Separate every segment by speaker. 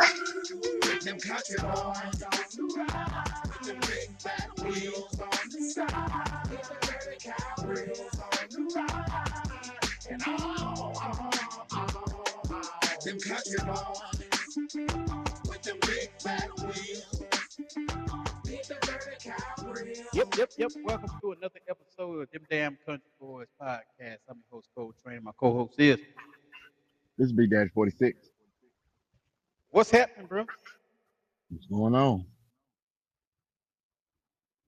Speaker 1: With them country boys on the ride. With them big fat wheels on the side. With the on the ride. And all, all, all, all them country boys. With them big fat wheels.
Speaker 2: Yep, yep, yep. Welcome to another episode of Them Damn Country Boys podcast. I'm your host, Cole Trainer. My co-host is.
Speaker 3: This is Big Daddy 46.
Speaker 2: What's happening, bro?
Speaker 3: What's going on?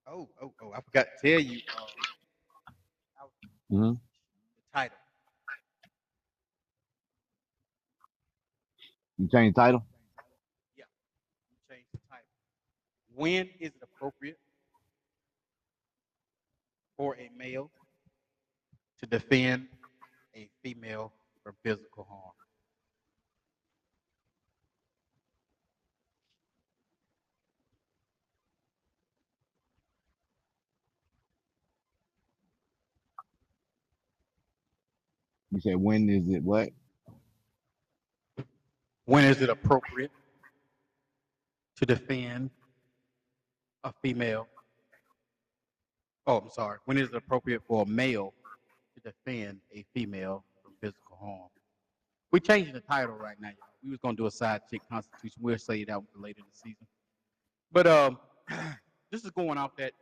Speaker 2: Oh, oh, oh! I forgot to tell you uh,
Speaker 3: hmm
Speaker 2: the title.
Speaker 3: You change the title?
Speaker 2: Yeah, you changed the title. When is it appropriate for a male to defend a female from physical harm?
Speaker 3: You said when is it what?
Speaker 2: When is it appropriate to defend a female? Oh, I'm sorry. When is it appropriate for a male to defend a female from physical harm? We're changing the title right now. y'all. We was gonna do a side chick constitution. We'll say that later in the season. But um, this is going off that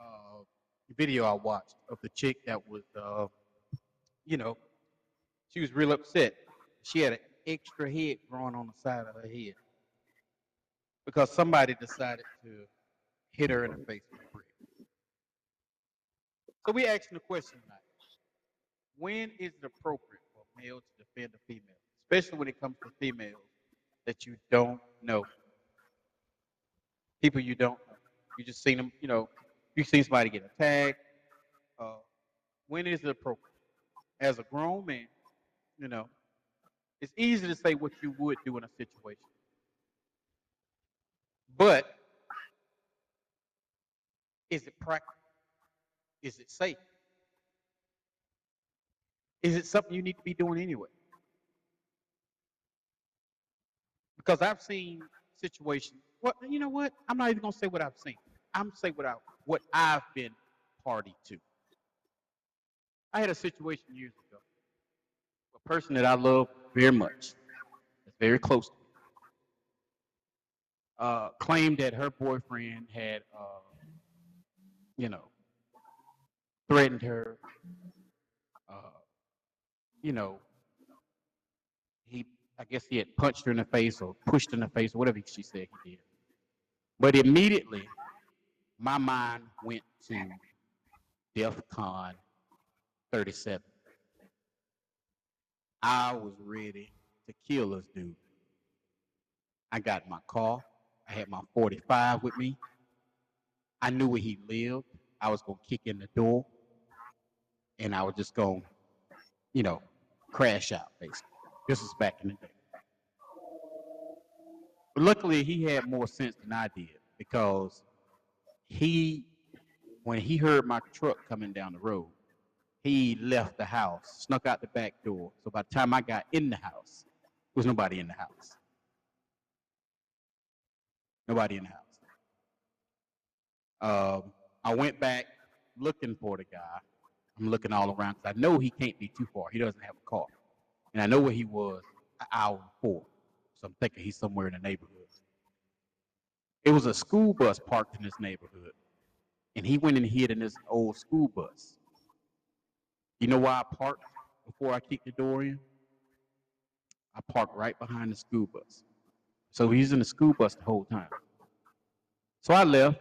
Speaker 2: uh, video I watched of the chick that was, uh, you know, she was real upset. She had an extra head growing on the side of her head because somebody decided to hit her in the face with a brick. So we asking the question tonight: When is it appropriate for a male to defend a female, especially when it comes to females that you don't know, people you don't know? You just seen them, you know, you seen somebody get attacked. Uh, when is it appropriate? As a grown man, you know, it's easy to say what you would do in a situation. But is it practical? Is it safe? Is it something you need to be doing anyway? Because I've seen situations. Well, you know what? I'm not even gonna say what I've seen. I'm say what I what I've been party to. I had a situation years ago. Person that I love very much, very close to me, uh, claimed that her boyfriend had, uh, you know, threatened her. Uh, you know, he, I guess he had punched her in the face or pushed her in the face or whatever she said he did. But immediately, my mind went to DEFCON 37. I was ready to kill this dude. I got my car. I had my 45 with me. I knew where he lived. I was going to kick in the door and I was just going to, you know, crash out, basically. This was back in the day. But luckily, he had more sense than I did because he, when he heard my truck coming down the road, he left the house, snuck out the back door. So by the time I got in the house, there was nobody in the house. Nobody in the house. Um, I went back looking for the guy. I'm looking all around because I know he can't be too far. He doesn't have a car. And I know where he was an hour before. So I'm thinking he's somewhere in the neighborhood. It was a school bus parked in this neighborhood. And he went and hid in this old school bus. You know why I parked before I kicked the door in? I parked right behind the school bus. So he's in the school bus the whole time. So I left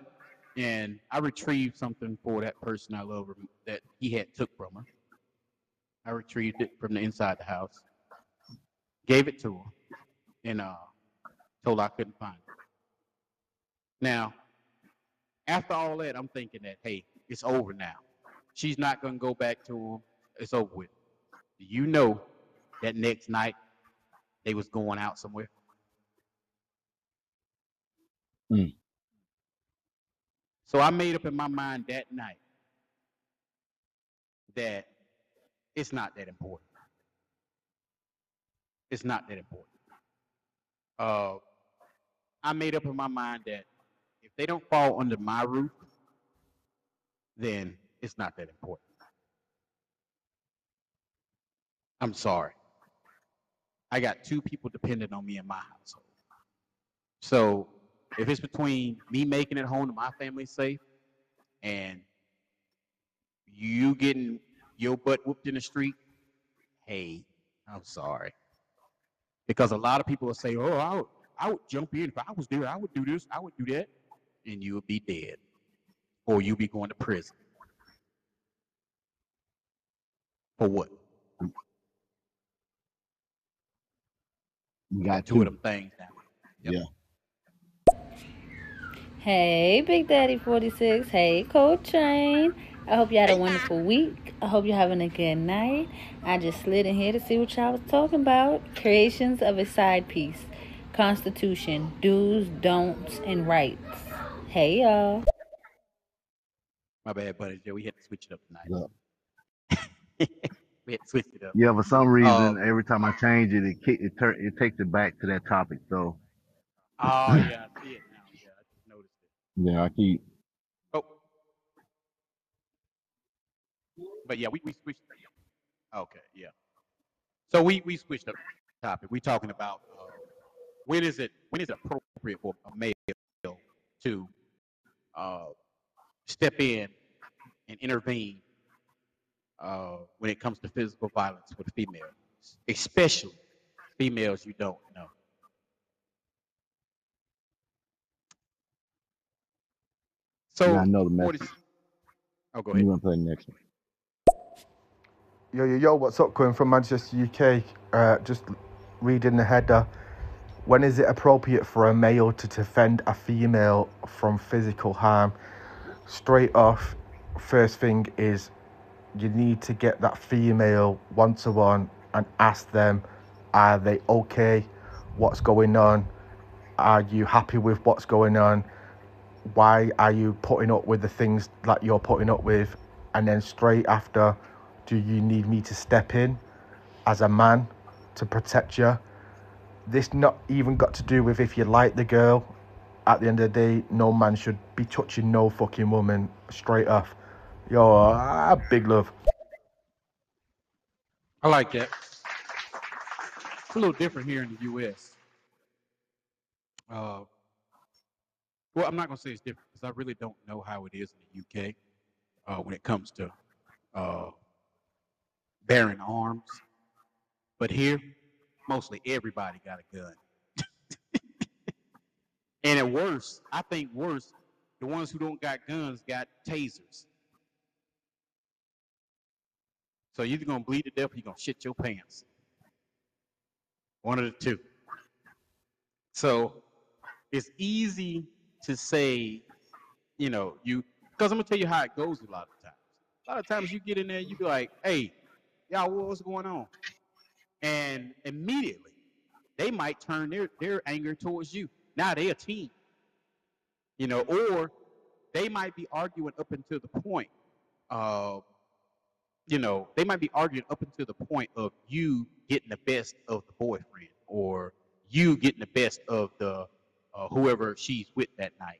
Speaker 2: and I retrieved something for that person I love that he had took from her. I retrieved it from the inside the house, gave it to her, and uh, told her I couldn't find it. Now, after all that, I'm thinking that hey, it's over now. She's not gonna go back to him. It's over with. Do you know that next night they was going out somewhere?
Speaker 3: Mm.
Speaker 2: So I made up in my mind that night that it's not that important. It's not that important. Uh, I made up in my mind that if they don't fall under my roof, then it's not that important. I'm sorry. I got two people dependent on me in my household. So if it's between me making it home to my family safe and you getting your butt whooped in the street, hey, I'm sorry. Because a lot of people will say, oh, I would, I would jump in. If I was there, I would do this, I would do that. And you would be dead. Or you'll be going to prison. For what?
Speaker 3: You got
Speaker 2: Two of them things now. Yep.
Speaker 3: Yeah.
Speaker 4: Hey, Big Daddy 46. Hey, Coach Train. I hope you had a wonderful week. I hope you're having a good night. I just slid in here to see what y'all was talking about. Creations of a side piece. Constitution. Do's, don'ts, and rights. Hey, y'all.
Speaker 2: My bad, buddy. Joe. We had to switch it up tonight.
Speaker 3: Yeah.
Speaker 2: We had to switch it up.
Speaker 3: Yeah, for some reason,
Speaker 2: Um,
Speaker 3: every time I change it, it kick, it, tur- it takes it back to that topic. So
Speaker 2: Oh, yeah, I see it now. Yeah, I just noticed it.
Speaker 3: yeah, I keep.
Speaker 2: Oh. But yeah, we, we switched. Okay, yeah. So we, we switched up the topic. We're talking about uh, when is it when is it appropriate for a male to uh, step in and intervene uh, when it comes to physical violence with females, especially females you don't know. So
Speaker 3: yeah, I know the
Speaker 2: what
Speaker 3: message.
Speaker 2: is? Oh, go ahead.
Speaker 3: You
Speaker 2: ahead.
Speaker 3: gonna play the next one?
Speaker 5: Yo, yo, yo, what's up? Coming from Manchester, UK. Uh, just reading the header. When is it appropriate for a male to defend a female from physical harm? Straight off, first thing is you need to get that female one to one and ask them, are they okay? What's going on? Are you happy with what's going on? Why are you putting up with the things that you're putting up with? And then straight after, do you need me to step in as a man to protect you? This not even got to do with if you like the girl. At the end of the day, no man should be touching no fucking woman straight off. Yo, ah, big love.
Speaker 2: I like that. It's a little different here in the U.S. Uh, well, I'm not gonna say it's different because I really don't know how it is in the UK uh, when it comes to uh, bearing arms. But here, mostly everybody got a gun. and at worst, I think worse, the ones who don't got guns got tasers. So you're either gonna bleed to death or you're gonna shit your pants. One of the two. So it's easy to say, you know, you because I'm gonna tell you how it goes a lot of times. A lot of times you get in there, you be like, hey, y'all, what's going on? And immediately they might turn their, their anger towards you. Now they a team. You know, or they might be arguing up until the point of you know, they might be arguing up until the point of you getting the best of the boyfriend or you getting the best of the uh, whoever she's with that night.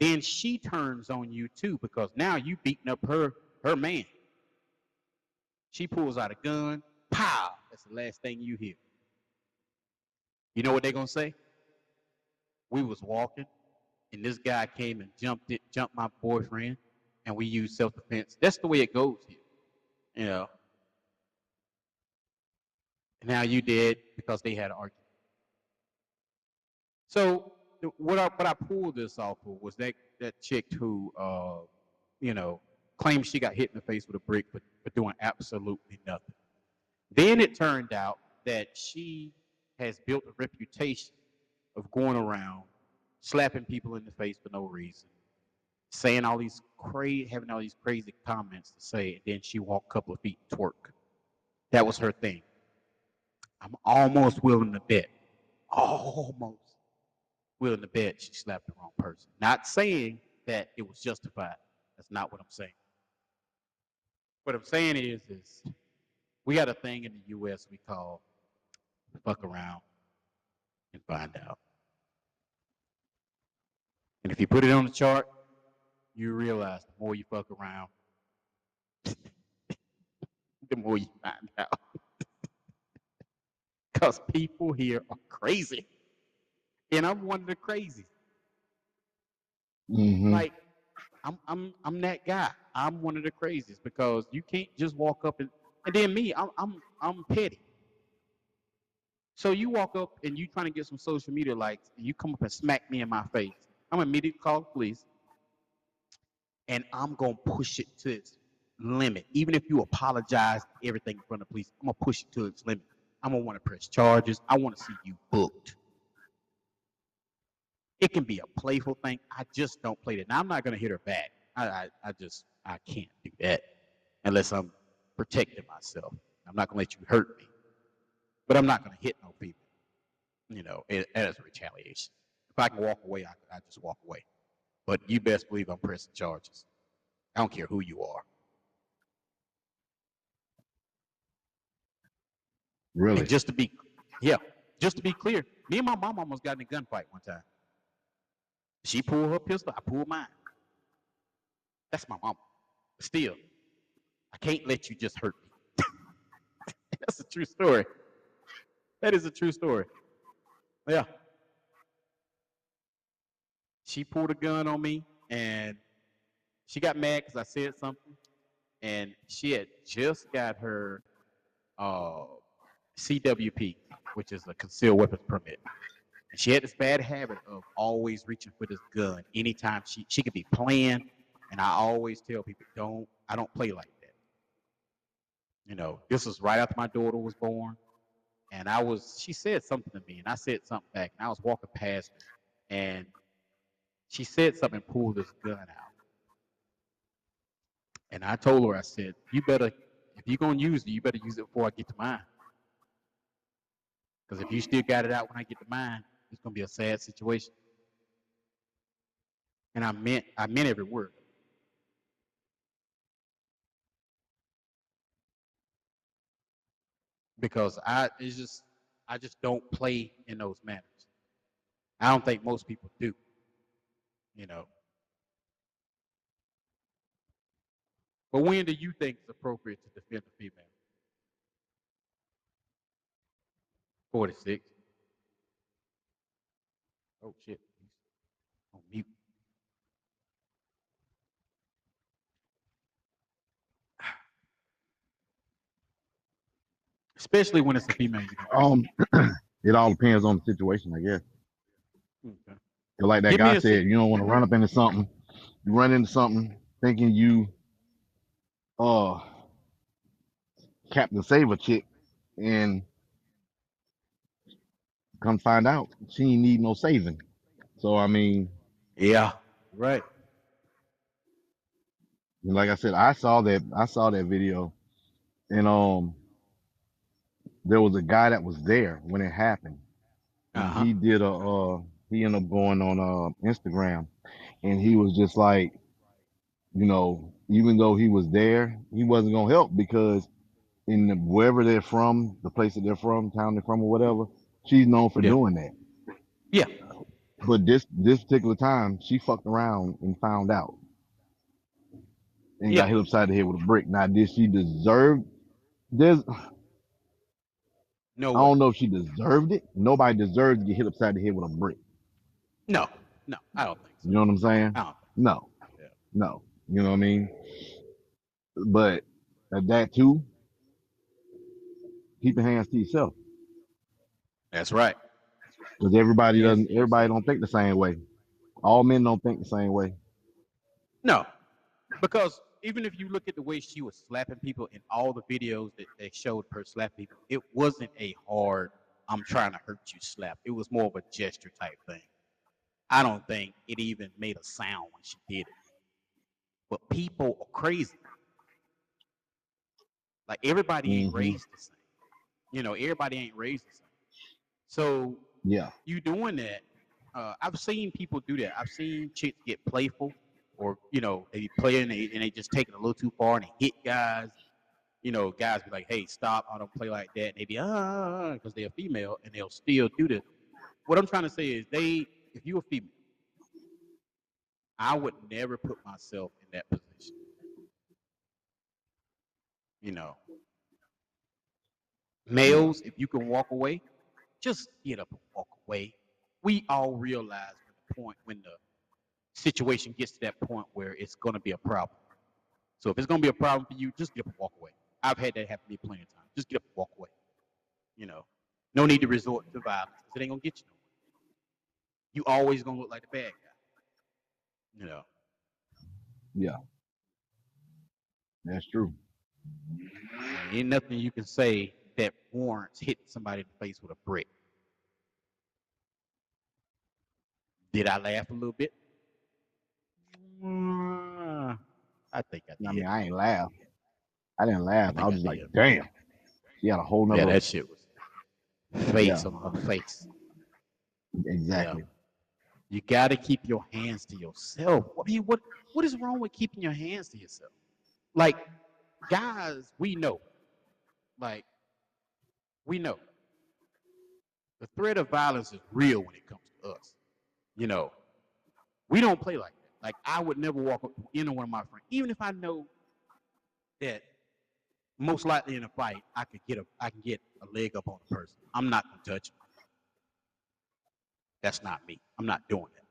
Speaker 2: Then she turns on you too because now you beating up her her man. She pulls out a gun, pow! That's the last thing you hear. You know what they're gonna say? We was walking, and this guy came and jumped it, jumped my boyfriend, and we used self defense. That's the way it goes here. And now you did because they had an argument. So what I what I pulled this off of was that that chick who uh you know claimed she got hit in the face with a brick but, but doing absolutely nothing. Then it turned out that she has built a reputation of going around slapping people in the face for no reason, saying all these crazy, having all these crazy comments to say, and then she walked a couple of feet and twerk. That was her thing. I'm almost willing to bet, almost willing to bet she slapped the wrong person. Not saying that it was justified. That's not what I'm saying. What I'm saying is, is we got a thing in the U.S. we call fuck around and find out. And if you put it on the chart, you realize the more you fuck around, the more you find out. Because people here are crazy. And I'm one of the crazies.
Speaker 3: hmm
Speaker 2: Like, I'm I'm I'm that guy. I'm one of the craziest because you can't just walk up and and then me, I'm I'm I'm petty. So you walk up and you trying to get some social media likes, and you come up and smack me in my face. I'm immediately call the police, and I'm gonna push it to its limit. Even if you apologize everything in front of the police, I'm gonna push it to its limit. I'm gonna want to press charges. I want to see you booked. It can be a playful thing. I just don't play that. Now I'm not gonna hit her back. I I, I just I can't do that unless I'm protecting myself. I'm not gonna let you hurt me, but I'm not gonna hit no people. You know, as a retaliation. If I can walk away, I, I just walk away. But you best believe I'm pressing charges. I don't care who you are.
Speaker 3: Really?
Speaker 2: And just to be, yeah, just to be clear, me and my mom almost got in a gunfight one time. She pulled her pistol, I pulled mine. That's my mom. Still, I can't let you just hurt me. That's a true story. That is a true story. Yeah. She pulled a gun on me and she got mad because I said something. And she had just got her uh, CWP, which is a concealed weapons permit. And she had this bad habit of always reaching for this gun anytime she she could be playing, and I always tell people, don't I don't play like that. You know, this was right after my daughter was born, and I was she said something to me, and I said something back, and I was walking past her, and she said something, pulled this gun out. And I told her, I said, you better, if you're gonna use it, you better use it before I get to mine. Because if you still got it out when I get to mine, it's gonna be a sad situation. And I meant I meant every word. Because I it's just I just don't play in those manners. I don't think most people do. You know. But when do you think it's appropriate to defend a female? 46. Oh shit. He's on mute. Especially when it's a female. You know.
Speaker 3: Um, it all depends on the situation, I guess.
Speaker 2: Okay.
Speaker 3: 'Cause like that
Speaker 2: Give
Speaker 3: guy said,
Speaker 2: se-
Speaker 3: you don't want to run up into something. You run into something thinking you, uh, Captain Saver chick, and come find out she ain't need no saving. So I mean,
Speaker 2: Yeah. Right.
Speaker 3: like I said, I saw that I saw that video, and um, there was a guy that was there when it happened.
Speaker 2: Uh-huh.
Speaker 3: He did a uh, he ended up going on uh Instagram, and he was just like, you know, even though he was there, he wasn't gonna help because in the, wherever they're from, the place that they're from, town they're from, or whatever, she's known for
Speaker 2: Yeah.
Speaker 3: doing that.
Speaker 2: Yeah.
Speaker 3: But this this particular time, she fucked around and found out, and
Speaker 2: Yeah.
Speaker 3: got hit upside the head with a brick. Now, did she deserve? There's
Speaker 2: No
Speaker 3: I don't know if she deserved it. Nobody deserves to get hit upside the head with a brick.
Speaker 2: No. No. I don't think so.
Speaker 3: You know what I'm saying?
Speaker 2: I don't.
Speaker 3: No,
Speaker 2: Yeah.
Speaker 3: no. You know what I mean? But at that too, keep your hands to yourself
Speaker 2: That's right.
Speaker 3: because everybody
Speaker 2: Yes,
Speaker 3: doesn't. Everybody don't think the same way. All men don't think the same way.
Speaker 2: No, because even if you look at the way she was slapping people in all the videos that they showed her slap people, it wasn't a hard "I'm trying to hurt you" slap. It was more of a gesture type thing. I don't think it even made a sound when she did it. But people are crazy. Like everybody ain't
Speaker 3: Mhm.
Speaker 2: raised the same. You know, everybody ain't raised the same. So
Speaker 3: Yeah.
Speaker 2: you doing that. Uh, I've seen people do that. I've seen chicks get playful, or you know, they be playing and they, and they just take it a little too far and they hit guys. You know, guys be like, "Hey, stop! I don't play like that." And they be ah, because they're female and they'll still do this. What I'm trying to say is, they, if you're a female I would never put myself in that position. You know, males, if you can walk away, just get up and walk away. We all realize the point when the situation gets to that point where it's going to be a problem. So if it's going to be a problem for you, just get up and walk away. I've had that happen to me plenty of times. Just get up and walk away. You know, no need to resort to violence 'cause it ain't gonna get you. You always gonna look like the bad guy. You know,
Speaker 3: Yeah. That's true.
Speaker 2: ain't nothing you can say that warrants hitting somebody in the face with a brick. Did I laugh a little bit? Mm, I think I did.
Speaker 3: I mean, I ain't laugh. I didn't laugh.
Speaker 2: think
Speaker 3: I was
Speaker 2: I
Speaker 3: just like, damn. She had a whole nother.
Speaker 2: yeah,
Speaker 3: nother.
Speaker 2: that shit was face
Speaker 3: Yeah.
Speaker 2: on her face.
Speaker 3: exactly.
Speaker 2: You got to keep your hands to yourself. I mean, what what is wrong with keeping your hands to yourself? Like, guys, we know. Like, we know. The threat of violence is real when it comes to us. You know, we don't play like that. Like, I would never walk up to one of my friends, even if I know that most likely in a fight I could get a I can get a leg up on a person. I'm not gonna touch. That's not me. I'm not doing that.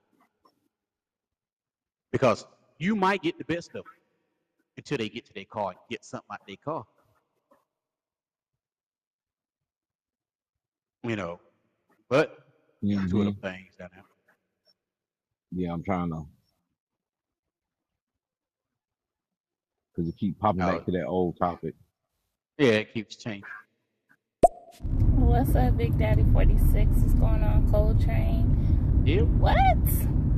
Speaker 2: Because you might get the best of them until they get to their car and get something out their car. You know, but two of them things down there.
Speaker 3: Yeah, I'm trying to. Because it keep popping
Speaker 2: Oh.
Speaker 3: back to that old topic.
Speaker 2: Yeah, it keeps changing.
Speaker 6: What's up, Big Daddy 46? What's going on, Cold Train?
Speaker 2: Yeah.
Speaker 6: What?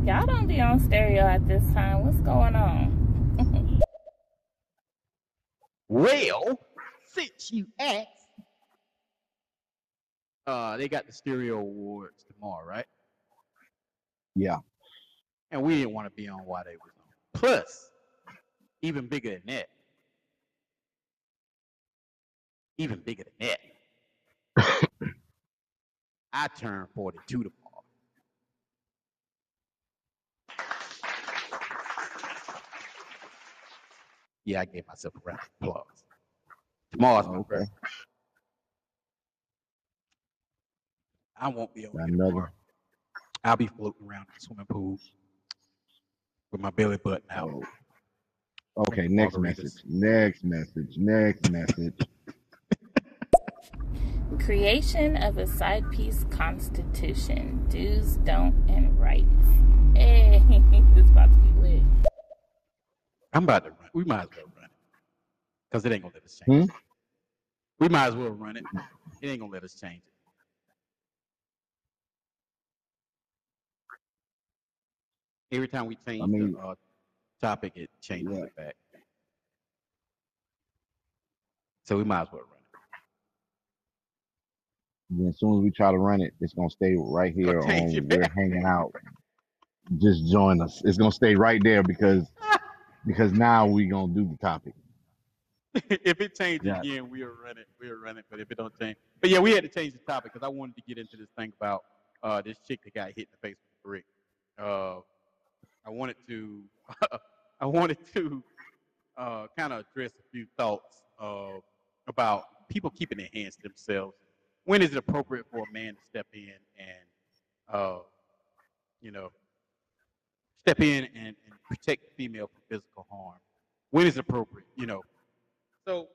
Speaker 6: Y'all don't be on stereo at this time. What's going on?
Speaker 2: Well, since you asked, uh, they got the stereo awards tomorrow, right?
Speaker 3: Yeah.
Speaker 2: And we didn't want to be on while they was on. Plus, even bigger than that, even bigger than that, I turn 42 tomorrow. Yeah, I gave myself a round of applause. Tomorrow's my birthday. I won't be here
Speaker 3: another.
Speaker 2: tomorrow. I'll be floating around in the swimming pool with my belly button out.
Speaker 3: Oh. Okay, next message. Next message. Next message.
Speaker 6: Creation of a side piece constitution. Do's, don't, and rights. Hey, this about to be lit.
Speaker 2: I'm about to run. We might as well run it because it ain't gonna let us change.
Speaker 3: Hmm?
Speaker 2: it. We might as well run it. It ain't gonna let us change it. Every time we change
Speaker 3: mean-
Speaker 2: the uh, topic, it changes
Speaker 3: Yeah.
Speaker 2: it back. So we might as well run
Speaker 3: Then as soon as we try to run it, it's gonna stay right here on we're hanging out. Just join us. It's gonna stay right there because because now we gonna do the topic.
Speaker 2: if it changes
Speaker 3: Yeah.
Speaker 2: again, we'll run it. We'll run it. But if it don't change, but yeah, we had to change the topic because I wanted to get into this thing about uh, this chick that got hit in the face with a brick. Uh, I wanted to, I wanted to uh, kind of address a few thoughts uh, about people keeping their hands to themselves. When is it appropriate for a man to step in and, uh, you know, step in and, and protect the female from physical harm? When is it appropriate? You know, so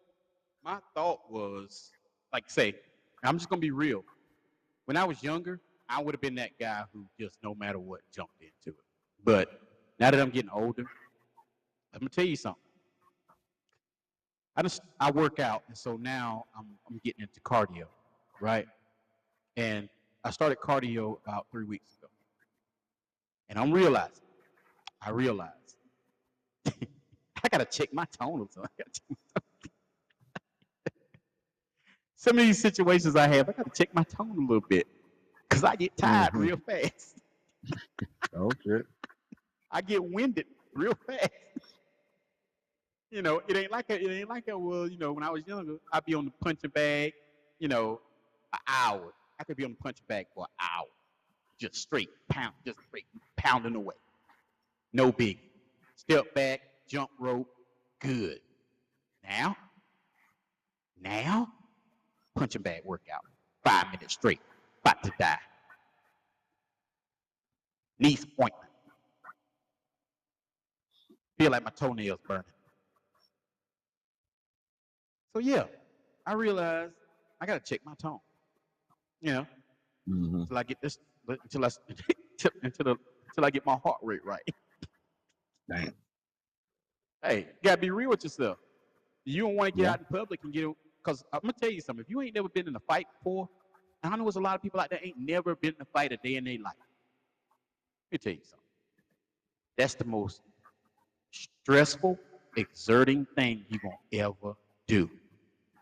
Speaker 2: my thought was, like, say, I'm just gonna be real. When I was younger, I would have been that guy who just no matter what jumped into it. But now that I'm getting older, I'm gonna tell you something. I just I work out, and so now I'm I'm getting into cardio, right? And I started cardio about three weeks ago, and I'm realizing, I realized, I gotta check my tone or something. I gotta check my tone. Some of these situations I have, I gotta check my tone a little bit, cause I get tired
Speaker 3: Mhm.
Speaker 2: real fast.
Speaker 3: Oh shit.
Speaker 2: I get winded real fast. You know, it ain't like a, it ain't like a well, you know, when I was younger, I'd be on the punching bag, you know, an hour. I could be on the punching bag for an hour, just straight pound, just straight pounding away. No big. Step back, jump rope, good. Now, now, punching bag workout. Five minutes straight. About to die. Knees appointment. Feel like my toenails burning. So yeah, I realized I gotta check my tone. You know,
Speaker 3: hmm
Speaker 2: until I get this, until I until until, the, until I get my heart rate right.
Speaker 3: Damn.
Speaker 2: Hey, you gotta be real with yourself. You don't want to get
Speaker 3: Yeah.
Speaker 2: out in public and get because I'm gonna tell you something. If you ain't never been in a fight before, and I know there's a lot of people out there ain't never been in a fight a day in their life. Let me tell you something. That's the most stressful, exerting thing you gonna ever do.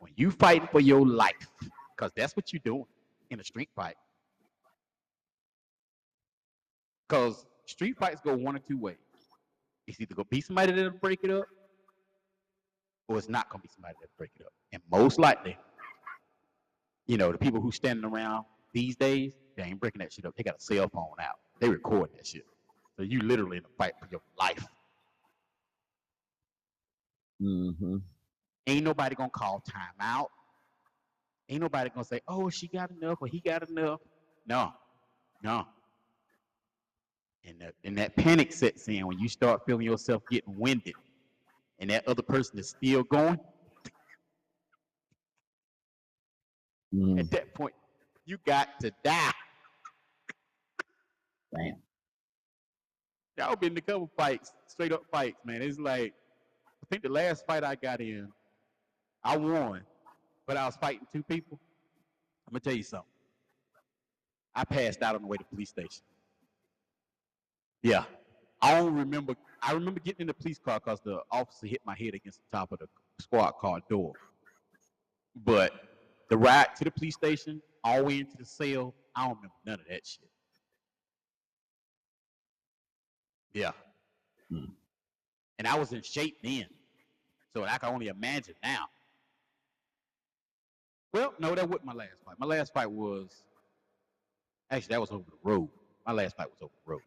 Speaker 2: When you fighting for your life, because that's what you're doing in a street fight. Because street fights go one or two ways. It's either gonna be somebody that'll break it up, or it's not gonna be somebody that'll break it up. And most likely, you know, the people who standing around these days, they ain't breaking that shit up. They got a cell phone out. They record that shit. So you literally in a fight for your life.
Speaker 3: hmm
Speaker 2: Ain't nobody gonna call timeout. Ain't nobody gonna say, "Oh, she got enough" or "He got enough." No, no. And that, and that panic sets in when you start feeling yourself getting winded, and that other person is still going.
Speaker 3: hmm
Speaker 2: At that point, you got to die.
Speaker 3: Damn.
Speaker 2: Y'all been in a couple fights, straight up fights, man. It's like I think the last fight I got in, I won, but I was fighting two people. I'm gonna tell you something. I passed out on the way to the police station. Yeah, I don't remember. I remember getting in the police car because the officer hit my head against the top of the squad car door. But the ride to the police station, all the way into the cell, I don't remember none of that shit. Yeah.
Speaker 3: Hmm.
Speaker 2: And I was in shape then. So I can only imagine now. Well, no, that wasn't my last fight. My last fight was actually that was over the road. My last fight was over the road.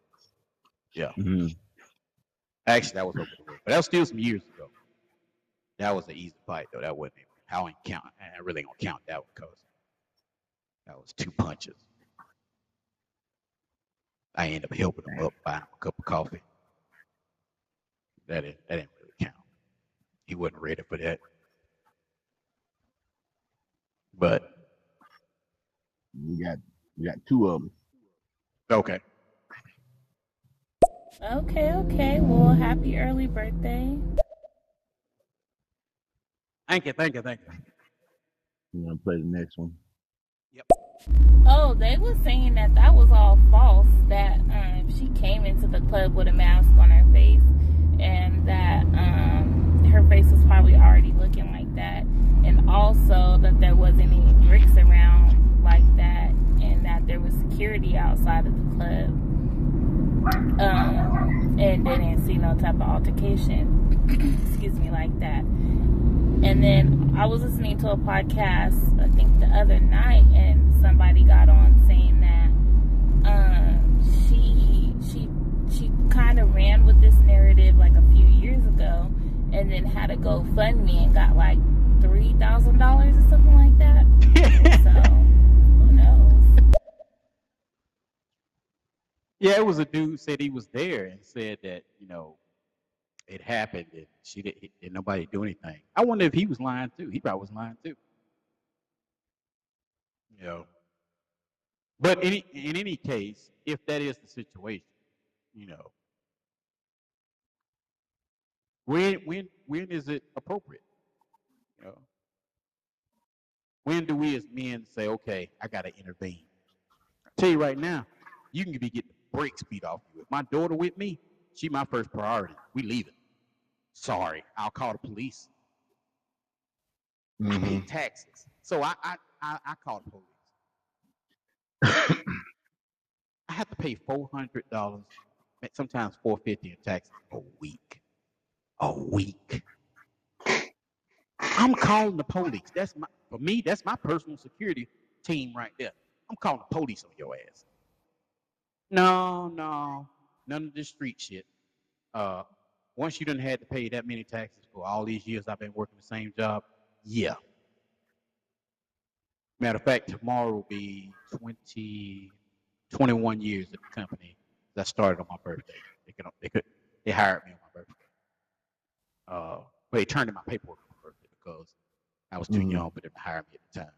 Speaker 2: Yeah.
Speaker 3: hmm
Speaker 2: Actually, that was over the road. But that was still some years ago. That was an easy fight though. That wasn't even I ain't count I really ain't gonna count that one because that was two punches. I ended up helping him up, buying him a cup of coffee. That didn't that didn't really count. He wasn't ready for that. But
Speaker 3: We got we got two of them.
Speaker 2: okay.
Speaker 6: Okay, okay. Well, happy early birthday.
Speaker 2: Thank you, thank you, thank you.
Speaker 3: You want to play the next one? Yep.
Speaker 6: Oh, they were saying that that was all false. That um, she came into the club with a mask on her face, and that um, her face was probably already looking like that, and also that there wasn't any bricks around like that, and that there was security outside of the club, um, and didn't see no type of altercation. Excuse me, like that. And then I was listening to a podcast, I think the other night, and somebody got on saying that um, she she she kind of ran with this narrative like a few years ago, and then had a GoFundMe and got like three thousand dollars or something like that. so who knows?
Speaker 2: Yeah, it was a dude said he was there and said that, you know, it happened and she didn't, did nobody do anything. I wonder if he was lying too. He probably was lying too. You know. But any, in any case, if that is the situation, you know, when when when is it appropriate? You know, when do we as men say, okay, I gotta intervene? I tell you right now, you can be getting the brakes beat off you. If my daughter with me, she my first priority. We leaving. Sorry, I'll call the police. I
Speaker 3: hmm
Speaker 2: pay taxes, so I I I, I call the police. I have to pay four hundred dollars, sometimes four fifty in taxes a week. A week. I'm calling the police. That's my for me. That's my personal security team right there. I'm calling the police on your ass. No, no, none of this street shit. Uh, once you done had to pay that many taxes for all these years I've been working the same job, yeah. Matter of fact, tomorrow will be 20, 21 years at the company that started on my birthday. They could, they could, they hired me on my birthday. Uh, but they turned in my paperwork because I was too
Speaker 3: Mhm.
Speaker 2: young for them to hire me at the time.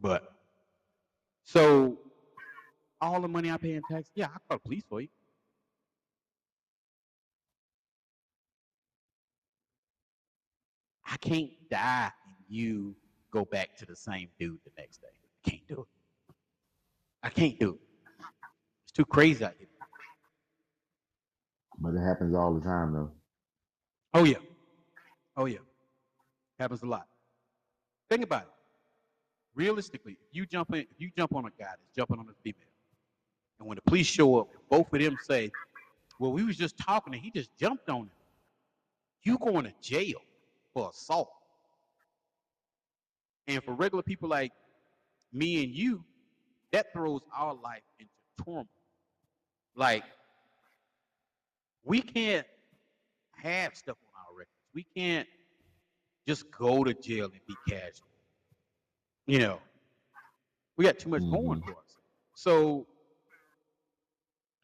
Speaker 2: But so all the money I pay in tax, yeah, I call the police for you. I can't die and you go back to the same dude the next day. I can't do it. I can't do it. It's too crazy out here.
Speaker 3: But it happens all the time though.
Speaker 2: Oh yeah. Oh yeah. Happens a lot. Think about it. Realistically, if you jump in, if you jump on a guy that's jumping on a female, and when the police show up, both of them say, Well, we was just talking and he just jumped on him. You going to jail for assault. And for regular people like me and you, that throws our life into turmoil. Like, we can't have stuff on our records. We can't just go to jail and be casual. You know, we got too much going mm-hmm. for us. So,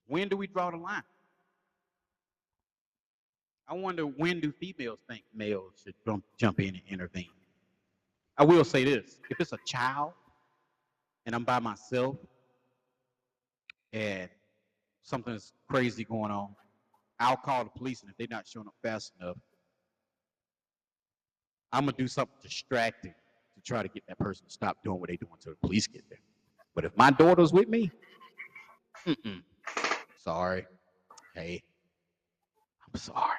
Speaker 2: when do we draw the line? I wonder when do females think males should jump, jump in and intervene? I will say this if it's a child and I'm by myself and something's crazy going on, I'll call the police, and if they're not showing up fast enough, I'm gonna do something distracting to try to get that person to stop doing what they're doing until the police get there. But if my daughter's with me, mm-mm, sorry, hey, I'm sorry.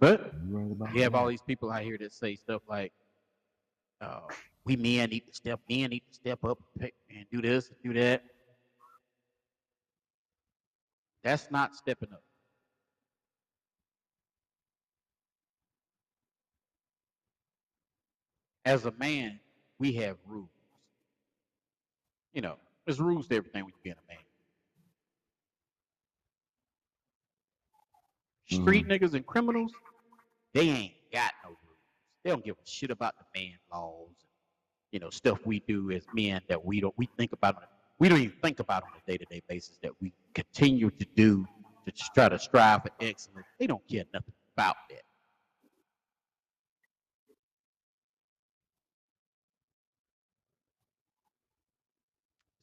Speaker 2: But
Speaker 3: You right about
Speaker 2: you have all these people out here that say stuff like, uh, "We men need to step in, need to step up and do this, do that." That's not stepping up. As a man, we have rules. You know, there's rules to everything when you get a man. Street mm-hmm. niggas and criminals, they ain't got no rules. They don't give a shit about the man laws, you know, stuff we do as men that we don't we think about we don't even think about on a day-to-day basis that we continue to do to try to strive for excellence. They don't care nothing about that.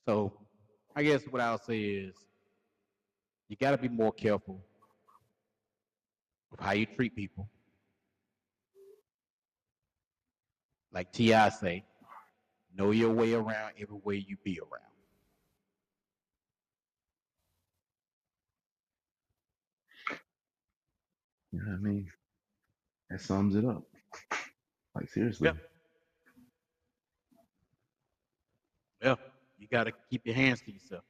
Speaker 2: So I guess what I'll say is you got to be more careful of how you treat people. Like T.I. say, know your way around everywhere you be around.
Speaker 3: You know what I mean? That sums it up. Like seriously.
Speaker 2: Yep. Yeah, you got to keep your hands to yourself.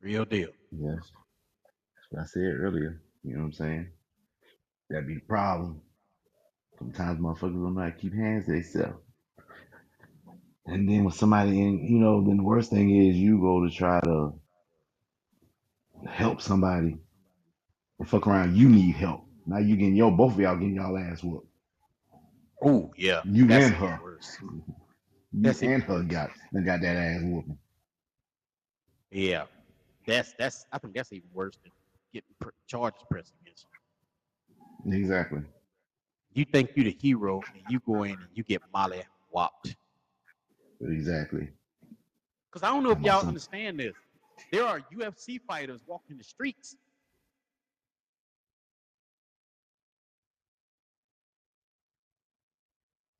Speaker 2: Real deal.
Speaker 3: Yes. That's what I said earlier. You know what I'm saying? That'd be the problem. Sometimes motherfuckers don't know how to keep hands to themselves. And then when somebody in, you know, then the worst thing is you go to try to help somebody and fuck around, you need help. Now you getting your both of y'all getting y'all ass whooped.
Speaker 2: Oh yeah,
Speaker 3: You
Speaker 2: that's
Speaker 3: and her.
Speaker 2: worse.
Speaker 3: You
Speaker 2: That's
Speaker 3: and her got got that ass whooping.
Speaker 2: Yeah, that's that's. I think that's even worse than getting pr- charges pressed against you.
Speaker 3: Exactly.
Speaker 2: You think you're the hero, and you go in and you get molly whopped.
Speaker 3: Exactly.
Speaker 2: Because I don't know if y'all understand this. There are UFC fighters walking the streets.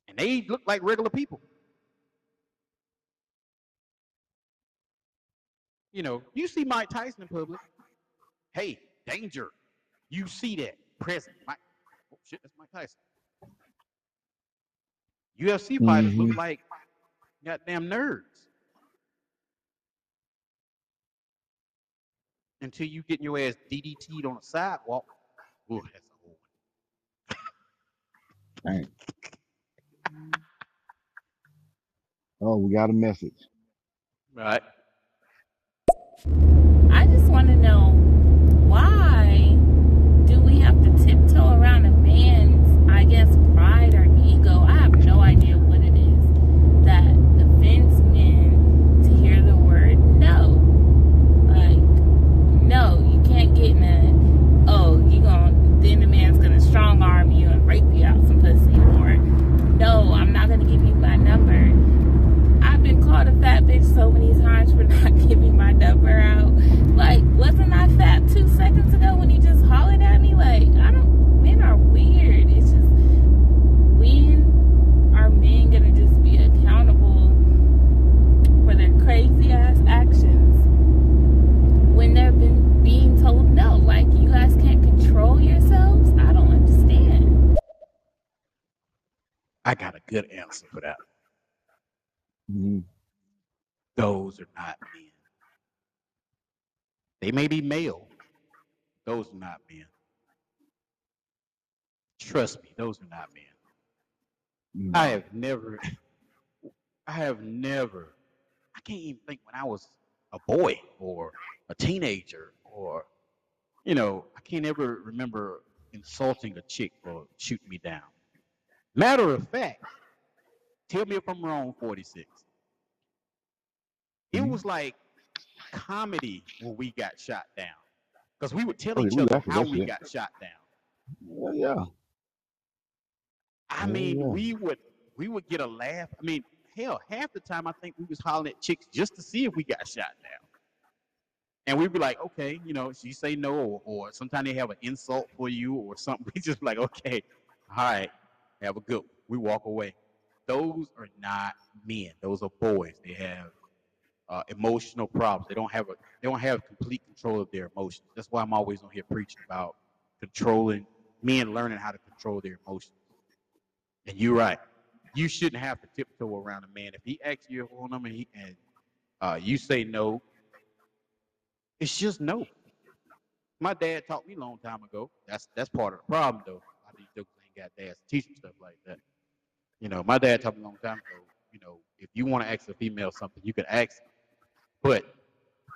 Speaker 2: And they look like regular people. You know, you see Mike Tyson in public. Hey, danger. You see that present. Mike. Oh shit, that's Mike Tyson. UFC fighters look
Speaker 3: Mhm.
Speaker 2: like goddamn nerds. Until you get your ass DDT'd on a sidewalk. Ooh, that's a whole one.
Speaker 3: Dang. Oh, we got a message.
Speaker 2: Right.
Speaker 6: I just want to know why do we have to tiptoe around a man's, I guess, pride or ego? I have no idea what it is that offends men to hear the word no. Like, no, you can't get in a, oh, you going, then the man's going to strong arm you and rape you out some pussy. Or, no, I'm not going to give you my number. I've been called a fat bitch so many times for not giving my number out. Like, wasn't I fat two seconds ago when you just hollered at me? Like, I don't, men are weird. It's just, when are men gonna just be accountable for their crazy ass actions when they've been being told no? Like, you guys can't control yourselves? I don't understand.
Speaker 2: I got a good answer for that.
Speaker 3: Mhm.
Speaker 2: Those are not men. They may be male. Those are not men. Trust me, those are not men.
Speaker 3: No.
Speaker 2: I have never, I have never, I can't even think when I was a boy or a teenager or, you know, I can't ever remember insulting a chick or shooting me down. Matter of fact, tell me if I'm wrong, 46. It
Speaker 3: Mhm.
Speaker 2: was like comedy when we got shot down. Because we would tell
Speaker 3: Oh,
Speaker 2: each
Speaker 3: we
Speaker 2: other how we
Speaker 3: shit.
Speaker 2: got shot down.
Speaker 3: Yeah.
Speaker 2: I mean,
Speaker 3: yeah.
Speaker 2: we would we would get a laugh. I mean, hell, half the time I think we was hollering at chicks just to see if we got shot down. And we'd be like, okay, you know, she say no, or, or sometimes they have an insult for you or something. We just be like, okay, all right, have a good. one. We walk away. Those are not men. Those are boys. They have uh, emotional problems. They don't have a they don't have complete control of their emotions. That's why I'm always on here preaching about controlling men learning how to control their emotions. And you're right. You shouldn't have to tiptoe around a man. If he asks you phone number and, he, and uh, you say no, it's just no. My dad taught me a long time ago. That's that's part of the problem, though. These ain't got dads to teach them stuff like that. You know, my dad taught me a long time ago. You know, if you want to ask a female something, you can ask, but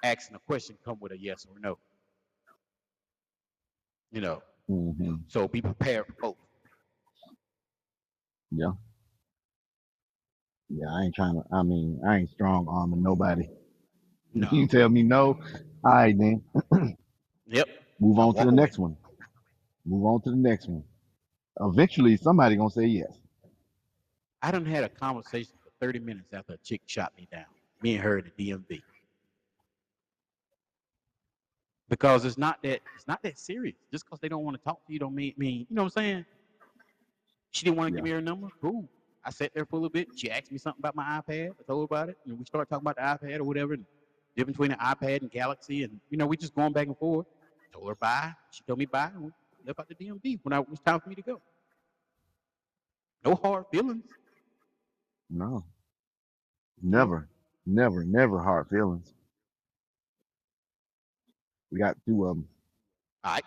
Speaker 2: asking a question come with a yes or no. You know,
Speaker 3: hmm
Speaker 2: so be prepared for both.
Speaker 3: Yeah. Yeah, I ain't trying to, I mean, I ain't strong arming nobody.
Speaker 2: No.
Speaker 3: You tell me no. All right, then.
Speaker 2: Yep.
Speaker 3: Move on to the
Speaker 2: away.
Speaker 3: next one. Move on to the next one. Eventually, somebody gonna say yes.
Speaker 2: I done had a conversation for 30 minutes after a chick shot me down. Me and her in the DMV. Because it's not that it's not that serious. Just because they don't want to talk to you don't mean mean you know what I'm saying? She didn't want to
Speaker 3: Yeah.
Speaker 2: give me her number. Cool. I sat there for a little bit. She asked me something about my iPad. I told her about it. And we started talking about the iPad or whatever. And difference between the iPad and Galaxy. And you know, we just going back and forth. Told her bye. She told me bye. And we left out the DMV when I, it was time for me to go. No hard feelings.
Speaker 3: No. Never, never, never hard feelings. We got two of them.
Speaker 2: Um, All right.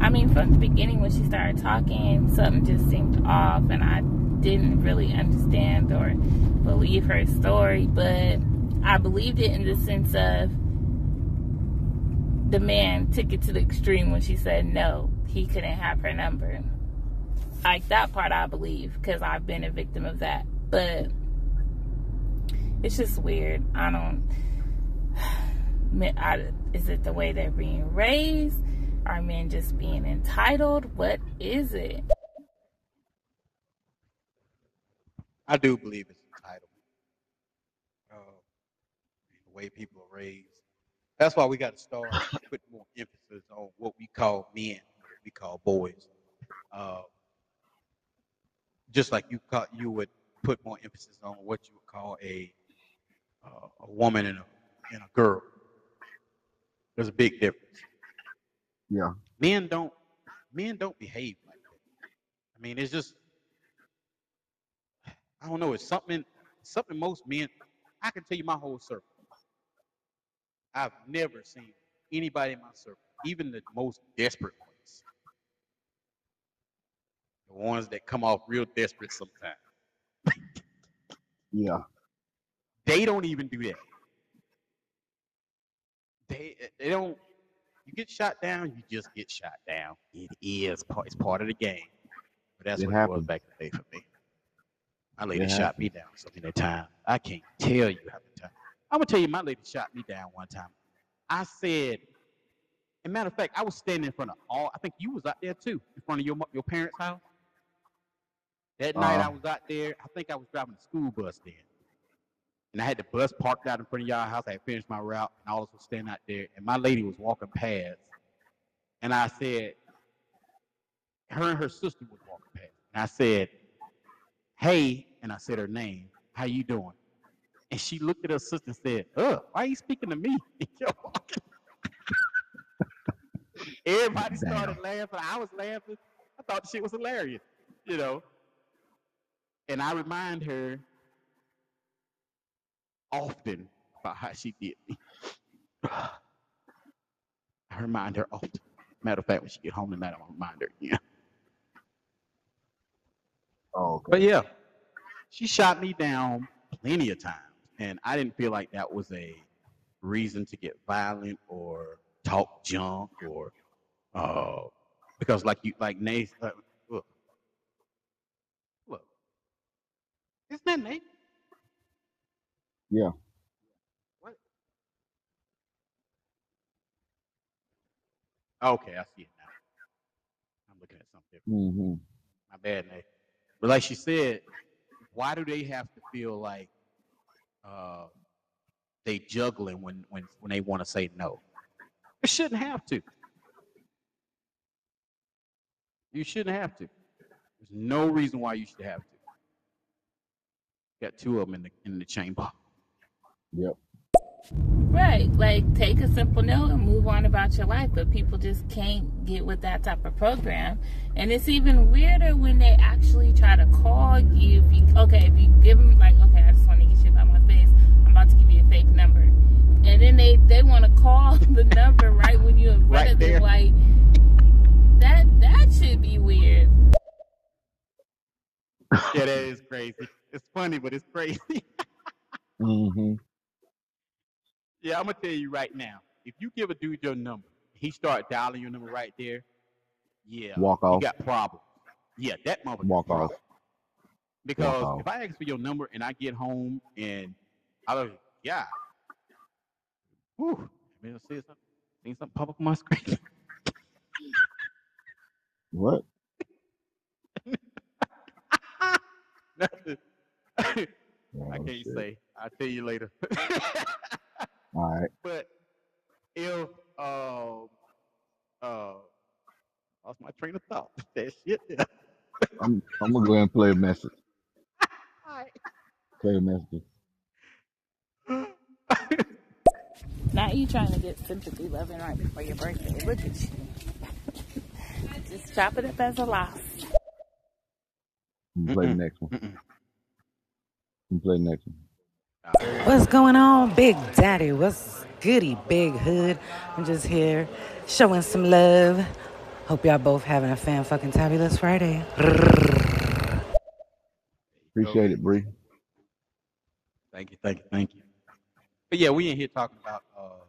Speaker 6: I mean, from the beginning when she started talking, something just seemed off, and I didn't really understand or believe her story. But I believed it in the sense of the man took it to the extreme when she said no, he couldn't have her number. Like that part, I believe because I've been a victim of that. But it's just weird. I don't. Men- I, is it the way they're being raised? Are men just being entitled? What is it?
Speaker 2: I do believe it's entitlement. Uh, the way people are raised. That's why we got to start putting more emphasis on what we call men, what we call boys. Uh, just like you call, you would put more emphasis on what you would call a uh, a woman and a and a girl. There's a big difference.
Speaker 3: Yeah.
Speaker 2: Men don't men don't behave like that. I mean, it's just I don't know. It's something something most men. I can tell you my whole circle. I've never seen anybody in my circle, even the most desperate ones. the ones that come off real desperate sometimes.
Speaker 3: Yeah.
Speaker 2: They don't even do that. They they don't. You get shot down, you just get shot down. It is part. It's part of the game. But that's
Speaker 3: It
Speaker 2: what it was back in the day for me. My lady shot me down so many times. I can't tell you how many times. I'm gonna tell you, my lady shot me down one time. I said, and matter of fact, I was standing in front of all. I think you was out there too, in front of your your parents' house. That night I
Speaker 3: Uh.
Speaker 2: was out there. I think I was driving the school bus then, and I had the bus parked out in front of y'all house. I had finished my route, and all of us was standing out there, and my lady was walking past, and I said, her and her sister was walking past, and I said, "Hey," and I said her name. How you doing? And she looked at her sister and said, "Uh, why are you speaking to me?" Everybody started laughing. I was laughing. I thought the shit was hilarious, you know. And I remind her often about how she did me. I remind her often. Matter of fact, when she get home tonight, I'm gonna remind her again.
Speaker 3: Oh, okay.
Speaker 2: But yeah, she shot me down plenty of times, and I didn't feel like that was a reason to get violent or talk junk or uh because like you like Nate uh, look look isn't that Nate?
Speaker 3: Yeah.
Speaker 2: What? Okay, I see it now. I'm looking at something different.
Speaker 3: Mm-hmm.
Speaker 2: My bad, Nate. But like she said, why do they have to feel like uh, they juggling when when when they want to say no? It shouldn't have to. You shouldn't have to. There's no reason why you should have to. Got two of them in the in the chamber.
Speaker 3: Yep.
Speaker 6: Right. Like take a simple note and move on about your life. But people just can't get with that type of program. And it's even weirder when they actually try to call you. If you okay, if you give them like, okay, I just want to get shit by my face. I'm about to give you a fake number. And then they they want to call the number right when you're in front
Speaker 2: Right
Speaker 6: of
Speaker 2: there.
Speaker 6: them. Like that that should be weird.
Speaker 2: Yeah, that is crazy. It's funny, but it's crazy.
Speaker 3: Mm-hmm.
Speaker 2: Yeah, I'm gonna tell you right now. If you give a dude your number, he start dialing your number right there. Yeah,
Speaker 3: Walk off.
Speaker 2: you got problems. Yeah, that motherfucker.
Speaker 3: Walk off.
Speaker 2: Because
Speaker 3: off.
Speaker 2: if I ask for your number and I get home and I was yeah, whew, I mean, see something, seen something pop up on my screen.
Speaker 3: What?
Speaker 2: Nothing. I
Speaker 3: Oh,
Speaker 2: can't
Speaker 3: shit.
Speaker 2: say. I'll tell you later.
Speaker 3: All right.
Speaker 2: but if um uh lost my train of thought. That shit.
Speaker 3: I'm I'm gonna go ahead and play a message. Play a message.
Speaker 6: Now you trying to get sympathy loving right before your birthday. Look at you. Just chop it up as a loss.
Speaker 3: You can play the next one. You can play the next one.
Speaker 7: What's going on, Big Daddy? What's goody, Big Hood? I'm just here showing some love. Hope y'all both having a fan fucking tabulous Friday.
Speaker 3: Appreciate it, Bree.
Speaker 2: Thank you, thank you, thank you. But yeah, we in here talking about uh,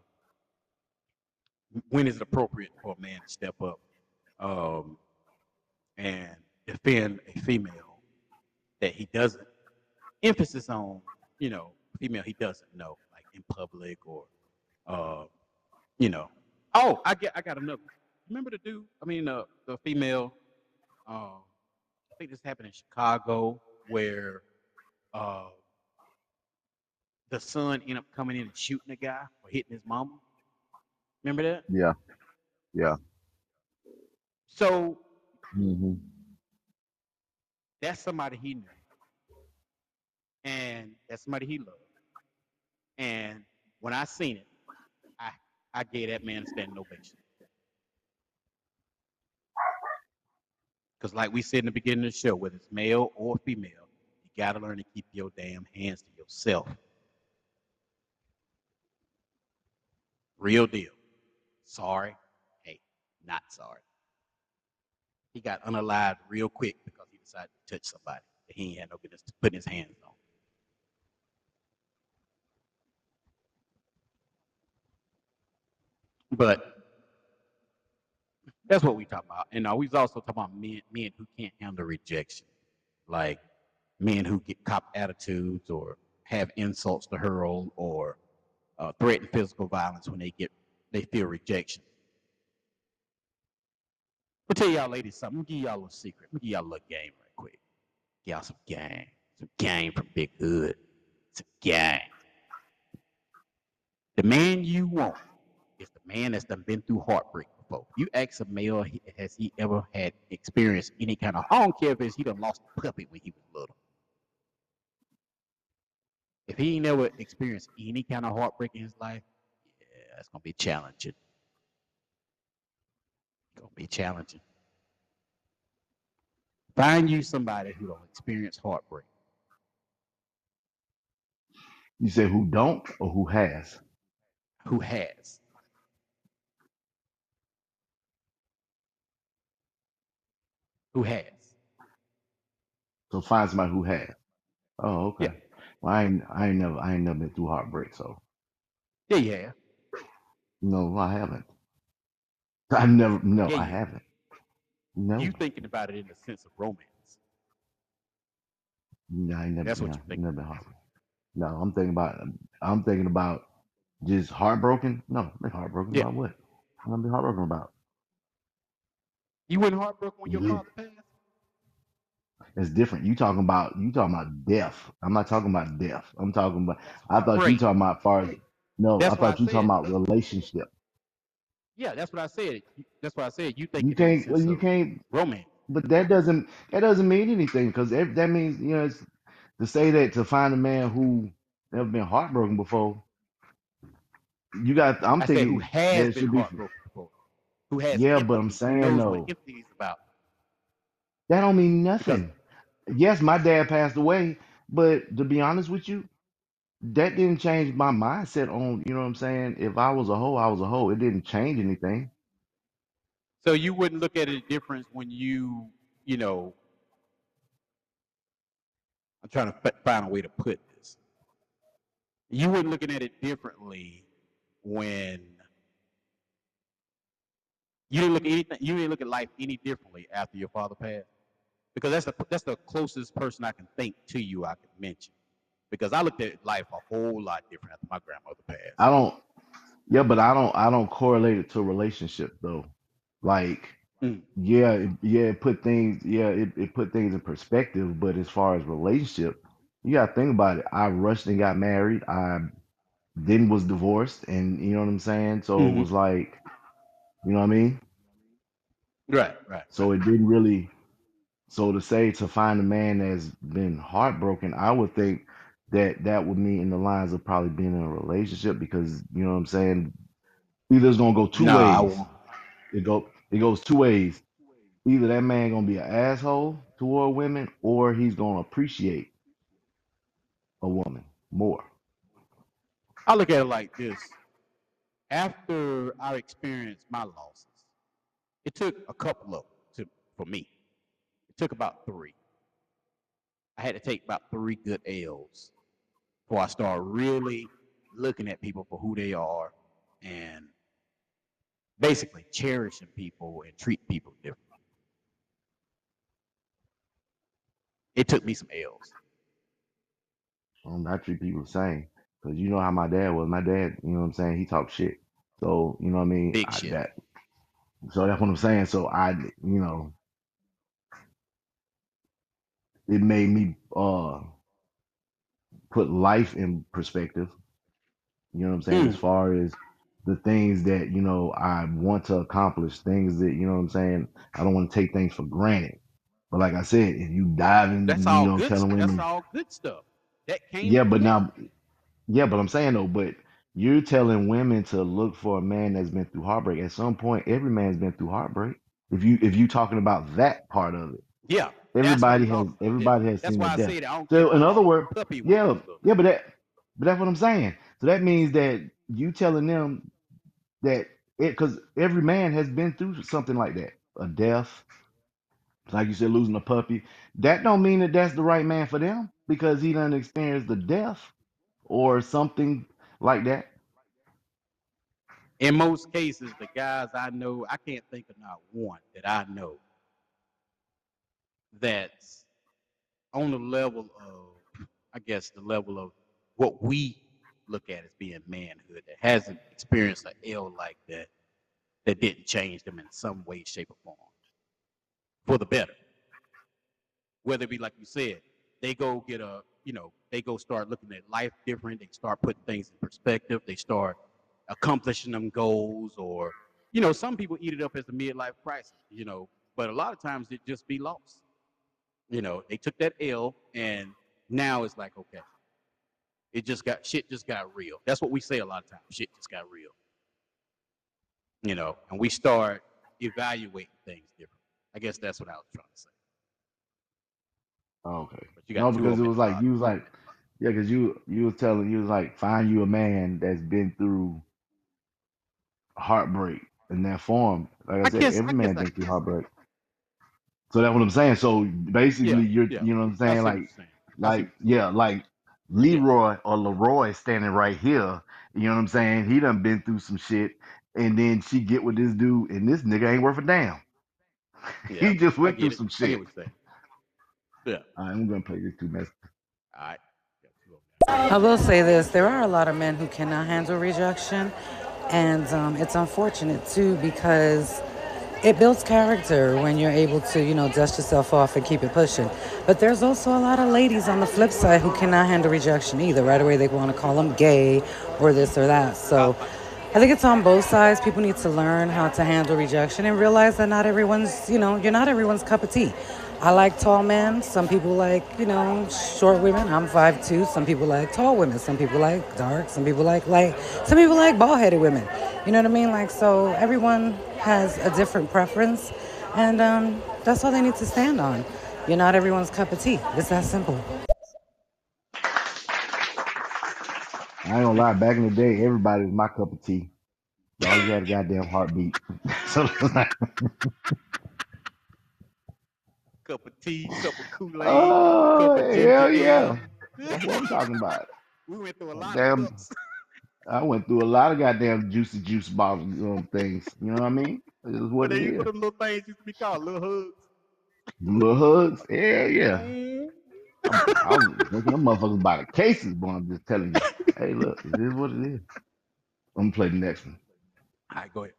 Speaker 2: when is it appropriate for a man to step up um, and defend a female that he doesn't. Emphasis on, you know, female he doesn't know, like in public or, uh, you know. Oh, I get, I got another. Remember the dude? I mean, uh, the female. Uh, I think this happened in Chicago where. Uh, the son ended up coming in and shooting a guy for hitting his mama. Remember that?
Speaker 3: Yeah. Yeah.
Speaker 2: So
Speaker 3: Mm-hmm.
Speaker 2: that's somebody he knew. And that's somebody he loved. And when I seen it, I I gave that man a standing ovation. Because like we said in the beginning of the show, whether it's male or female, you gotta learn to keep your damn hands to yourself. Real deal. Sorry. Hey, not sorry. He got unalived real quick because he decided to touch somebody that he had no business putting his hands on. But that's what we talk about. And uh, we also talk about men, men who can't handle rejection, like men who get cop attitudes or have insults to hurl or uh, threaten physical violence when they get they feel rejection. I'll tell y'all ladies something. I'm give y'all a secret. I'm give y'all a little game right quick. Give y'all some game. Some game from Big Hood. Some game. The man you want man that's done been through heartbreak before. You ask a male, has he ever had experienced any kind of, I don't care if it's he done lost a puppy when he was little. If he ain't never experienced any kind of heartbreak in his life, yeah, it's gonna be challenging. Gonna be challenging. Find you somebody who don't experience heartbreak.
Speaker 3: You say who don't or who has?
Speaker 2: Who has? Who has?
Speaker 3: So find somebody who has. Oh,
Speaker 2: Yeah.
Speaker 3: okay. Well, I ain't, I ain't never, I ain't never been through heartbreak, so
Speaker 2: Yeah, yeah.
Speaker 3: no, I haven't. I never, no,
Speaker 2: Yeah,
Speaker 3: I
Speaker 2: you
Speaker 3: haven't. No,
Speaker 2: you thinking about it in the sense of romance.
Speaker 3: no, I ain't never,
Speaker 2: That's what
Speaker 3: no,
Speaker 2: you're thinking
Speaker 3: never been
Speaker 2: about.
Speaker 3: heartbroken. No, I'm thinking about, I'm thinking about just heartbroken. No, they heartbroken
Speaker 2: Yeah.
Speaker 3: about what? I'm gonna be heartbroken about.
Speaker 2: You wasn't heartbroken when your
Speaker 3: Yeah.
Speaker 2: father passed?
Speaker 3: It's different. You talking about, you talking about death. I'm not talking about death. I'm talking about.
Speaker 2: That's
Speaker 3: I thought you
Speaker 2: heartbreak.
Speaker 3: talking about far as. No, I
Speaker 2: That's I
Speaker 3: thought you talking
Speaker 2: said.
Speaker 3: about relationship.
Speaker 2: Yeah, that's what I said. That's what I said you think
Speaker 3: You
Speaker 2: thinking in the
Speaker 3: can't. Well,
Speaker 2: sense
Speaker 3: you
Speaker 2: of
Speaker 3: can't.
Speaker 2: romance.
Speaker 3: But that doesn't. That doesn't mean anything because that means you know it's, to say that to find a man who never been heartbroken before. You got. I'm
Speaker 2: I said who
Speaker 3: thinking
Speaker 2: has been
Speaker 3: should be.
Speaker 2: heartbroken who has
Speaker 3: Yeah, but I'm saying
Speaker 2: knows what
Speaker 3: though,
Speaker 2: empathy is about.
Speaker 3: that don't mean
Speaker 2: Because
Speaker 3: nothing. Yes, my dad passed away, but to be honest with you, that didn't change my mindset on. You know what I'm saying? If I was a hoe, I was a hoe. It didn't change anything.
Speaker 2: so you wouldn't look at it a difference when you, you know, I'm trying to fi- find a way to put this. You wouldn't looking at it differently when you didn't look at anything. You didn't look at life any differently after your father passed, because that's the that's the closest person I can think to you I can mention. Because I looked at life a whole lot different after my grandmother passed.
Speaker 3: I don't. Yeah, but I don't. I don't correlate it to a relationship though. Like,
Speaker 2: Mm.
Speaker 3: yeah, it, yeah, it put things. Yeah, it, it put things in perspective. But as far as relationship, you got to think about it. I rushed and got married. I then was divorced, and you know what I'm saying. So it
Speaker 2: hmm
Speaker 3: was like, you know what I mean.
Speaker 2: Right, right,
Speaker 3: So it didn't really. So to say to find a man that's been heartbroken, I would think that that would mean in the lines of probably being in a relationship because you know what I'm saying. Either it's gonna go two
Speaker 2: I
Speaker 3: ways.
Speaker 2: won't.
Speaker 3: It go it goes two ways. Either that man gonna be an asshole toward women, or he's gonna appreciate a woman more.
Speaker 2: I look at it like this. After I experienced my losses, it took a couple of to for me. It took about three. I had to take about three good L's before I started really looking at people for who they are and basically cherishing people and treat people differently. It took me some L's.
Speaker 3: Um, I treat people the same because you know how my dad was. My dad, you know what I'm saying. He talked shit. So you know what I mean.
Speaker 2: Big
Speaker 3: I,
Speaker 2: shit.
Speaker 3: that so that's what I'm saying. So I, you know, it made me uh put life in perspective. You know what I'm saying? As
Speaker 2: Mm.
Speaker 3: far as the things that, you know, I want to accomplish, things that, you know what I'm saying? I don't want to take things for granted. But like I said, if you dive in,
Speaker 2: That's
Speaker 3: you
Speaker 2: all
Speaker 3: know,
Speaker 2: good.
Speaker 3: telling
Speaker 2: st- That's all good stuff. That came
Speaker 3: yeah, but now, yeah, but I'm saying though, but you're telling women to look for a man that's been through heartbreak. At some point, every man's been through heartbreak. If you if you talking about that part of it,
Speaker 2: Yeah,
Speaker 3: everybody has everybody has
Speaker 2: that's
Speaker 3: seen
Speaker 2: why I
Speaker 3: death.
Speaker 2: said I don't care
Speaker 3: So in other words,
Speaker 2: a puppy when he
Speaker 3: yeah, yeah, but that but that's what I'm saying. So that means that you telling them that it because every man has been through something like that, a death, like you said, losing a puppy. That don't mean that that's the right man for them because he done experienced the death or something like that.
Speaker 2: In most cases, the guys I know, I can't think of not one that I know that's on the level of, I guess, the level of what we look at as being manhood that hasn't experienced an L like that, that didn't change them in some way, shape, or form for the better. Whether it be like you said, they go get a, you know, they go start looking at life different. They start putting things in perspective. They start accomplishing them goals, or you know, some people eat it up as a midlife crisis, you know, but a lot of times it just be lost. You know, they took that L, and now it's like, okay, it just got shit just got real. That's what we say a lot of times. Shit just got real. You know, and we start evaluating things different. I guess that's what I was trying to say.
Speaker 3: Okay.
Speaker 2: But you
Speaker 3: No,
Speaker 2: got two
Speaker 3: because it
Speaker 2: them
Speaker 3: was like
Speaker 2: body.
Speaker 3: you was like, yeah, because you you was telling you was like, find you a man that's been through heartbreak in that form. Like I
Speaker 2: I
Speaker 3: said,
Speaker 2: guess,
Speaker 3: every
Speaker 2: I guess,
Speaker 3: man
Speaker 2: I
Speaker 3: been through
Speaker 2: guess.
Speaker 3: heartbreak. So that's what I'm saying. So basically,
Speaker 2: Yeah,
Speaker 3: you're
Speaker 2: yeah.
Speaker 3: you know what I'm
Speaker 2: I
Speaker 3: saying,
Speaker 2: see what
Speaker 3: like
Speaker 2: you're saying. I see
Speaker 3: like
Speaker 2: you're
Speaker 3: yeah,
Speaker 2: saying.
Speaker 3: like
Speaker 2: Yeah,
Speaker 3: Leroy or Leroy standing right here. You know what I'm saying? He done been through some shit, and then she get with this dude, and this nigga ain't worth a damn.
Speaker 2: yeah.
Speaker 3: he just
Speaker 2: I
Speaker 3: went
Speaker 2: get
Speaker 3: through
Speaker 2: it.
Speaker 3: some
Speaker 2: I get
Speaker 3: shit.
Speaker 2: what you're saying. Yeah.
Speaker 3: All right, I'm gonna play this two messages.
Speaker 2: All right. Got two of them.
Speaker 7: I will say this: there are a lot of men who cannot handle rejection, and um, it's unfortunate too because it builds character when you're able to, you know, dust yourself off and keep it pushing. But there's also a lot of ladies on the flip side who cannot handle rejection either. Right away, they want to call them gay or this or that. So. I think it's on both sides. People need to learn how to handle rejection and realize that not everyone's, you know, you're not everyone's cup of tea. I like tall men. Some people like, you know, short women. I'm 5'2". Some people like tall women. Some people like dark. Some people like light. Some people like bald-headed women. You know what I mean? Like, so everyone has a different preference. And um, that's all they need to stand on. You're not everyone's cup of tea. It's that simple.
Speaker 3: I ain't gonna lie, back in the day, everybody was my cup of tea. You had a goddamn heartbeat. so
Speaker 2: Cup of tea, cup of Kool-Aid,
Speaker 3: Oh
Speaker 2: cup of ginger
Speaker 3: hell yeah. That's what I'm talking about.
Speaker 2: we went through a lot of
Speaker 3: Damn
Speaker 2: cups.
Speaker 3: I went through a lot of goddamn juicy juice bottles um, things. You know what I mean? It is
Speaker 2: What
Speaker 3: what it
Speaker 2: they
Speaker 3: is.
Speaker 2: what them little things used to be called? Little hugs.
Speaker 3: Little hugs. Hell yeah.
Speaker 2: Mm.
Speaker 3: I'm, I was drinking them motherfuckers by the cases, but I'm just telling you. Hey, look, it is what it is. I'm gonna play the next one.
Speaker 2: All right, go ahead.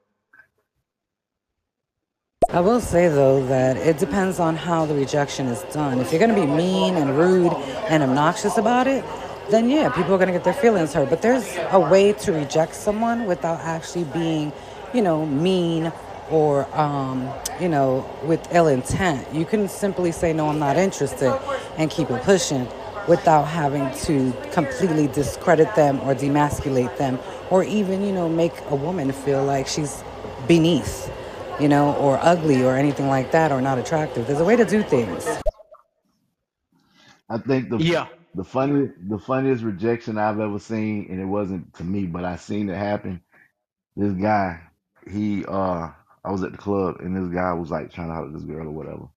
Speaker 7: I will say though that it depends on how the rejection is done. If you're going to be mean and rude and obnoxious about it, then yeah, people are going to get their feelings hurt. But there's a way to reject someone without actually being, you know, mean or, um, you know, with ill intent. You can simply say, no, I'm not interested and keep it pushing without having to completely discredit them or demasculate them or even, you know, make a woman feel like she's beneath you know, or ugly or anything like that, or not attractive. There's a way to do things.
Speaker 3: I think the
Speaker 2: Yeah.
Speaker 3: the funny the funniest rejection I've ever seen, and it wasn't to me, but I seen it happen. This guy, he uh I was at the club and this guy was like trying to holler at this girl or whatever.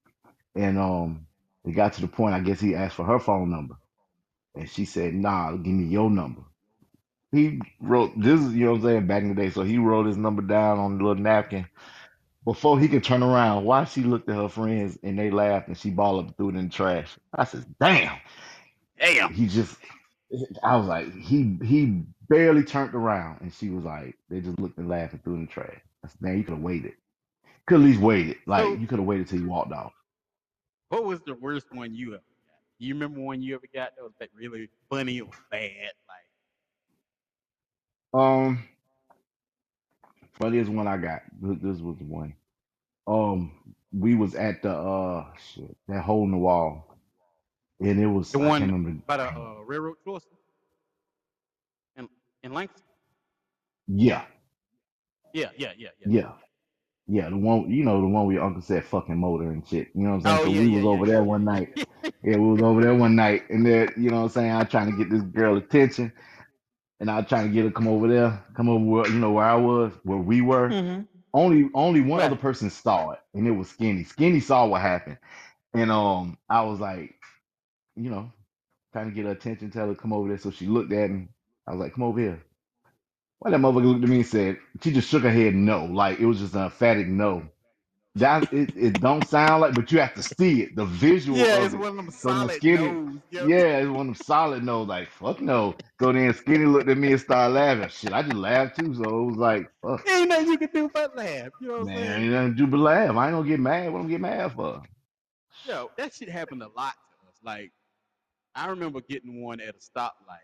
Speaker 3: And um it got to the point I guess he asked for her phone number. And she said, nah, give me your number. He wrote this is you know what I'm saying, back in the day. So he wrote his number down on a little napkin. Before he could turn around, why she looked at her friends and they laughed and she balled up and threw it in the trash. I said, damn.
Speaker 2: Damn.
Speaker 3: He just I was like, he he barely turned around and she was like, they just looked and laughed and threw it in the trash. I said, man, you could have waited. Could at least waited. Like
Speaker 2: So
Speaker 3: you could have waited till you walked off.
Speaker 2: what was the worst one you ever got? You remember one you ever got that was like really funny or bad? Like
Speaker 3: Um, funniest one I got. This was the one. Um, we was at the uh shit that hole in the wall, and it was
Speaker 2: the
Speaker 3: I
Speaker 2: one
Speaker 3: remember.
Speaker 2: by the uh, railroad crossing in in Langston?
Speaker 3: Yeah,
Speaker 2: Yeah, yeah, yeah, yeah.
Speaker 3: yeah, yeah. The one you know the one where your uncle said fucking motor and shit. You know what I'm saying?
Speaker 2: Oh
Speaker 3: So
Speaker 2: yeah,
Speaker 3: we
Speaker 2: yeah,
Speaker 3: was
Speaker 2: yeah,
Speaker 3: over there one night. Yeah, we was over there one night, and there you know what I'm saying. I trying to get this girl attention, and I was trying to get her to come over there, come over where you know where I was, where we were. Only only one other person saw it, and it was Skinny. Skinny saw what happened, and um, I was like, you know, trying to get her attention, tell her to come over there. So she looked at me. I was like, come over here. Why that motherfucker looked at me and said, she just shook her head no, like it was just an emphatic no. That it, it don't sound like, but you have to see it, the visual
Speaker 2: Yeah, it's
Speaker 3: it.
Speaker 2: one of them
Speaker 3: So
Speaker 2: solid
Speaker 3: Skinny,
Speaker 2: no's. yo.
Speaker 3: yeah, it's one of them solid no, like fuck no. So then Skinny looked at me and started laughing. Shit, I just laughed too. So it was like, fuck,
Speaker 2: Ain't nothing you can do but laugh. You know what I'm
Speaker 3: man,
Speaker 2: saying?
Speaker 3: ain't nothing to do but laugh. I ain't gonna get mad. What I'm get mad for?
Speaker 2: Yo, that shit happened a lot to us. Like, I remember getting one at a stoplight.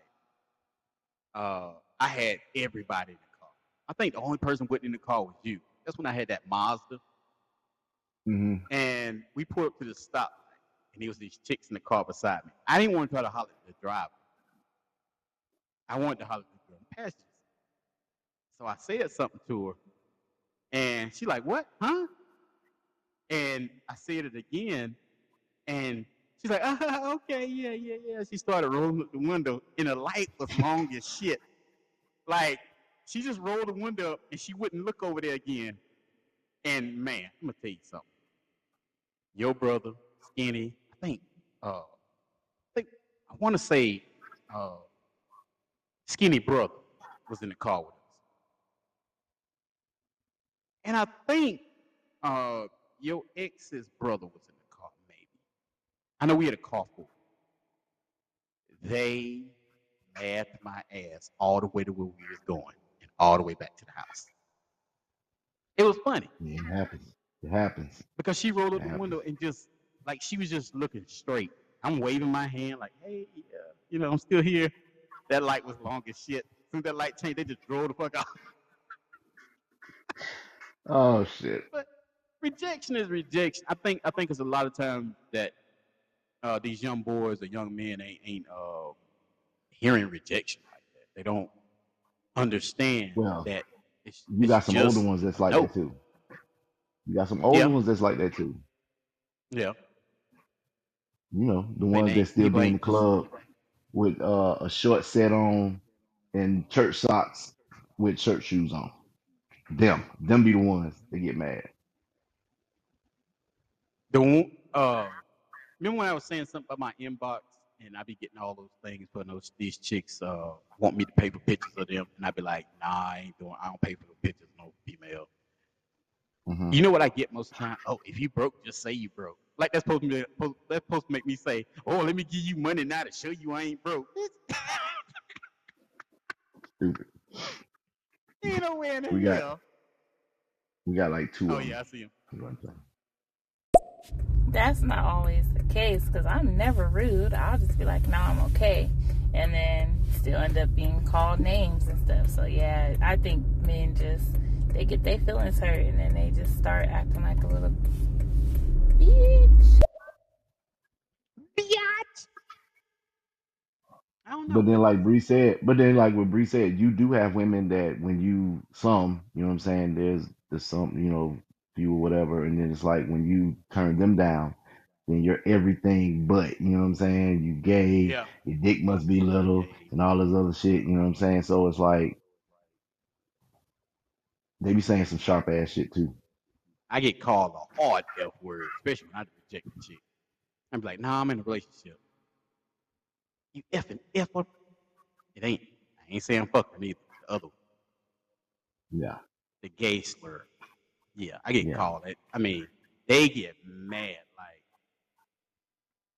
Speaker 2: Uh, I had everybody in the car. I think the only person with in the car was you. That's when I had that Mazda,
Speaker 3: hmm
Speaker 2: and we pulled up to the stoplight, and there was these chicks in the car beside me. I didn't want to try to holler at the driver. I wanted to holler at the girl in the passenger. So I said something to her, and she like, "What? Huh?" And I said it again, and she's like, ah, "Okay, yeah, yeah, yeah." She started rolling up the window, and the light was long as shit. Like she just rolled the window up, and she wouldn't look over there again. And man, I'm gonna tell you something. Your brother, Skinny, I think, uh, I think I want to say, uh, Skinny brother was in the car with us. And I think uh, your ex's brother was in the car, maybe. I know we had a car full. They laughed my ass all the way to where we was going and all the way back to the house. It was funny
Speaker 3: it happens. It happens.
Speaker 2: because she rolled up the window and just like she was just looking straight. I'm waving my hand like, hey, yeah, you know, I'm still here. That light was long as shit. As soon as that light changed, they just drove the fuck out.
Speaker 3: Oh shit.
Speaker 2: But rejection is rejection. I think I think it's a lot of times that uh, these young boys or young men ain't ain't uh, hearing rejection like that. They don't understand
Speaker 3: Well,
Speaker 2: that it's,
Speaker 3: You
Speaker 2: it's
Speaker 3: got some
Speaker 2: just
Speaker 3: older ones that's like
Speaker 2: no.
Speaker 3: that too. You got some older ones that's like that too.
Speaker 2: Yeah,
Speaker 3: You know, the ones that still be in the club with uh, a short set on and church socks with church shoes on. Them, them be the ones that get mad.
Speaker 2: The one, uh, remember when I was saying something about my inbox and I be getting all those things for those these chicks uh want me to pay for pictures of them and I be like, nah, I ain't doing. I don't pay for the pictures, no female.
Speaker 3: Mhm.
Speaker 2: You know what I get most of the time? Oh, if you broke, just say you broke. Like that's supposed to be that's supposed to make me say, oh, let me give you money now to show you I ain't broke.
Speaker 3: Stupid.
Speaker 2: ain't no way in the
Speaker 3: We got-
Speaker 2: hell.
Speaker 3: We got like two
Speaker 2: Oh
Speaker 3: of
Speaker 2: yeah, I see him.
Speaker 6: That's not always the case because I'm never rude. I'll just be like, no, I'm okay. And then still end up being called names and stuff. So, yeah, I think men just, they get their feelings hurt and then they just start acting like a little bitch.
Speaker 2: I don't know.
Speaker 3: But then, like Bree said, but then, like what Bree said, you do have women that when you some, you know what I'm saying. There's there's some, you know, few or whatever, and then it's like when you turn them down, then you're everything but, you know what I'm saying. You gay,
Speaker 2: yeah.
Speaker 3: your dick must be little, and all this other shit. You know what I'm saying. So it's like they be saying some sharp ass shit too.
Speaker 2: I get called a hard F word, especially when I reject a chick. I'm like, nah, I'm in a relationship. You effing F her? It ain't. I ain't saying fuck her neither. The other one,
Speaker 3: Yeah,
Speaker 2: the gay slur. Yeah, I get
Speaker 3: Yeah.
Speaker 2: called it. I mean, they get mad. Like,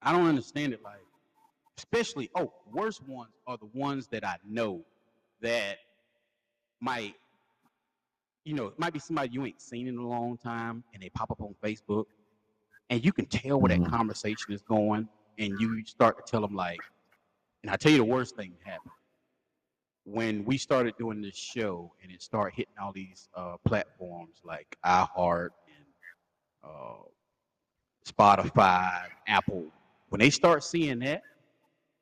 Speaker 2: I don't understand it. Like, especially, oh, worst ones are the ones that I know that might, you know, it might be somebody you ain't seen in a long time and they pop up on Facebook and you can tell where
Speaker 3: Mhm.
Speaker 2: that conversation is going and you start to tell them, like, and I tell you the worst thing that happened. When we started doing this show and it started hitting all these uh, platforms like iHeart and uh, Spotify, Apple, when they start seeing that,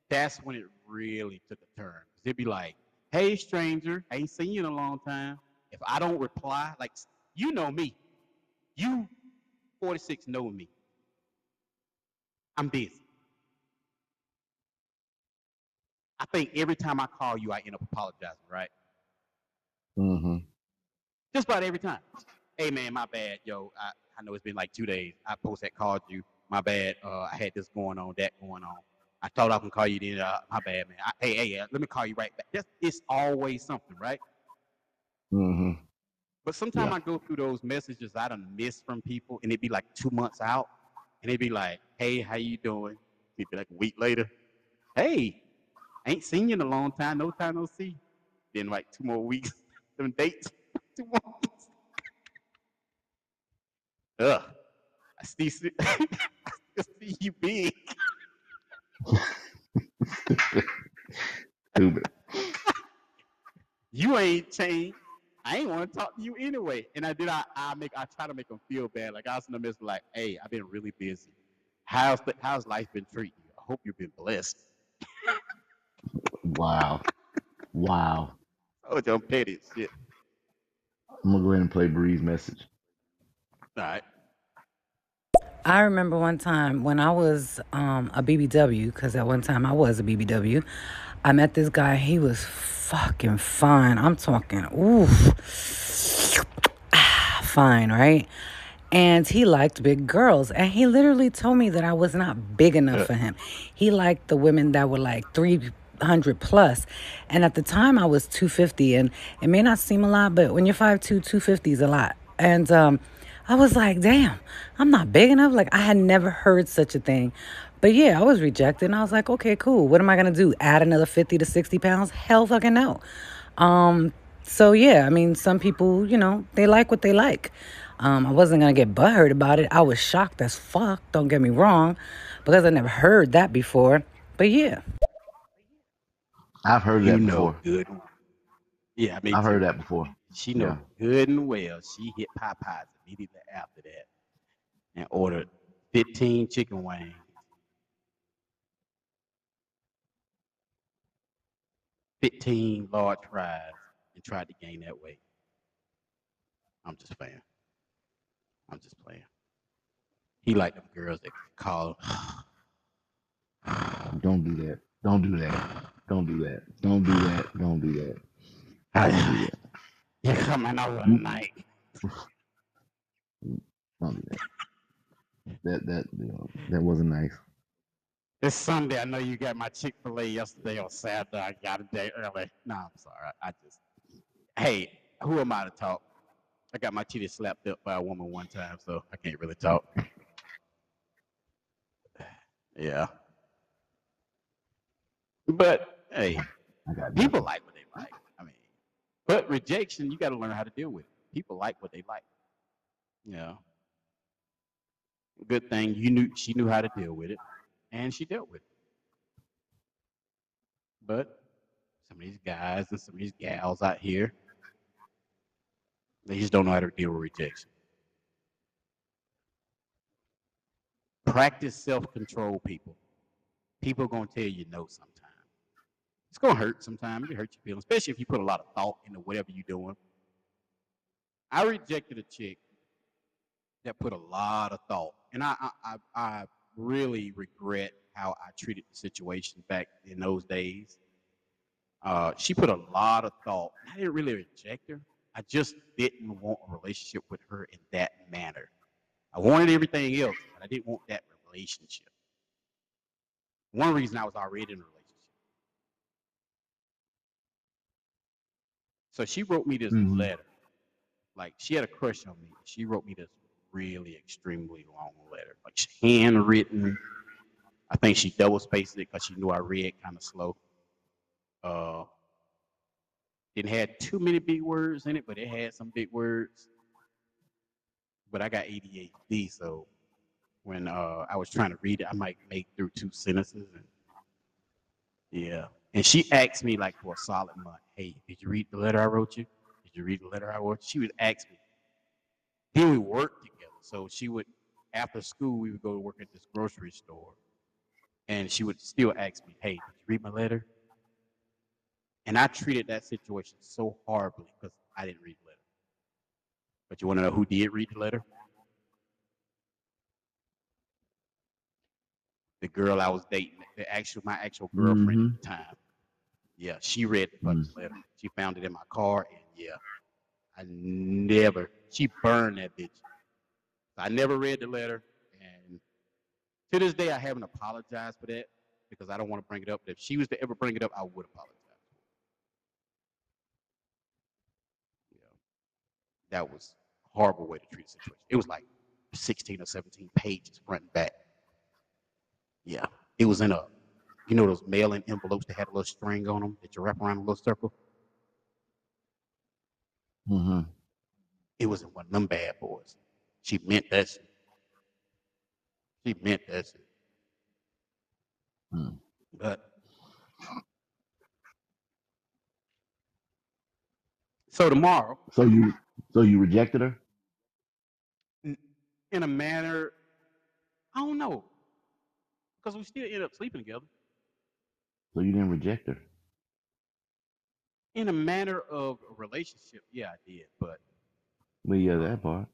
Speaker 2: that's when it really took a turn. They'd be like, "Hey, stranger, I ain't seen you in a long time. If I don't reply, like you know me, you 46 know me. I'm busy. I think every time I call you, I end up apologizing, right?
Speaker 3: Mm-hmm.
Speaker 2: Just about every time. hey man, my bad, yo. I, I know it's been like two days. I post that called you. My bad. Uh, I had this going on, that going on. I thought I can call you then. Uh, my bad, man. I, hey, hey, uh, let me call you right back. That's, it's always something, right?
Speaker 3: Hmm
Speaker 2: But sometimes
Speaker 3: Yeah.
Speaker 2: I go through those messages I done missed from people, and it'd be like two months out, and they'd be like, "Hey, how you doing?" It'd be like a week later, "Hey, ain't seen you in a long time. No time no see." Then like two more weeks, them dates, two more. Weeks. Ugh, I still see, I still see you big.
Speaker 3: Stupid.
Speaker 2: You ain't changed. I ain't want to talk to you anyway. And I did. I, I make. I try to make them feel bad. Like I was in the midst, like, "Hey, I've been really busy. How's the, how's life been treating you? I hope you've been blessed."
Speaker 3: Wow. Wow.
Speaker 2: Oh, dumb petty shit.
Speaker 3: I'm gonna go ahead and play Bree's message.
Speaker 2: All right.
Speaker 7: I remember one time when I was um, a BBW, because at one time I was a BBW. I met this guy. He was fucking fine. I'm talking, oof, fine, right? And he liked big girls. And he literally told me that I was not big enough for him. He liked the women that were like 300 plus. And at the time, I was 250. And it may not seem a lot, but when you're 5'2, 250 is a lot. And um, I was like, damn, I'm not big enough. Like, I had never heard such a thing. But yeah, I was rejected. And I was like, okay, cool. What am I going to do? Add another 50 to 60 pounds? Hell fucking no. Um, so yeah, I mean, some people, you know, they like what they like. Um, I wasn't gonna get butthurt about it. I was shocked as fuck. Don't get me wrong, because I never heard that before. But yeah,
Speaker 3: I've heard
Speaker 2: You
Speaker 3: that
Speaker 2: know
Speaker 3: before.
Speaker 2: good. Yeah, me
Speaker 3: I've
Speaker 2: too.
Speaker 3: heard that before.
Speaker 2: She know
Speaker 3: Yeah.
Speaker 2: good and well. She hit Popeyes immediately after that and ordered 15 chicken wings. Fifteen large fries and tried to gain that weight. I'm just playing. I'm just playing. He like them girls that call.
Speaker 3: Don't do that. Don't do that. Don't do that. Don't do that. Don't do that. Don't do that.
Speaker 2: You're coming over tonight. Mm.
Speaker 3: Don't do that. That that you know, that wasn't nice.
Speaker 2: It's Sunday. I know you got my Chick Fil A yesterday on Saturday. I got a day early. No, I'm sorry. I, just. Hey, who am I to talk? I got my titty slapped up by a woman one time, so I can't really talk. Yeah. But hey, people like what they like. I mean, but rejection, you got to learn how to deal with. it. People like what they like. Yeah. Good thing you knew she knew how to deal with it, and she dealt with it. But some of these guys and some of these gals out here, they just don't know how to deal with rejection. Practice self-control, people. People are gonna tell you no sometimes. It's gonna hurt sometimes. It hurt your feelings, especially if you put a lot of thought into whatever you're doing. I rejected a chick that put a lot of thought, and I I, I, I really regret how I treated the situation back in those days. Uh, she put a lot of thought. I didn't really reject her. I just didn't want a relationship with her in that manner. I wanted everything else, but I didn't want that relationship. One reason I was already in a relationship. So she wrote me this
Speaker 3: Mhm.
Speaker 2: letter. Like she had a crush on me. She wrote me this really extremely long letter, like handwritten. I think she double spaced it because she knew I read kind of slow. Uh, it had too many big words in it, but it had some big words. But I got ADHD, so when uh, I was trying to read it, I might make through two sentences. And yeah, and she asked me like for a solid month, "Hey, did you read the letter I wrote you? Did you read the letter I wrote?" you?" She would ask me. Then we worked so she would after school we would go to work at this grocery store, and she would still ask me, "Hey, did you read my letter?" And I treated that situation so horribly because I didn't read the letter. But you want to know who did read the letter? The girl I was dating, the actual my actual girlfriend at the mm-hmm. time. Yeah, she read the fucking mm. letter. She found it in my car, and yeah, I never She burned that bitch. I never read the letter, and to this day, I haven't apologized for that because I don't want to bring it up. But if she was to ever bring it up, I would apologize. Yeah, that was a horrible way to treat a situation. It was like 16 or 17 pages front and back. Yeah, it was in a, you know, those mailing envelopes that had a little string on them that you wrap around a little circle.
Speaker 3: Mm-hmm.
Speaker 2: It was in one of them bad boys. She meant that shit. She meant that shit.
Speaker 3: Hmm.
Speaker 2: But so tomorrow,
Speaker 3: So you so you rejected her?
Speaker 2: n- in a manner, I don't know, because we still end up sleeping together.
Speaker 3: So you didn't reject her?
Speaker 2: In a manner of a relationship, yeah, I did, but
Speaker 3: Well, yeah, that part.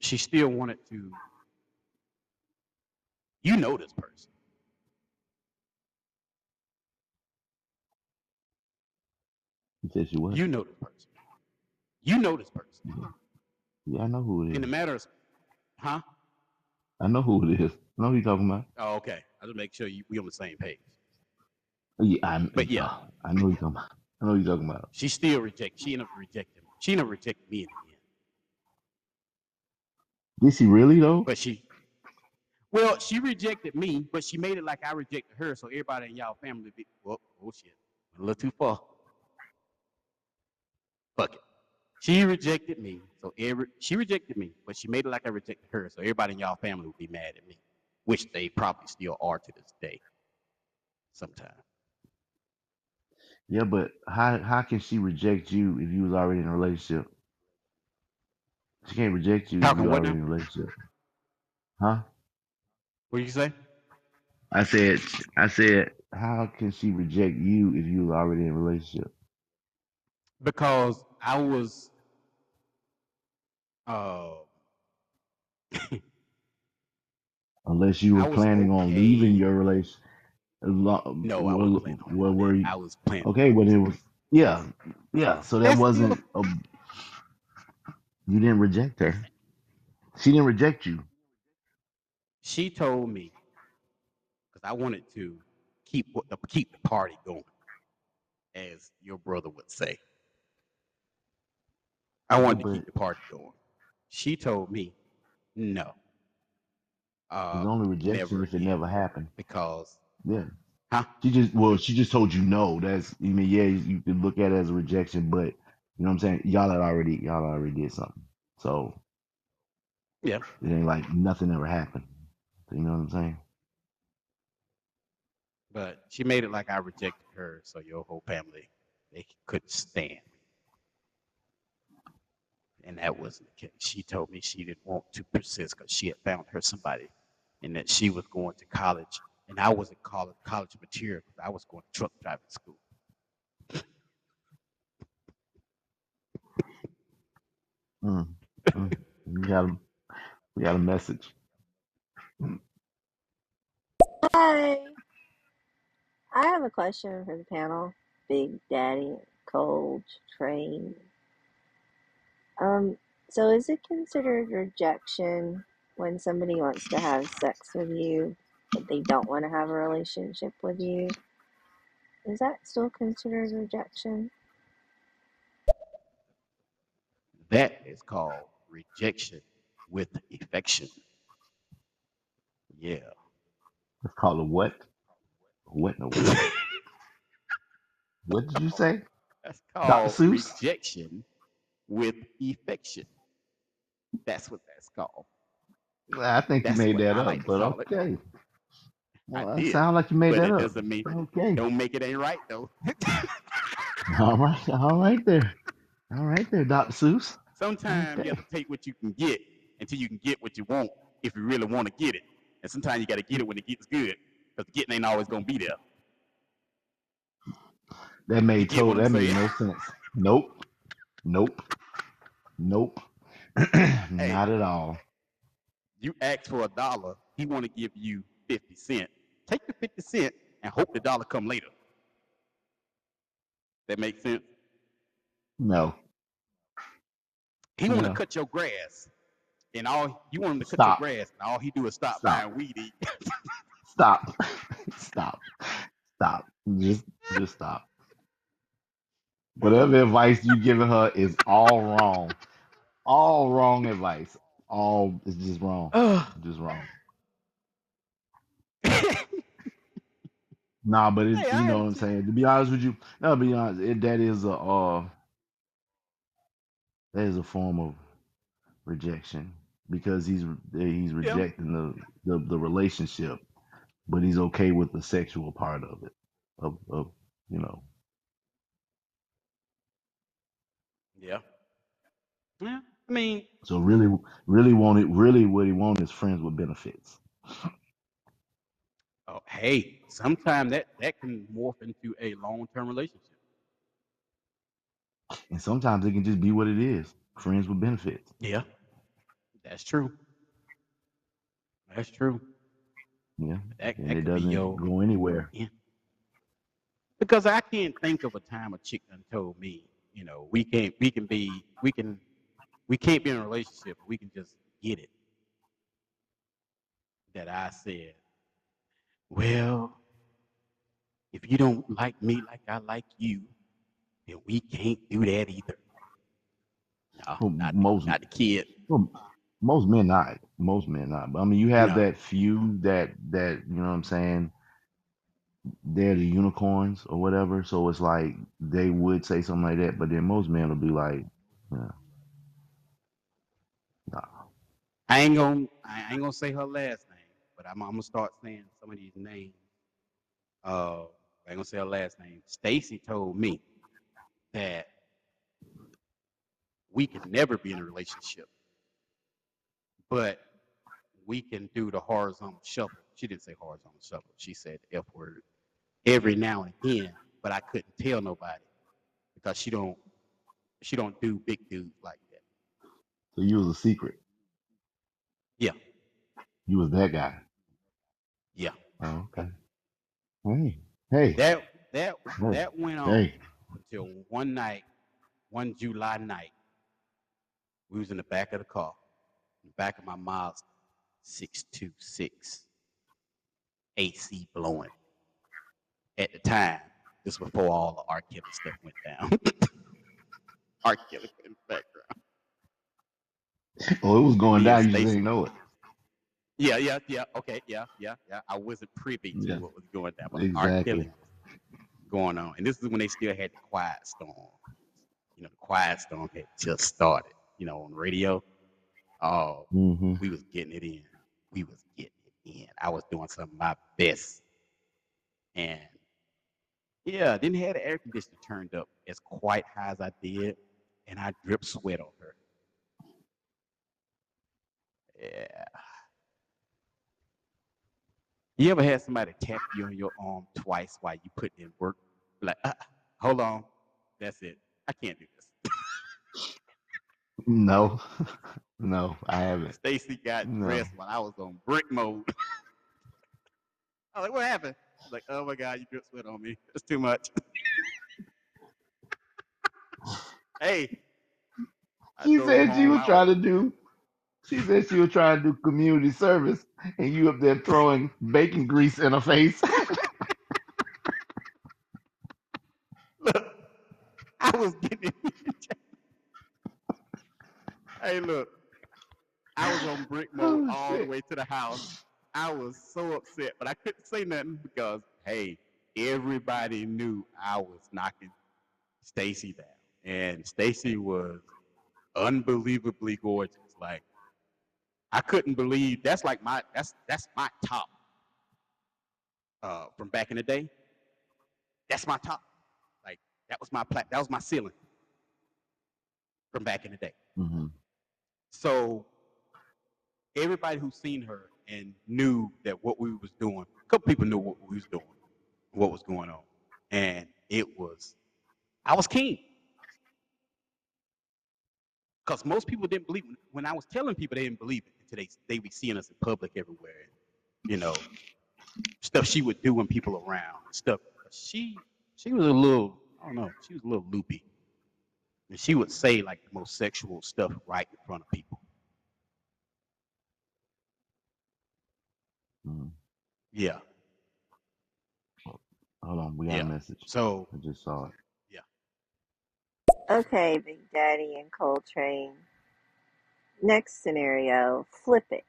Speaker 2: She still wanted to. You know this person.
Speaker 3: You said she was.
Speaker 2: You know this person. You know this person.
Speaker 3: Yeah, I know who it
Speaker 2: In
Speaker 3: is.
Speaker 2: the matter of, huh?
Speaker 3: I know who it is. I know who you're talking about.
Speaker 2: Oh, okay. I just make sure you, we on the same page.
Speaker 3: Yeah, I,
Speaker 2: But yeah.
Speaker 3: Uh, I know who you're talking about. I know who you're talking about.
Speaker 2: She still reject. She ended up rejecting. She ended up rejecting me in the end.
Speaker 3: Did she really though?
Speaker 2: But she, well, she rejected me, but she made it like I rejected her, so everybody in y'all family be, well, oh shit, went a little too far. Fuck it. She rejected me, so every she rejected me, but she made it like I rejected her, so everybody in y'all family would be mad at me, which they probably still are to this day. Sometimes.
Speaker 3: Yeah, but how how can she reject you if you was already in a relationship? She can't reject you if
Speaker 2: Talking
Speaker 3: you
Speaker 2: what
Speaker 3: already in a relationship. Huh?
Speaker 2: What did you say?
Speaker 3: I said I said how can she reject you if you was already in a relationship?
Speaker 2: Because I was, uh,
Speaker 3: Unless you
Speaker 2: I
Speaker 3: were
Speaker 2: was
Speaker 3: planning on leaving
Speaker 2: okay.
Speaker 3: your relation.
Speaker 2: No, I wasn't planning on
Speaker 3: What
Speaker 2: doing
Speaker 3: were
Speaker 2: that.
Speaker 3: you?
Speaker 2: I was planning.
Speaker 3: Okay, but it was yeah, yeah. So that wasn't a, you didn't reject her. She didn't reject you.
Speaker 2: She told me because I wanted to keep what the keep the party going, as your brother would say. I wanted to
Speaker 3: But
Speaker 2: keep the party going. She told me, no, uh,
Speaker 3: only rejection
Speaker 2: never
Speaker 3: if it
Speaker 2: again,
Speaker 3: never happened.
Speaker 2: because,
Speaker 3: Yeah.
Speaker 2: huh?
Speaker 3: She just well, she just told you no. That's I mean, yeah, you can look at it as a rejection, but you know what I'm saying? Y'all had already y'all already did something. So
Speaker 2: Yeah,
Speaker 3: it ain't like nothing ever happened. You know what I'm saying?
Speaker 2: but she made it like I rejected her, so your whole family they couldn't stand me, and that wasn't the case. She told me she didn't want to persist because she had found her somebody, and that she was going to college, and I wasn't college college material because I was going to truck driving school.
Speaker 3: Mm, mm. We got a we got a message.
Speaker 8: Hi, I have a question for the panel. Big Daddy, Cold, Train. Um, so is it considered rejection when somebody wants to have sex with you, but they don't want to have a relationship with you? Is that still considered rejection?
Speaker 2: That is called rejection with affection. Yeah.
Speaker 3: It's called a what? What no what? What did you say?
Speaker 2: That's
Speaker 3: Dr.
Speaker 2: called
Speaker 3: Seuss?
Speaker 2: rejection with affection. That's what that's called.
Speaker 3: I think you made
Speaker 2: what
Speaker 3: that
Speaker 2: I
Speaker 3: up,
Speaker 2: like to
Speaker 3: but
Speaker 2: call it.
Speaker 3: okay.
Speaker 2: I
Speaker 3: Well, that
Speaker 2: did,
Speaker 3: sounds like you made
Speaker 2: but
Speaker 3: that
Speaker 2: it
Speaker 3: up.
Speaker 2: doesn't mean
Speaker 3: Okay.
Speaker 2: don't make it ain't right though.
Speaker 3: All right. All right there. All right there, Dr. Seuss.
Speaker 2: sometimes you have to take what you can get until you can get what you want if you really want to get it. And sometimes you got to get it when it gets good because getting ain't always gonna be there.
Speaker 3: That made total. That made no sense. Nope. Nope. Nope.
Speaker 2: Hey,
Speaker 3: Not at all.
Speaker 2: you ask for a dollar, he want to give you fifty cent. Take the fifty cent and hope the dollar come later. That makes sense.
Speaker 3: No.
Speaker 2: He want to cut your grass, and all you want him to cut
Speaker 3: Stop.
Speaker 2: your grass, and all he do is stop,
Speaker 3: Stop.
Speaker 2: buying weed. eat.
Speaker 3: Stop. stop. Stop. Just just stop. Whatever advice you giving her is all wrong. All wrong advice. All it's just wrong.
Speaker 2: Ugh.
Speaker 3: Just wrong. Nah, but it's
Speaker 2: Hey,
Speaker 3: you
Speaker 2: I
Speaker 3: know what I'm saying. To be honest with you, no, to be honest, it, that is a uh, that is a form of rejection because he's eh, he's
Speaker 2: Yeah.
Speaker 3: rejecting the, the the relationship, but he's okay with the sexual part of it, of of you know.
Speaker 2: yeah. Yeah. I mean,
Speaker 3: So really, really wanted. Really, what he wanted is friends with benefits.
Speaker 2: oh, hey, sometimes that that can morph into a long term relationship.
Speaker 3: And sometimes it can just be what it is. Friends with benefits.
Speaker 2: Yeah. That's true. That's true.
Speaker 3: Yeah.
Speaker 2: That,
Speaker 3: And
Speaker 2: that
Speaker 3: it doesn't
Speaker 2: your
Speaker 3: go anywhere.
Speaker 2: Yeah. Because I can't think of a time a chick done told me, you know, we can't we can be we can we can't be in a relationship, we can just get it. That I said, Well, if you don't like me like I like you, then we can't do that either. No,
Speaker 3: Well,
Speaker 2: not,
Speaker 3: most
Speaker 2: not the kid.
Speaker 3: well, most men not. Most men not. But I mean you have
Speaker 2: No.
Speaker 3: that few that that you know what I'm saying, they're the unicorns or whatever. So it's like they would say something like that, but then most men will be like, yeah, nah.
Speaker 2: I ain't gonna I ain't gonna say her last name, but I'm, I'm gonna start saying some of these names. Uh, I ain't gonna say her last name. Stacy told me that we can never be in a relationship, but we can do the horizontal shuffle. She didn't say horizontal shuffle. She said F word every now and again, but I couldn't tell nobody because she don't she don't do big dudes like that.
Speaker 3: So you was a secret.
Speaker 2: Yeah,
Speaker 3: You was that guy.
Speaker 2: yeah.
Speaker 3: Oh, okay. Hey, hey,
Speaker 2: That that
Speaker 3: hey,
Speaker 2: that went on
Speaker 3: hey.
Speaker 2: Until one night, one July night, we was in the back of the car, in the back of my Mazda 626, AC blowing. At the time, this was before all the R. Kelly stuff went down. Kelly in the background.
Speaker 3: Oh, it was going down. You didn't know it.
Speaker 2: Yeah, yeah, yeah. Okay, yeah, yeah, yeah. I wasn't privy to
Speaker 3: Yeah,
Speaker 2: what was going down, but
Speaker 3: exactly.
Speaker 2: Going on. And this is when they still had the quiet storm. You know, the quiet storm had just started, you know, on the radio. Oh,
Speaker 3: hmm
Speaker 2: we was getting it in. We was getting it in. I was doing some of my best. And yeah, didn't have the air conditioner turned up as quite high as I did. And I drip sweat on her. Yeah. You ever had somebody tap you on your arm twice while you put in work? Like, uh, hold on. That's it. I can't do this.
Speaker 3: No, no, I haven't.
Speaker 2: Stacy got
Speaker 3: No.
Speaker 2: dressed while I was on brick mode. I was like, what happened? She's like, oh my God, you drip sweat on me. It's too much. hey. I
Speaker 3: She said she was trying to do. She said she was trying to do community service, and you up there throwing bacon grease in her face.
Speaker 2: Look, I was getting it. hey, look, I was on brick mode
Speaker 3: Oh,
Speaker 2: all the
Speaker 3: shit.
Speaker 2: way to the house. I was so upset, but I couldn't say nothing because, hey, everybody knew I was knocking Stacy down, and Stacy was unbelievably gorgeous. Like I couldn't believe that's like my that's that's my top uh, from back in the day. That's my top. Like that was my pla- that was my ceiling from back in the day.
Speaker 3: hmm
Speaker 2: So everybody who seen her and knew that what we was doing, a couple people knew what we was doing, what was going on, and it was, I was keen. Because most people didn't believe when I was telling people they didn't believe it until they they be seeing us in public everywhere, you know, stuff she would do when people around, stuff. She she was a little, I don't know, she was a little loopy. And she would say like the most sexual stuff right in front of people.
Speaker 3: Mm.
Speaker 2: Yeah.
Speaker 3: Hold on, we got
Speaker 2: Yeah.
Speaker 3: a message.
Speaker 2: So
Speaker 3: I just saw it. Yeah.
Speaker 8: Okay, Big Daddy and Coltrane. Next scenario, flip it.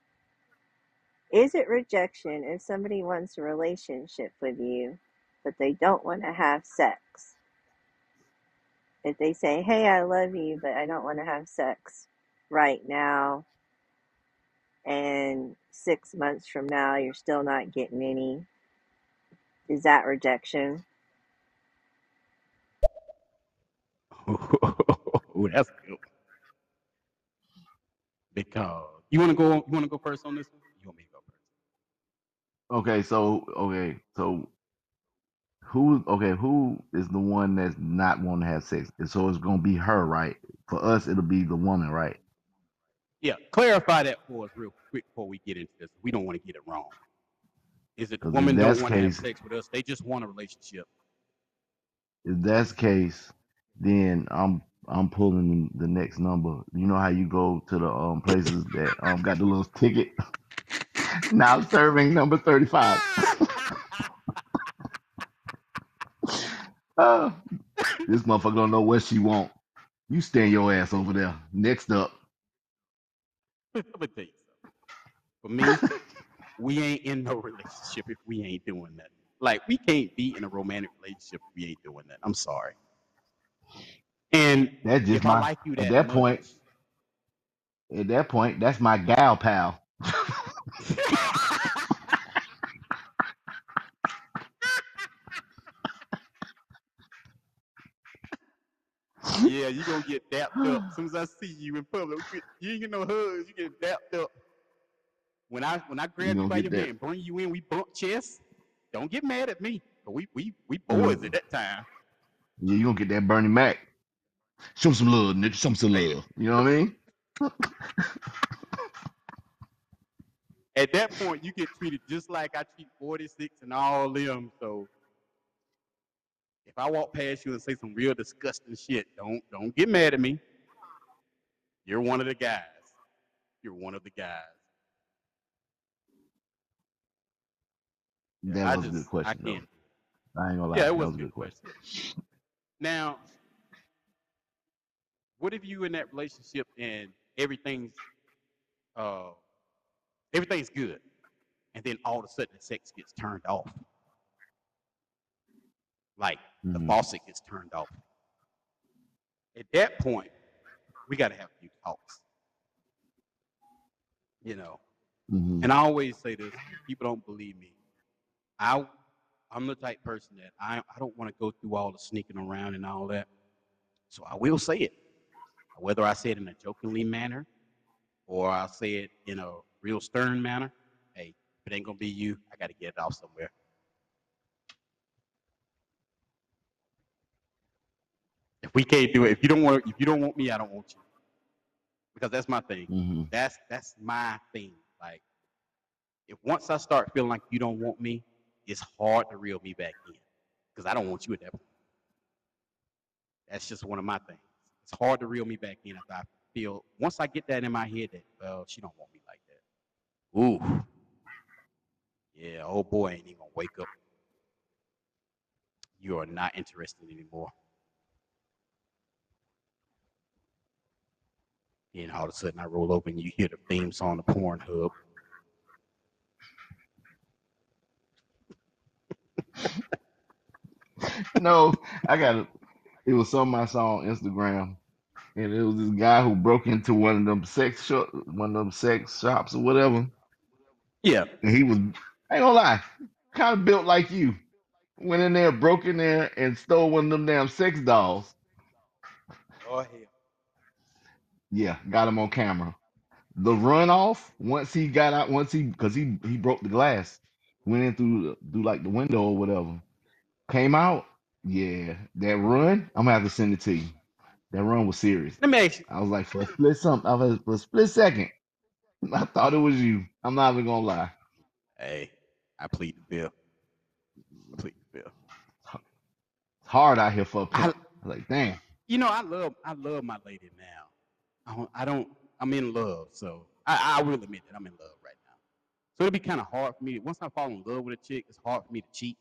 Speaker 8: Is it rejection if somebody wants a relationship with you, but they don't want to have sex? If they say, hey, I love you, but I don't want to have sex right now, and six months from now you're still not getting any, is that rejection?
Speaker 2: Ooh, that's good. Because you want to go, you want to go first on this one? You want me to go first?
Speaker 3: Okay, so okay, so who okay, who is the one that's not wanting to have sex? And So it's gonna be her, right? For us, it'll be the woman, right?
Speaker 2: Yeah, clarify that for us real quick before we get into this. We don't want to get it wrong. Is it the woman don't want to have sex with us? They just want a relationship.
Speaker 3: If that's the case, then I'm I'm pulling the next number. You know how you go to the um places that um got the little ticket. now serving number thirty five. uh, this motherfucker don't know what she want. You stand your ass over there. Next up.
Speaker 2: Me tell you something. For me, we ain't in no relationship if we ain't doing that. Like we can't be in a romantic relationship if we ain't doing that. I'm sorry. And
Speaker 3: That's just
Speaker 2: if I
Speaker 3: my
Speaker 2: like you
Speaker 3: at
Speaker 2: that,
Speaker 3: that
Speaker 2: much,
Speaker 3: point. At that point, that's my gal pal.
Speaker 2: yeah, you gonna get dapped up. As soon as I see you in public, you you ain't get no hugs. You get dapped up. When I when I grab you,
Speaker 3: gonna
Speaker 2: by
Speaker 3: get
Speaker 2: your hand, bring you in, we bump chests. Don't get mad at me. 'cause We we we
Speaker 3: Mm.
Speaker 2: boys at that time.
Speaker 3: Yeah, you gonna get that Bernie Mac. Show some love, nigga. Show some love. You know what I mean?
Speaker 2: At that point, you get treated just like I treat 46 and all of them. So if I walk past you and say some real disgusting shit, don't don't get mad at me. You're one of the guys. You're one of the guys.
Speaker 3: That was a good question,
Speaker 2: I.
Speaker 3: I ain't gonna lie.
Speaker 2: Yeah, it
Speaker 3: that
Speaker 2: was
Speaker 3: was
Speaker 2: a good
Speaker 3: good question.
Speaker 2: Now, what if you in that relationship and everything's uh everything's good, and then all of a sudden the sex gets turned off? Like the
Speaker 3: Mhm.
Speaker 2: faucet gets turned off. At that point, we got to have a few talks. You know,
Speaker 3: Mhm.
Speaker 2: and I always say this: people don't believe me. I, I'm the type person that I, I don't want to go through all the sneaking around and all that. So I will say it, whether I say it in a jokingly manner or I say it in a real stern manner. Hey, if it ain't gonna be you, I got to get it off somewhere. If we can't do it, if you don't want, if you don't want me, I don't want you, because that's my thing.
Speaker 3: Mhm.
Speaker 2: That's that's my thing. Like, if once I start feeling like you don't want me, it's hard to reel me back in, because I don't want you at that point. That's just one of my things. It's hard to reel me back in if I feel once I get that in my head that well she don't want me like that. Ooh, yeah, oh boy, ain't even gonna wake up. You are not interested anymore. And all of a sudden I roll over and you hear the theme song of Pornhub.
Speaker 3: no, I got it. It was something I saw on Instagram, and it was this guy who broke into one of them sex shop, one of them sex shops or whatever.
Speaker 2: Yeah.
Speaker 3: And he was, I ain't gonna lie, kind of built like you. Went in there, broke in there, and stole one of them damn sex dolls.
Speaker 2: Oh hell.
Speaker 3: Yeah, got him on camera. The runoff once he got out, once he because he he broke the glass, went in through through like the window or whatever. Came out, yeah, that run. I'm gonna have to send it to you. That run was serious.
Speaker 2: Let me ask you.
Speaker 3: I was like for a split something, I was for a split second. I thought it was you. I'm not even gonna lie.
Speaker 2: Hey, I plead the bill. I plead the bill.
Speaker 3: It's hard out here for a
Speaker 2: I,
Speaker 3: pimp. I was like, damn.
Speaker 2: You know, I love I love my lady now. I don't, I don't I'm in love, so I, I will admit that I'm in love right now. So it'd be kind of hard for me. Once I fall in love with a chick, it's hard for me to cheat.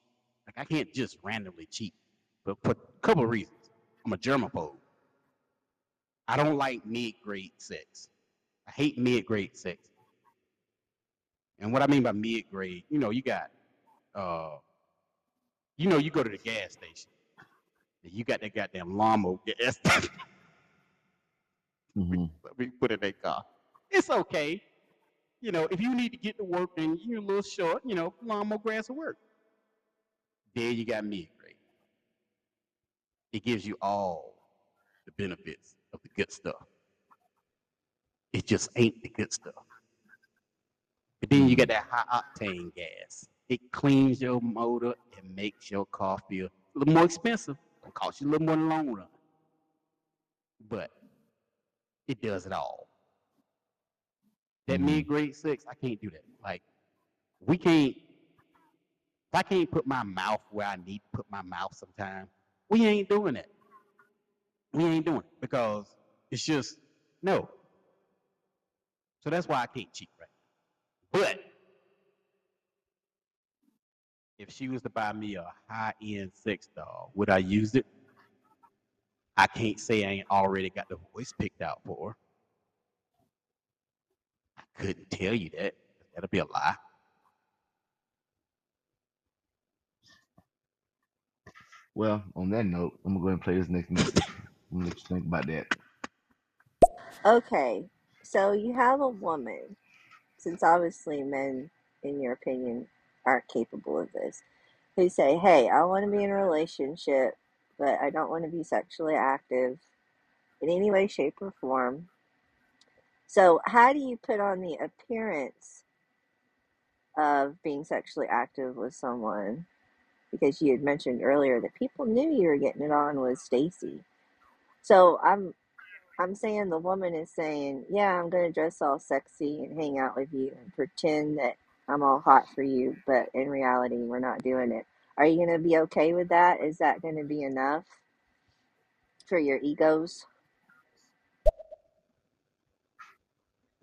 Speaker 2: Like I can't just randomly cheat, but for a couple of reasons. I'm a germaphobe. I don't like mid-grade sex. I hate mid-grade sex. And what I mean by mid-grade, you know, you got, uh, you know, you go to the gas station, and you got that goddamn lawnmower gas.
Speaker 3: hmm
Speaker 2: Let me put in that car. It's okay. You know, if you need to get to work and you're a little short, you know, lawnmower grass will work. There you got mid-grade. It gives you all the benefits of the good stuff. It just ain't the good stuff. But then you got that high octane gas. It cleans your motor and makes your car feel a little more expensive. It'll cost you a little more in the long run. But it does it all. That
Speaker 3: Mhm.
Speaker 2: mid grade six, I can't do that. Like, we can't, if I can't put my mouth where I need to put my mouth sometime, we ain't doing it. We ain't doing it because it's just, no. So that's why I can't cheat right. But if she was to buy me a high end sex doll, would I use it? I can't say I ain't already got the voice picked out for her. I couldn't tell you that. That'd be a lie.
Speaker 3: Well, on that note, I'm gonna go ahead and play this next message. Let you think about that.
Speaker 8: Okay, so you have a woman, since obviously men, in your opinion, aren't capable of this, who say, Hey, I want to be in a relationship, but I don't want to be sexually active in any way, shape, or form. So, how do you put on the appearance of being sexually active with someone? Because you had mentioned earlier that people knew you were getting it on with Stacy. So, I'm I'm saying the woman is saying, Yeah, I'm going to dress all sexy and hang out with you and pretend that I'm all hot for you, but in reality, we're not doing it. Are you going to be okay with that? Is that going to be enough for your egos?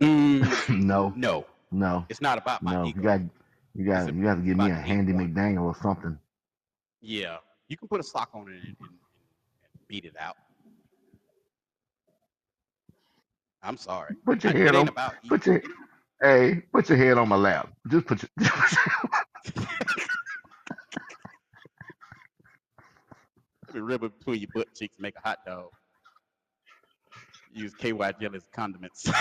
Speaker 2: Mm,
Speaker 3: no,
Speaker 2: no,
Speaker 3: no,
Speaker 2: it's not about my
Speaker 3: no. You got, you got, you got to give me a handy. McDaniel or something.
Speaker 2: Yeah, you can put a sock on it and, and, and beat it out. I'm sorry.
Speaker 3: Put your
Speaker 2: I,
Speaker 3: head on,
Speaker 2: about
Speaker 3: put your, hey, put your head on my lap. Just put your.
Speaker 2: Put a rubber between your butt cheeks, make a hot dog. Use KY jelly as condiments.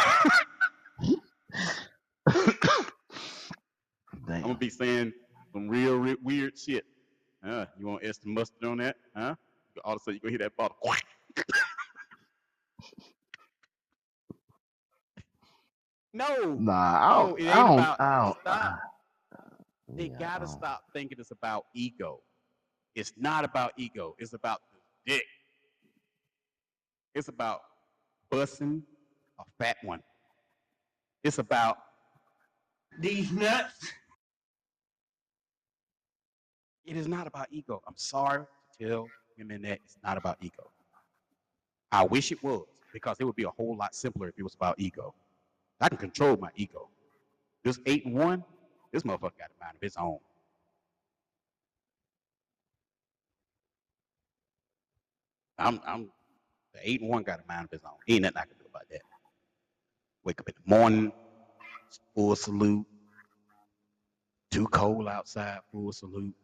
Speaker 2: I'm gonna be saying some real, real weird shit. Uh, you want extra mustard on that? Huh? All of a sudden you gonna hear that bottle. Quack. no,
Speaker 3: Nah, I don't,
Speaker 2: it
Speaker 3: I don't,
Speaker 2: about.
Speaker 3: I don't.
Speaker 2: Stop. They
Speaker 3: yeah,
Speaker 2: gotta stop thinking it's about ego. It's not about ego. It's about the dick. It's about busting a fat one. It's about these nuts. It is not about ego. I'm sorry to tell women that it's not about ego. I wish it was because it would be a whole lot simpler if it was about ego. I can control my ego. This eight and one, this motherfucker got a mind of his own. I'm, I'm, the eight and one got a mind of his own. Ain't nothing I can do about that. Wake up in the morning, full salute. Too cold outside, full salute.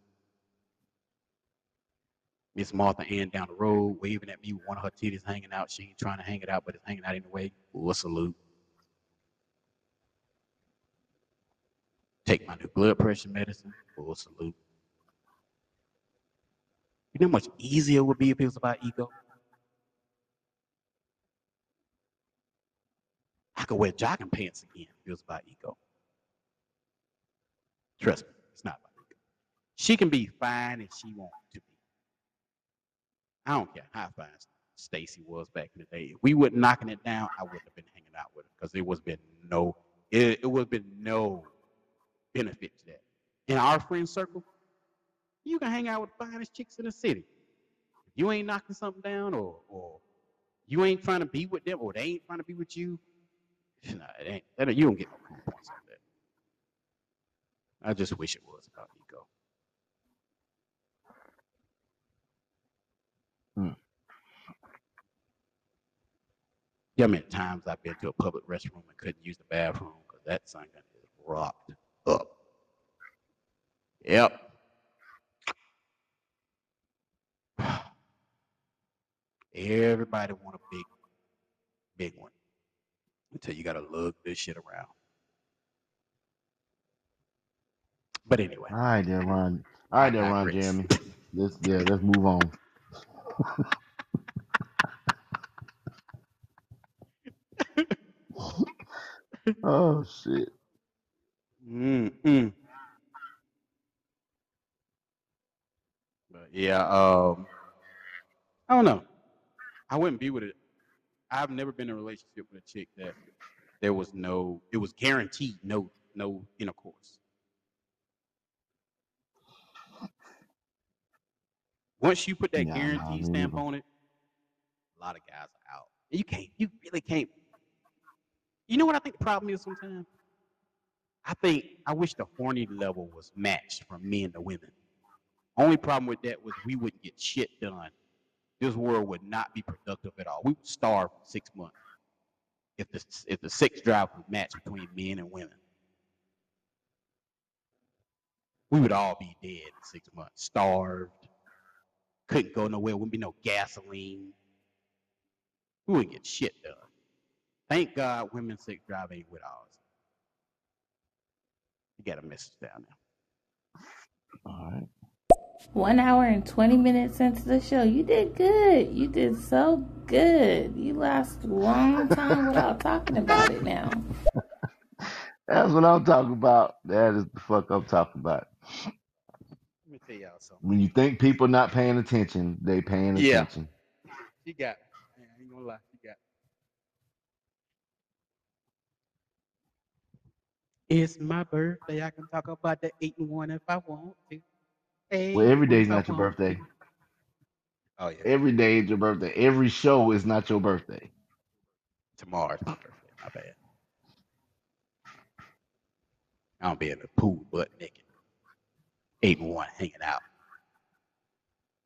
Speaker 2: Miss Martha Ann down the road, waving at me with one of her titties hanging out. She ain't trying to hang it out, but it's hanging out anyway. a salute. Take my new blood pressure medicine. Full salute. You know how much easier it would be if it was about ego? I could wear jogging pants again if it was about ego. Trust me, it's not about ego. She can be fine if she be. I don't care how fine Stacy was back in the day. If we were knocking it down, I wouldn't have been hanging out with her because there was been no, it, it would have been no benefit to that. In our friend circle, you can hang out with the finest chicks in the city. If you ain't knocking something down or, or you ain't trying to be with them or they ain't trying to be with you, nah, it ain't. You don't get no points on that. I just wish it was about ego. Yeah, I mean, times I've been to a public restroom and couldn't use the bathroom because that thing is rocked up. Yep. Everybody want a big, big one until you gotta lug this shit around. But anyway,
Speaker 3: All right, there, Ron. All right, there, Ron. Jeremy. Let's yeah, let's move on. oh shit.
Speaker 2: Mm-mm. But yeah, um, I don't know. I wouldn't be with it. I've never been in a relationship with a chick that there was no, it was guaranteed no, no intercourse. Once you put that
Speaker 3: Yeah, me
Speaker 2: stamp on it, a lot of guys are out. You can't, you really can't. You know what I think the problem is sometimes? I think I wish the horny level was matched from men to women. Only problem with that was we wouldn't get shit done. This world would not be productive at all. We would starve for six months if the if the sex drive was matched between men and women. We would all be dead in six months, starved, couldn't go nowhere, wouldn't be no gasoline. We wouldn't get shit done. Thank God women's sex drive ain't with ours. You got a message down there.
Speaker 3: All right.
Speaker 6: One hour and 20 minutes into the show. You did good. You did so good. You last a long time without talking about it now.
Speaker 3: That's what I'm talking about. That is the fuck I'm talking about.
Speaker 2: Let me tell y'all something.
Speaker 3: When you think people not paying attention, they paying
Speaker 2: Yeah.
Speaker 3: attention.
Speaker 2: She got me. I ain't gonna lie, she got me. It's my birthday. I can talk about the eight and one if I want to. Hey,
Speaker 3: Well, every day's
Speaker 2: if I
Speaker 3: not your
Speaker 2: want
Speaker 3: birthday.
Speaker 2: to. Oh yeah,
Speaker 3: Every day is your birthday. Every show is not your birthday.
Speaker 2: tomorrow's my birthday. My bad. I don't be in the pool butt naked. Eight and one hanging out.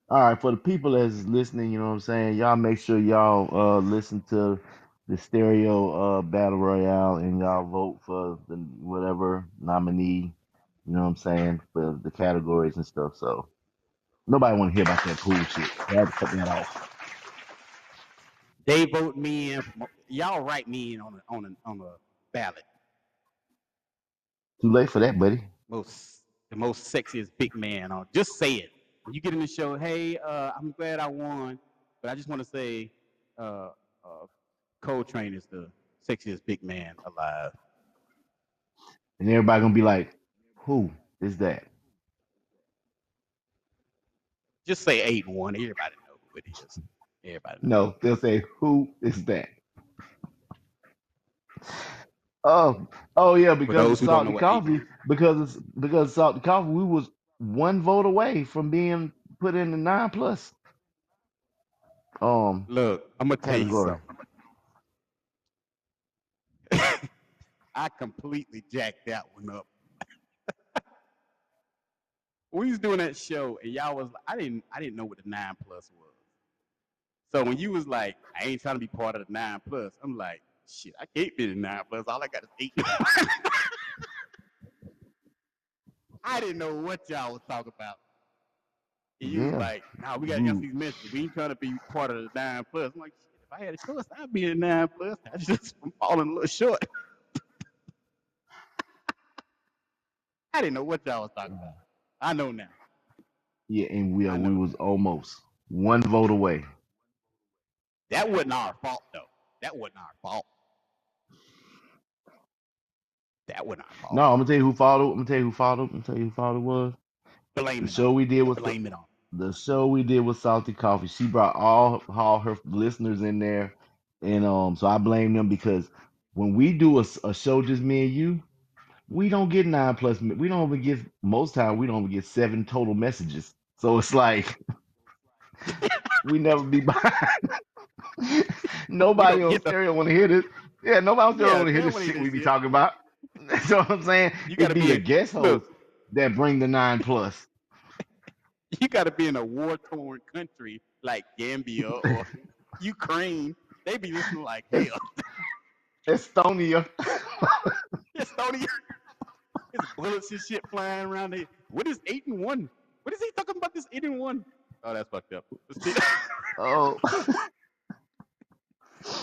Speaker 3: All right, for the people that's listening, you know what I'm saying? Y'all make sure y'all uh listen to the stereo uh battle royale and y'all vote for the whatever nominee, you know what I'm saying, for the categories and stuff. So nobody wanna hear about that pool shit. They had to cut that off.
Speaker 2: They vote me in. Y'all write me in on a on a on a ballot.
Speaker 3: Too late for that, buddy.
Speaker 2: most the most sexiest big man on. Just say it. When you get in the show, hey, uh, I'm glad I won, but I just want to say, uh, uh, Coltrane is the sexiest big man alive.
Speaker 3: And everybody gonna be like, Who is that?
Speaker 2: Just say eight and one. Everybody know who it is. Everybody know.
Speaker 3: No, they'll say, Who is that? Oh, oh yeah, because of
Speaker 2: who don't know
Speaker 3: salty
Speaker 2: what eight
Speaker 3: coffee, because it's because of salty coffee, we was one vote away from being put in the nine plus um
Speaker 2: Look, I'm gonna tell you something. I completely jacked that one up. we was doing that show, and y'all was I didn't I didn't know what the nine plus was. So when you was like, I ain't trying to be part of the nine plus, I'm like, shit, I can't be the nine plus. All I got is eight. I didn't know what y'all was talking about. And you was like, nah, we gotta get these messages. We ain't trying to be part of the nine plus. I'm like, shit, if I had a choice, I'd be a nine plus. I just I'm falling a little short. I didn't know what y'all was talking about. I know now.
Speaker 3: yeah, and we
Speaker 2: I
Speaker 3: are we
Speaker 2: know.
Speaker 3: was almost one vote away.
Speaker 2: That wasn't our fault though. That wasn't our fault. That wasn't our fault.
Speaker 3: No, I'm gonna tell you who followed. I'm gonna tell you who followed. I'm gonna tell you who followed was
Speaker 2: Blame
Speaker 3: the show
Speaker 2: on.
Speaker 3: we did was
Speaker 2: Blame it on.
Speaker 3: the show we did with Salty Coffee. She brought all all her listeners in there, and um, so I blame them because when we do a, a show just me and you, we don't get nine plus. We don't even get most time. We don't even get seven total messages. So it's like we never be behind. nobody on stereo want to hear this. Yeah, nobody on stereo
Speaker 2: Yeah,
Speaker 3: want to hear this shit we be
Speaker 2: shit.
Speaker 3: talking about. That's what I'm saying.
Speaker 2: You
Speaker 3: It
Speaker 2: gotta
Speaker 3: be
Speaker 2: be
Speaker 3: the
Speaker 2: a-
Speaker 3: guest
Speaker 2: look.
Speaker 3: host that bring the nine plus.
Speaker 2: You got to be in a war torn country like Gambia or Ukraine. They be listening like hell.
Speaker 3: Estonia.
Speaker 2: Estonia. There's bullets and shit flying around there. What is eight and one? What is he talking about? This eight and one? Oh, that's fucked up.
Speaker 3: Oh,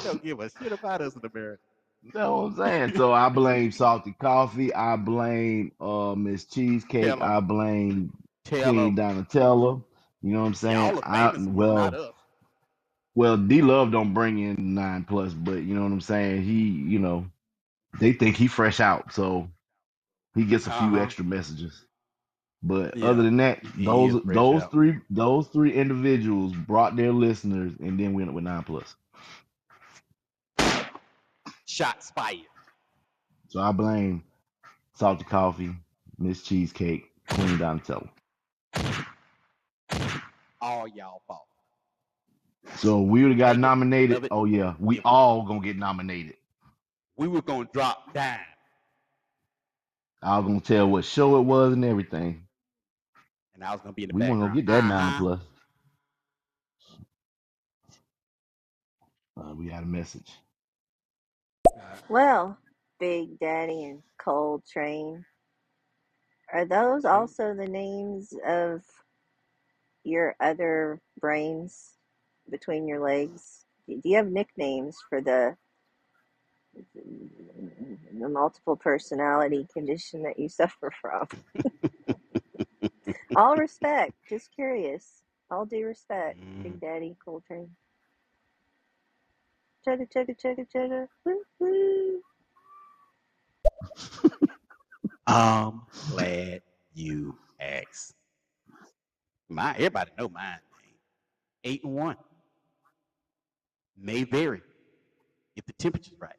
Speaker 2: don't give a shit about us in America.
Speaker 3: what I'm saying? So I blame salty coffee. I blame uh Miss Cheesecake.
Speaker 2: Tell.
Speaker 3: I blame
Speaker 2: Tell
Speaker 3: Queen
Speaker 2: them.
Speaker 3: Donatella. You know what I'm saying?
Speaker 2: Y'all
Speaker 3: I,
Speaker 2: are famous, ones,
Speaker 3: well, well, D Love don't bring in nine plus, but you know what I'm saying? He, you know, they think he fresh out, so he gets a few
Speaker 2: Uh-huh.
Speaker 3: extra messages. But
Speaker 2: Yeah,
Speaker 3: other than that,
Speaker 2: he
Speaker 3: those those
Speaker 2: out.
Speaker 3: three those three individuals brought their listeners, and then we ended with nine plus.
Speaker 2: Shots fired.
Speaker 3: So I blame Salty Coffee, Miss Cheesecake, Queen Donatella.
Speaker 2: All y'all fault.
Speaker 3: So we would have got nominated. Oh yeah, we all gonna get nominated.
Speaker 2: We were gonna drop down.
Speaker 3: I was gonna tell what show it was and everything.
Speaker 2: and I was gonna be in the
Speaker 3: We weren't
Speaker 2: background.
Speaker 3: gonna get that nine
Speaker 2: Uh-huh.
Speaker 3: plus. Uh, we got a message.
Speaker 8: Well, Big Daddy and Coltrane, are those also the names of your other brains between your legs? Do you have nicknames for the the multiple personality condition that you suffer from? All respect, just curious. All due respect,
Speaker 2: Mm.
Speaker 8: Big Daddy Coltrane. Chugga chugga chugga chugga. Woo woo.
Speaker 2: I'm glad you asked. My everybody know mine. man. Eight and one. May vary if the temperature's right.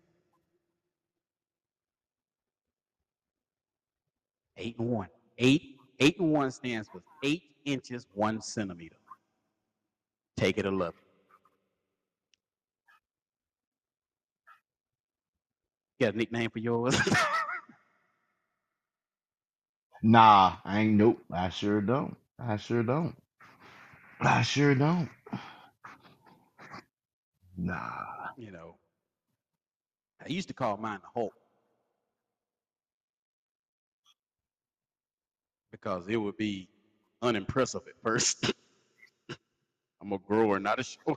Speaker 2: Eight and one. Eight eight and one stands for eight inches one centimeter. Take it or love it. You got a nickname for yours?
Speaker 3: Nah, I ain't nope. I sure don't. I sure don't. I sure don't. Nah.
Speaker 2: you know. I used to call mine the Hulk because it would be unimpressive at first. I'm a grower, not a shower.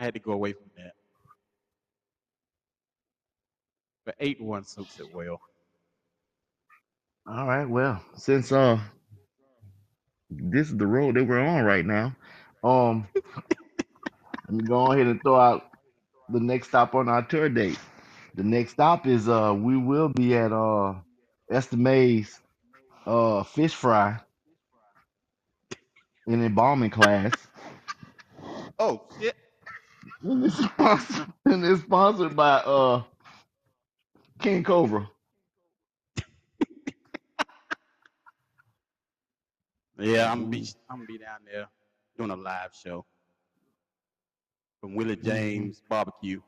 Speaker 2: I had to go away from that. But eight one suits it well.
Speaker 3: All right. Well, since uh, this is the road that we're on right now. Um, let me go ahead and throw out the next stop on our tour date. The next stop is uh, we will be at uh, Estimate's uh fish fry in embalming class.
Speaker 2: Oh shit!
Speaker 3: And it's sponsored, and it's sponsored by uh King Cobra.
Speaker 2: Yeah, I'm gonna be I'm gonna be down there doing a live show from Willie James Barbecue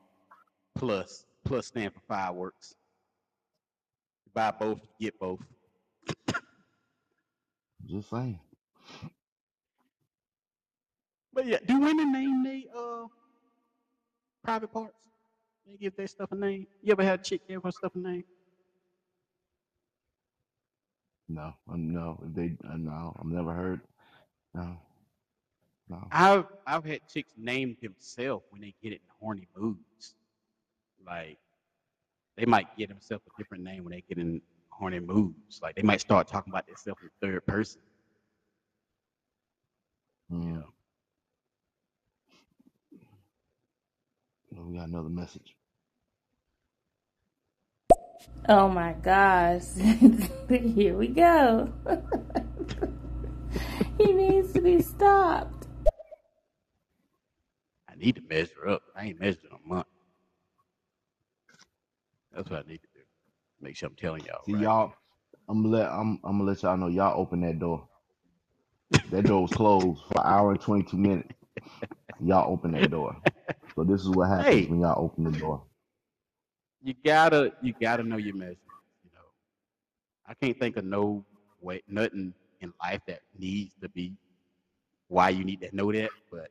Speaker 2: Plus. Plus stand for fireworks. You buy both, you get both.
Speaker 3: Just saying.
Speaker 2: But yeah, do women name they uh private parts? They give their stuff a name. You ever had a chick give her stuff a name?
Speaker 3: No, um, no, they uh, no, I've never heard. No, no.
Speaker 2: I've I've had chicks name themselves when they get it in horny moods. Like they might get themselves a different name when they get in horny moods. Like they might start talking about themselves in third person.
Speaker 3: Mm. Well, We got another message.
Speaker 6: Oh my gosh. Here we go. he needs to be stopped.
Speaker 2: I need to measure up. I ain't measured in a month. That's what I need to do. Make sure I'm telling y'all.
Speaker 3: See
Speaker 2: right?
Speaker 3: y'all. I'm gonna let I'm I'm gonna let y'all know y'all open that door. That door was closed for an hour and 22 minutes. Y'all open that door. So this is what happens
Speaker 2: Hey.
Speaker 3: when y'all open the door.
Speaker 2: You gotta you gotta know your measurements. You know, I can't think of no way nothing in life that needs to be why you need to know that, but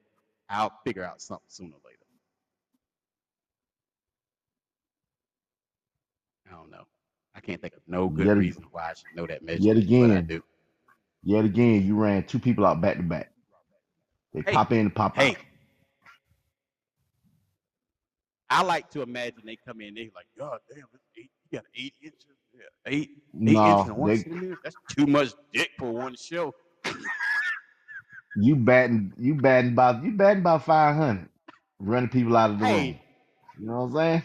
Speaker 2: I'll figure out something sooner or later. I don't know. I can't think of no good
Speaker 3: Yet,
Speaker 2: reason why I should know that measure. yet
Speaker 3: again,
Speaker 2: do.
Speaker 3: yet again, you ran two people out back to back. They
Speaker 2: Hey,
Speaker 3: pop in and pop
Speaker 2: hey,
Speaker 3: out.
Speaker 2: I like to imagine they come in, they like, God damn, it's eight, you got eight inches, yeah, eight, eight inches
Speaker 3: No,
Speaker 2: and one
Speaker 3: they.
Speaker 2: That's too much dick for one show.
Speaker 3: You batting you batting about you batting about five hundred, running people out of the room.
Speaker 2: Hey,
Speaker 3: You know what I'm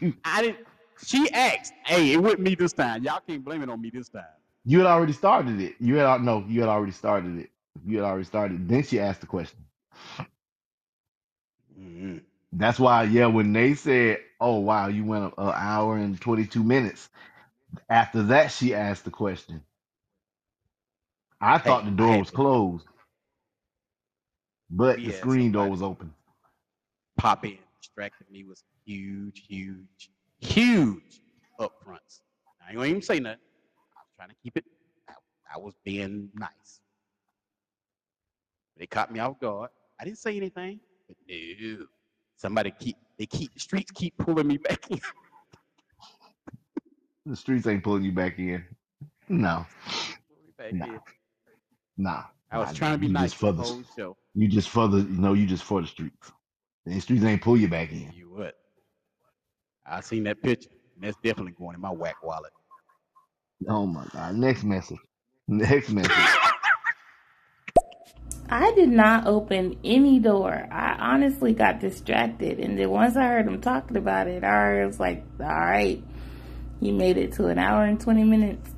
Speaker 3: saying?
Speaker 2: I didn't. She asked, "Hey, it wasn't me this time. Y'all can't blame it on me this time."
Speaker 3: You had already started it. You had al- no, you had already started it. You had already started. Then she asked the question.
Speaker 2: hmm
Speaker 3: That's why, yeah, when they said, "Oh wow, you went an hour and 22 minutes," after that she asked the question. I thought
Speaker 2: Hey,
Speaker 3: the
Speaker 2: I
Speaker 3: door
Speaker 2: had
Speaker 3: was
Speaker 2: to.
Speaker 3: closed, but the screen door
Speaker 2: somebody
Speaker 3: was open.
Speaker 2: pop in, distracted me with huge, huge, huge upfronts. I ain't gonna even say nothing. I was trying to keep it. I, I was being nice. They caught me off guard. I didn't say anything, but no. Somebody keep they keep the streets keep pulling me back in.
Speaker 3: The streets ain't pulling you back in. No,
Speaker 2: Pulling me back
Speaker 3: nah,
Speaker 2: in.
Speaker 3: nah,
Speaker 2: I was
Speaker 3: nah.
Speaker 2: trying to be nice
Speaker 3: just
Speaker 2: for the
Speaker 3: for the,
Speaker 2: whole show.
Speaker 3: you just for the, you know, you just for the streets. The streets ain't pull you back in.
Speaker 2: You what? I seen that picture. And that's definitely going in my whack wallet.
Speaker 3: Oh my God. Next message. Next message.
Speaker 6: I did not open any door. I honestly got distracted. And then once I heard him talking about it, I was like, all right, he made it to an hour and 20 minutes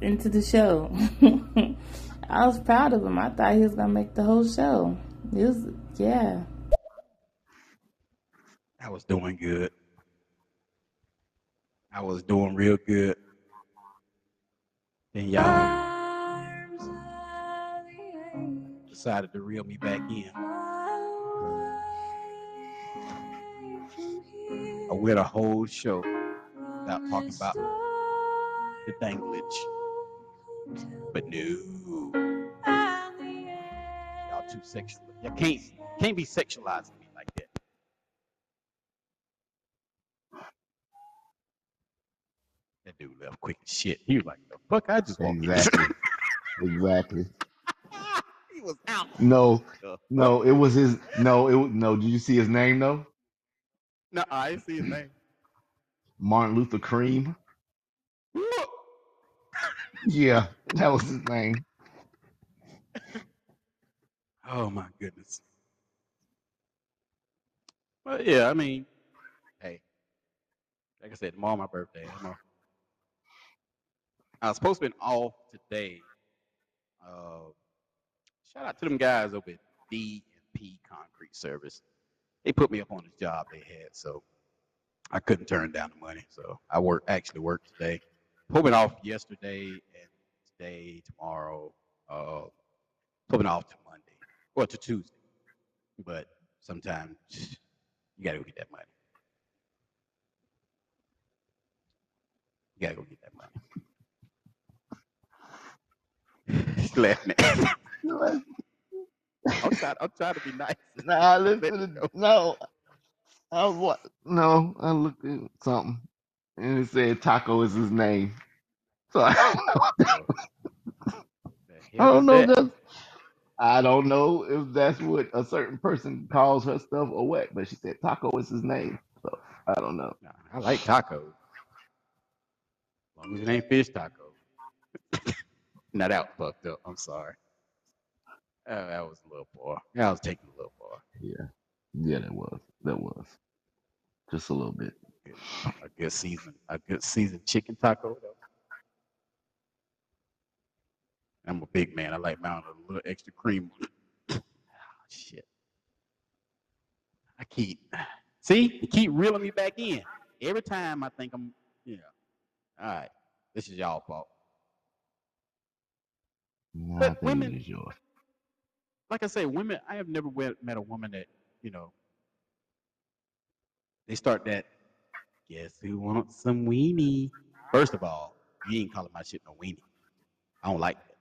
Speaker 6: into the show. I was proud of him. I thought he was going to make the whole show. It was, yeah.
Speaker 2: I was doing good. I was doing real good. Then y'all decided to reel me back in. I went a whole show without talking about the danglage. But no. Too sexual. You can't can't be sexualizing me like that. That dude left quick as shit. He was like, the fuck I just walked in.
Speaker 3: Exactly. Exactly.
Speaker 2: he was out.
Speaker 3: No, no, it was his. No, it was- no. Did you see his name though?
Speaker 2: No, I didn't see his name.
Speaker 3: Martin Luther Cream. Yeah, that was his name.
Speaker 2: Oh my goodness. Well, yeah, I mean, hey, like I said, tomorrow my birthday. A, I was supposed to be off today. Uh, shout out to them guys over at D and P Concrete Service. They put me up on this job they had, so I couldn't turn down the money. So I work actually worked today. Put off yesterday and today, tomorrow. Uh, off to Monday or to Tuesday. But sometimes you gotta go get that money. You gotta go get that money. He's laughing me. I'm trying, I'm trying to be nice.
Speaker 3: Nah,
Speaker 2: Let
Speaker 3: listen.
Speaker 2: it go.
Speaker 3: No, I what? No, I looked at something and it said Taco is his name. So oh, I, don't know.
Speaker 2: Oh, The
Speaker 3: I
Speaker 2: hell
Speaker 3: don't know.
Speaker 2: that?
Speaker 3: That's I don't know if that's what a certain person calls her stuff or what, but she said Taco is his name. So I don't know.
Speaker 2: Nah, I like tacos. As long as it ain't fish taco. Not that was fucked up. I'm sorry. Uh, that was a little. Yeah, I was taking a little boy.
Speaker 3: Yeah, yeah, that was that was just a little bit.
Speaker 2: A good season, a good seasoned chicken taco though. I'm a big man. I like mine with a little extra cream. on it. Ah, shit. I keep see, you keep reeling me back in. Every time I think I'm, yeah. All right, this is y'all fault.
Speaker 3: I
Speaker 2: But
Speaker 3: think
Speaker 2: women,
Speaker 3: it is yours.
Speaker 2: like I say, women. I have never met a woman that you know they start that. Guess who wants some weenie? First of all, you ain't calling my shit no weenie. I don't like that.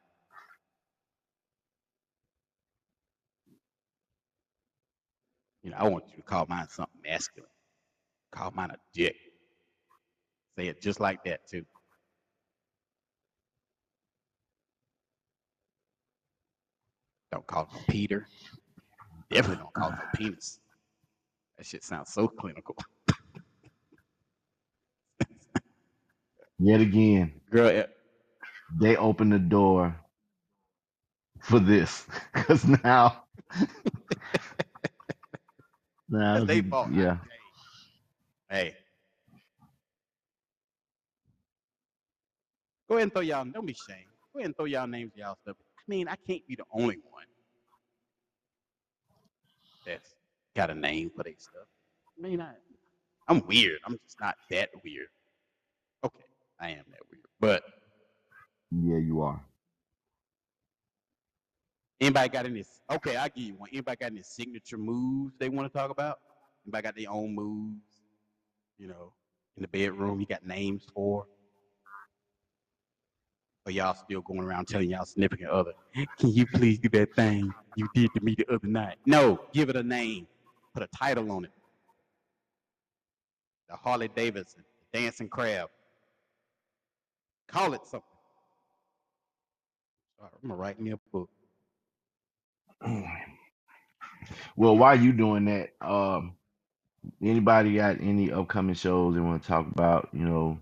Speaker 2: You know, I want you to call mine something masculine. Call mine a dick. Say it just like that too. Don't call him Peter. Definitely don't call him penis. That shit sounds so clinical.
Speaker 3: Yet again,
Speaker 2: Girl, eh,
Speaker 3: they opened the door for this because now,
Speaker 2: their fault.
Speaker 3: Yeah,
Speaker 2: Hey. hey. Go ahead and throw y'all, don't be ashamed. Go ahead and throw y'all names, y'all stuff. I mean, I can't be the only one that's got a name for their stuff. I mean, I, I'm weird. I'm just not that weird. Okay, I am that weird. But
Speaker 3: yeah, you are.
Speaker 2: Anybody got any? Okay, I give you one. Anybody got any signature moves they want to talk about? Anybody got their own moves? You know, in the bedroom, you got names for. Or y'all still going around telling y'all significant other, can you please do that thing you did to me the other night? No, give it a name. Put a title on it. The Harley Davidson, Dancing Crab. Call it something. I'm gonna write me a book.
Speaker 3: Well, while you doing that, um, anybody got any upcoming shows they want to talk about? You know,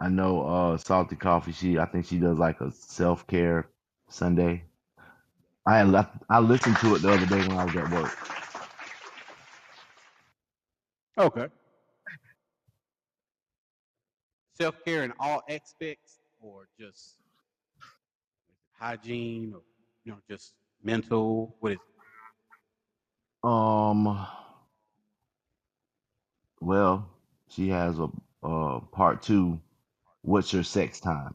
Speaker 3: I know uh Salty Coffee. She, I think she does like a self care Sunday. I left, I listened to it the other day when I was at work.
Speaker 2: Okay. Self care in all aspects, or just hygiene, or you know, just mental. What is? it?
Speaker 3: Um, well, she has a uh part two. What's your sex time?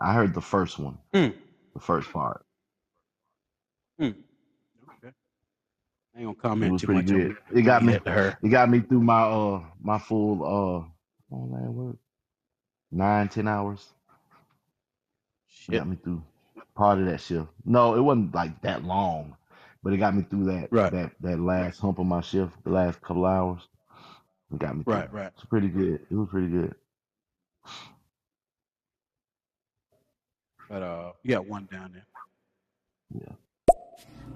Speaker 3: I heard the first one,
Speaker 2: Mm,
Speaker 3: the first part.
Speaker 2: mm. Okay. I ain't gonna
Speaker 3: It
Speaker 2: comment
Speaker 3: was
Speaker 2: too
Speaker 3: pretty
Speaker 2: much
Speaker 3: good.
Speaker 2: it.
Speaker 3: It got me. It got me through my uh my full uh oh man, what nine ten hours. It
Speaker 2: Shit.
Speaker 3: got me through part of that shift. No, it wasn't like that long, but it got me through that
Speaker 2: Right.
Speaker 3: that that last hump of my shift, the last couple hours. It got me through.
Speaker 2: Right. Right.
Speaker 3: It's pretty good. It was pretty good.
Speaker 2: But uh, you got one down there. Yeah.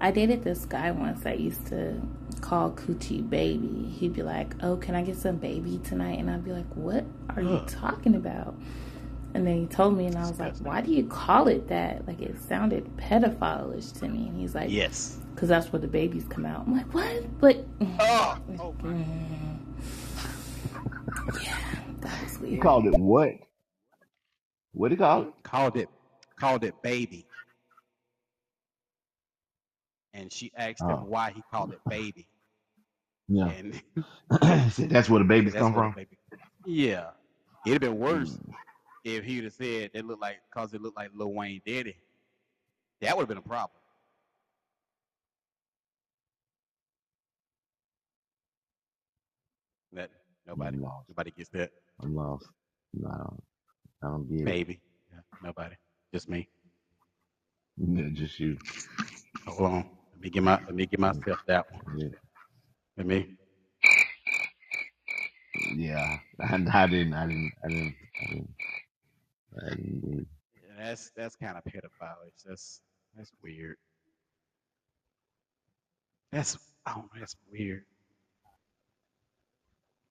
Speaker 6: I dated this guy once that used to call Coochie baby. He'd be like, Oh, can I get some baby tonight? And I'd be like, What are you talking about? And then he told me, and I was like, Why do you call it that? Like, it sounded pedophile-ish to me. And he's like,
Speaker 2: Yes.
Speaker 6: Because that's where the babies come out. I'm like, What? But,
Speaker 2: Oh. Oh
Speaker 6: mm, yeah, that was
Speaker 3: You
Speaker 6: weird.
Speaker 3: called it what? What do you call it?
Speaker 2: Called it. Called it baby. And she asked him
Speaker 3: Oh.
Speaker 2: why he called it baby,
Speaker 3: Yeah.
Speaker 2: and
Speaker 3: Said That's where the babies come from.
Speaker 2: baby. Yeah, it'd have been worse
Speaker 3: Mm.
Speaker 2: If he'd have said it looked like cause it looked like Lil Wayne Daddy. That would have been a problem. That nobody, nobody gets that.
Speaker 3: I'm lost. No, I don't, I don't get it.
Speaker 2: Maybe, yeah, nobody, just me.
Speaker 3: Yeah, just you.
Speaker 2: Hold on, let me get my, let me get myself that one.
Speaker 3: Yeah.
Speaker 2: Let me.
Speaker 3: Yeah. I, I didn't. I didn't. I didn't. I didn't. Didn't
Speaker 2: Yeah, that's that's kind of pedophilish. That's that's weird. That's I don't know. That's weird.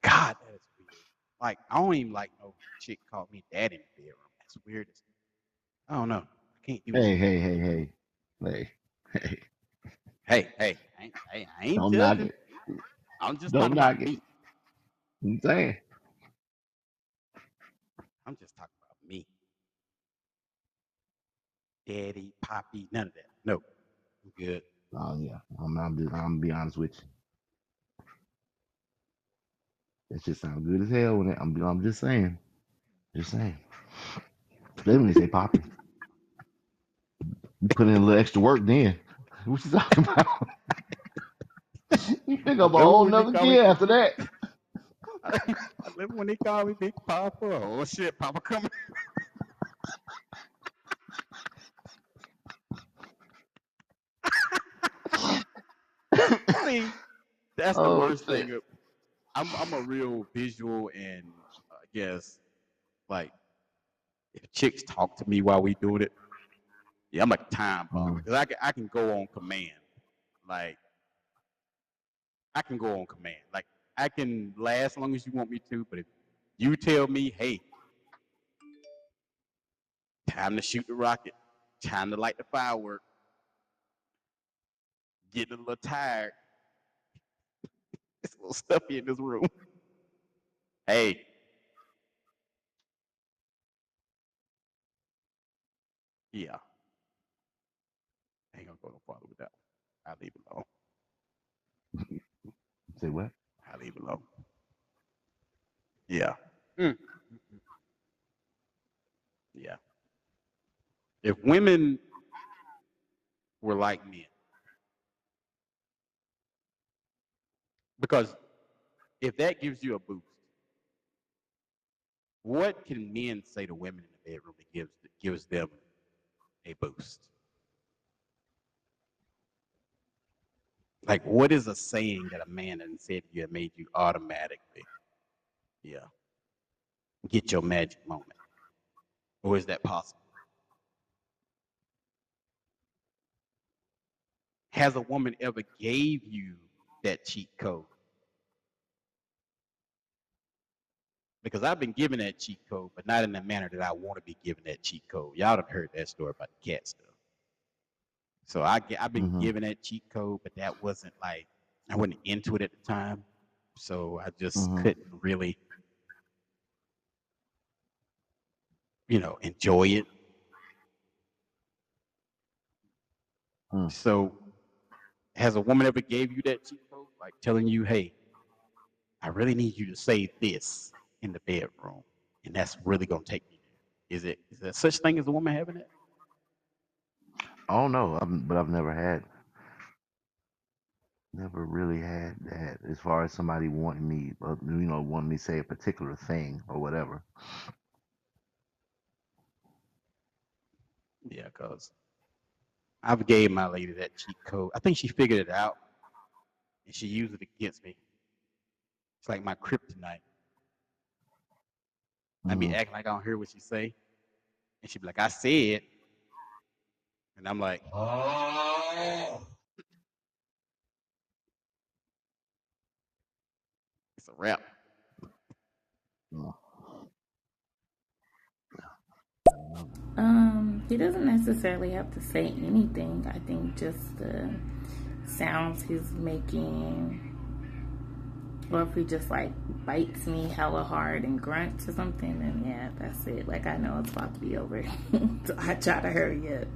Speaker 2: God, that is weird. Like I don't even like no chick called me dad in the bedroom. That's weird. as- I don't know. I can't do
Speaker 3: hey,
Speaker 2: it.
Speaker 3: hey, hey, hey, hey, hey.
Speaker 2: Hey, hey, I ain't, hey, I ain't
Speaker 3: Don't knock
Speaker 2: judging.
Speaker 3: it.
Speaker 2: I'm just
Speaker 3: Don't
Speaker 2: talking about
Speaker 3: knock it.
Speaker 2: me.
Speaker 3: I'm saying.
Speaker 2: I'm just talking about me. Daddy, poppy, none of that. No, I'm good.
Speaker 3: Oh yeah. I'm. I'm. Just, I'm gonna be honest with you. That shit sounds good as hell when it, I'm. I'm just saying. Just saying. Especially they say poppy. You put in a little extra work then. What you talking about? you pick up a whole nother kid after that.
Speaker 2: I love when they call me Big Papa. Oh shit, Papa coming. See, that's the
Speaker 3: Oh
Speaker 2: worst
Speaker 3: shit.
Speaker 2: thing. I'm I'm a real visual and I guess like if chicks talk to me while we doing it, yeah, I'm like a time bomb
Speaker 3: mm.
Speaker 2: because I can I can go on command. Like I can go on command. Like I can last as long as you want me to, but if you tell me, hey, time to shoot the rocket, time to light the firework, getting a little tired, it's a little stuffy in this room. Hey, yeah, I ain't gonna go no farther with that. I'll leave it alone.
Speaker 3: Say what?
Speaker 2: I'll leave it alone. Yeah. Mm. Yeah. If women were like men, because if that gives you a boost, what can men say to women in the bedroom that gives that gives them a boost? Like, what is a saying that a man has said to you that made you automatically, yeah, get your magic moment? Or is that possible? Has a woman ever gave you that cheat code? Because I've been given that cheat code, but not in the manner that I want to be given that cheat code. Y'all done heard that story about the cat stuff. So I get, I've been
Speaker 3: Mhm.
Speaker 2: given that cheat code, but that wasn't like I wasn't into it at the time. So I just
Speaker 3: Mhm.
Speaker 2: couldn't really, you know, enjoy it.
Speaker 3: Hmm.
Speaker 2: So has a woman ever gave you that cheat code? Like telling you, hey, I really need you to say this in the bedroom. And that's really gonna take me there. Is it is there such thing as a woman having it?
Speaker 3: I don't know, I'm, but I've never had, never really had that as far as somebody wanting me, uh, you know, wanting me to say a particular thing or whatever.
Speaker 2: Yeah, because I've gave my lady that cheat code. I think she figured it out and she used it against me. It's like my kryptonite. I be
Speaker 3: Mhm.
Speaker 2: acting like I don't hear what she say. And she'd be like, I said. It." And I'm like, "Oh." it's a wrap.
Speaker 3: Mm.
Speaker 6: Um, he doesn't necessarily have to say anything. I think just the sounds he's making, or if he just like bites me hella hard and grunts or something, then yeah, that's it. Like I know it's about to be over. so I try to hurry up.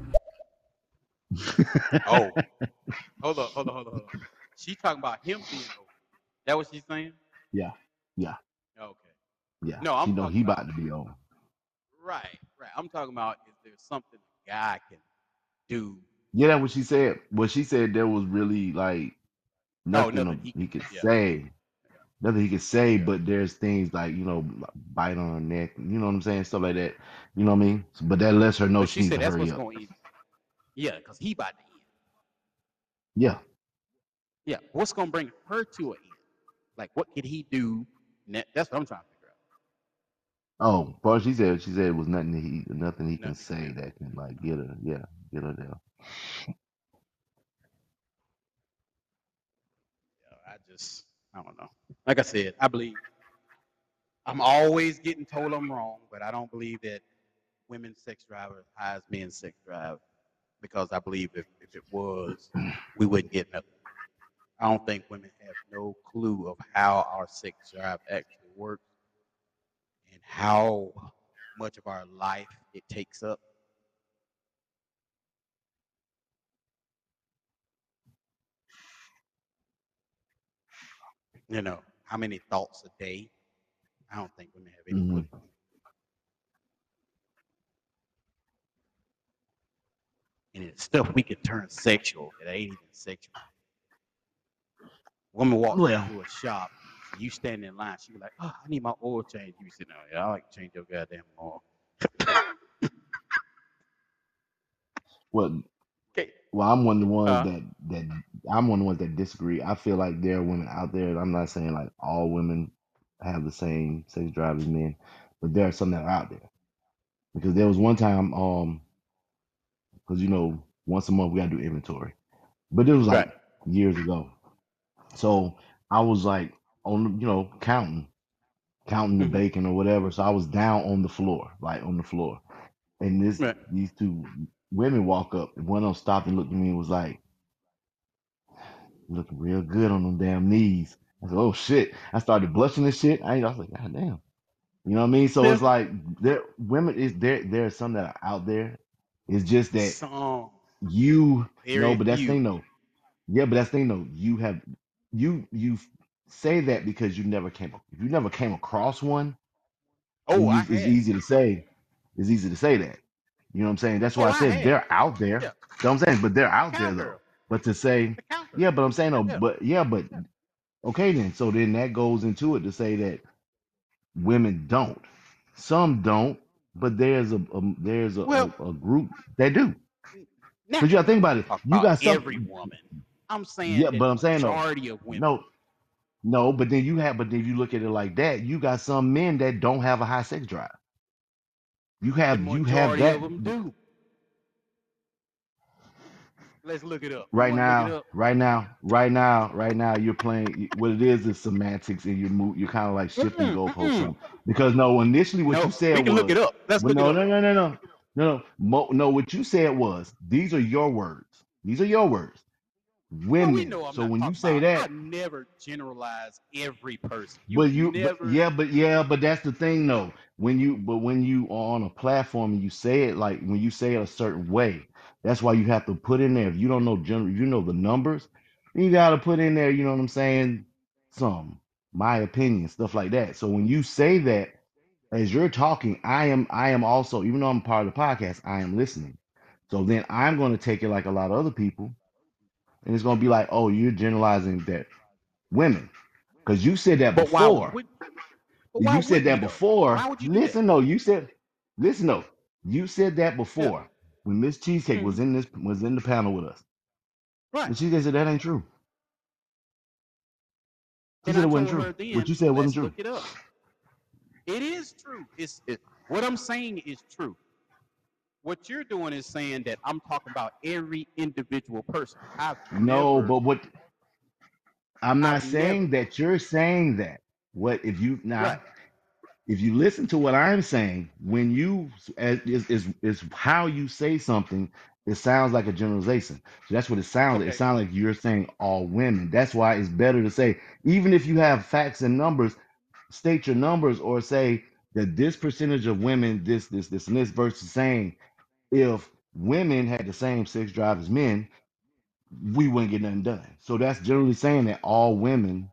Speaker 2: Oh, hold on, hold on, hold on, hold on. She talking about him being over. That what she's saying?
Speaker 3: Yeah, yeah,
Speaker 2: Okay.
Speaker 3: yeah.
Speaker 2: No,
Speaker 3: she
Speaker 2: I'm
Speaker 3: know he
Speaker 2: about
Speaker 3: about to be over.
Speaker 2: right, right. I'm talking about is there something a guy can do?
Speaker 3: Yeah, that's what she said. What she said there was really like
Speaker 2: No,
Speaker 3: nothing
Speaker 2: nothing he
Speaker 3: he could
Speaker 2: yeah.
Speaker 3: say. Nothing he could say,
Speaker 2: Yeah.
Speaker 3: but there's things like, you know, bite on her neck, you know what I'm saying? Stuff like that. You know what I mean? But that lets her know
Speaker 2: but
Speaker 3: she
Speaker 2: she
Speaker 3: needs
Speaker 2: said
Speaker 3: to
Speaker 2: that's
Speaker 3: hurry
Speaker 2: what's
Speaker 3: up.
Speaker 2: going to end. Yeah, because he about to end.
Speaker 3: Yeah.
Speaker 2: Yeah, what's going to bring her to an end? Like, what could he do? ne- That's what I'm trying to figure out.
Speaker 3: Oh, but she said she said it was nothing he nothing he can
Speaker 2: Nothing
Speaker 3: say that can like get her, yeah, get her there.
Speaker 2: I just, I don't know. Like I said, I believe I'm always getting told I'm wrong, but I don't believe that women's sex drive as high as men's sex drive because I believe if, if it was, we wouldn't get nothing. I don't think women have no clue of how our sex drive actually works and how much of our life it takes up. you know, how many thoughts a day? I don't think women have any. Mm-hmm.
Speaker 3: And
Speaker 2: it's stuff we could turn sexual It ain't even sexual. Woman walks
Speaker 3: well.
Speaker 2: into a shop, you stand in line, she be like, oh, I need my oil change. You be sitting there, yeah, I like to change your goddamn oil.
Speaker 3: well, well, I'm one of the ones
Speaker 2: Uh,
Speaker 3: that that I'm one of the ones that disagree. I feel like there are women out there. and I'm not saying like all women have the same sex drive as men, but there are some that are out there. Because there was one time, um, because you know, once a month we gotta do inventory, but it was
Speaker 2: right.
Speaker 3: like years ago. So I was like on, you know, counting, counting the
Speaker 2: hmm
Speaker 3: bacon or whatever. So I was down on the floor, like on the floor, and this
Speaker 2: Right.
Speaker 3: these two women walk up, and one of them stopped and looked at me and was like, looking real good on them damn knees. I said, oh shit. I started blushing and shit. I, I was like, God damn. You know what I mean? So it's like there women is there there are some that are out there. It's just that you no,
Speaker 2: very
Speaker 3: but that's the
Speaker 2: few.
Speaker 3: thing though. Yeah, but that's thing though. You have you you say that because you never came if you never came across one,
Speaker 2: Oh,
Speaker 3: you
Speaker 2: I
Speaker 3: it's easy to say. It's easy to say that. You know what I'm saying? That's why
Speaker 2: Oh,
Speaker 3: I
Speaker 2: I
Speaker 3: said
Speaker 2: have.
Speaker 3: they're out there.
Speaker 2: Yeah.
Speaker 3: You know what I'm saying? But they're out there though.
Speaker 2: Cowgirl.
Speaker 3: But to say,
Speaker 2: The cowgirl.
Speaker 3: yeah, but I'm saying though,
Speaker 2: Yeah.
Speaker 3: but yeah, but
Speaker 2: Yeah.
Speaker 3: okay then. So then that goes into it to say that women don't. Some don't, but there's a, a there's a,
Speaker 2: Well,
Speaker 3: a, a group that do.
Speaker 2: now
Speaker 3: Because you gotta think about it.
Speaker 2: talk
Speaker 3: You
Speaker 2: about
Speaker 3: got some
Speaker 2: every woman. I'm saying
Speaker 3: yeah,
Speaker 2: that
Speaker 3: but I'm saying though,
Speaker 2: majority of women.
Speaker 3: no, no, but then you have but then you look at it like that, you got some men that don't have a high sex drive. You
Speaker 2: The
Speaker 3: have you have
Speaker 2: majority
Speaker 3: that
Speaker 2: of them do. Let's look it up.
Speaker 3: Right
Speaker 2: want to look it
Speaker 3: now,
Speaker 2: up?
Speaker 3: right now, right now, right now. You're playing what it is is semantics, and you move. You're kind of like shifting
Speaker 2: Mm-mm,
Speaker 3: goalposts.
Speaker 2: mm-mm.
Speaker 3: Some because no, initially what
Speaker 2: No,
Speaker 3: you
Speaker 2: we
Speaker 3: said
Speaker 2: can look it
Speaker 3: was
Speaker 2: up. Let's
Speaker 3: well,
Speaker 2: look it
Speaker 3: no,
Speaker 2: up.
Speaker 3: no, no, no, no, no, no, Mo, no. What you said was these are your words. These are your words.
Speaker 2: We
Speaker 3: Women.
Speaker 2: know I'm
Speaker 3: So
Speaker 2: not
Speaker 3: when you
Speaker 2: talking
Speaker 3: say
Speaker 2: about. I
Speaker 3: that,
Speaker 2: never generalize every person. You
Speaker 3: but you, but
Speaker 2: never.
Speaker 3: yeah, but yeah, but that's the thing though. When you, but when you are on a platform and you say it like when you say it a certain way, that's why you have to put in there. If you don't know general, you know the numbers, you got to put in there. You know what I'm saying? Some my opinion, stuff like that. So when you say that, as you're talking, I am, I am also, even though I'm part of the podcast, I am listening. So then I'm going to take it like a lot of other people, and it's going to be like, oh, you're generalizing that women because you said that
Speaker 2: But why
Speaker 3: before.
Speaker 2: But why
Speaker 3: You said that
Speaker 2: though?
Speaker 3: before.
Speaker 2: Why would you do that?
Speaker 3: Listen, no, you said, listen, no, you said that
Speaker 2: Yeah.
Speaker 3: before when Miss Cheesecake was
Speaker 2: hmm
Speaker 3: in this was in the panel with us.
Speaker 2: Right.
Speaker 3: And Cheesecake said that ain't true. She
Speaker 2: And
Speaker 3: said
Speaker 2: I
Speaker 3: it wasn't
Speaker 2: told
Speaker 3: true.
Speaker 2: her
Speaker 3: What you said wasn't
Speaker 2: let's
Speaker 3: true.
Speaker 2: look it up. It is true. It's it, what I'm saying is true. What you're doing is saying that I'm talking about every individual person. I've
Speaker 3: No,
Speaker 2: never,
Speaker 3: but what I'm not
Speaker 2: I've
Speaker 3: saying
Speaker 2: never.
Speaker 3: that you're saying that. What if you now?
Speaker 2: Right.
Speaker 3: if you listen to what I'm saying, when you as is is is how you say something, it sounds like a generalization. So that's what it sounds like. It
Speaker 2: Okay.
Speaker 3: sounds like you're saying all women. That's why it's better to say, even if you have facts and numbers, state your numbers or say that this percentage of women, this, this, this, and this versus saying if women had the same sex drive as men, we wouldn't get nothing done. So that's generally saying that all women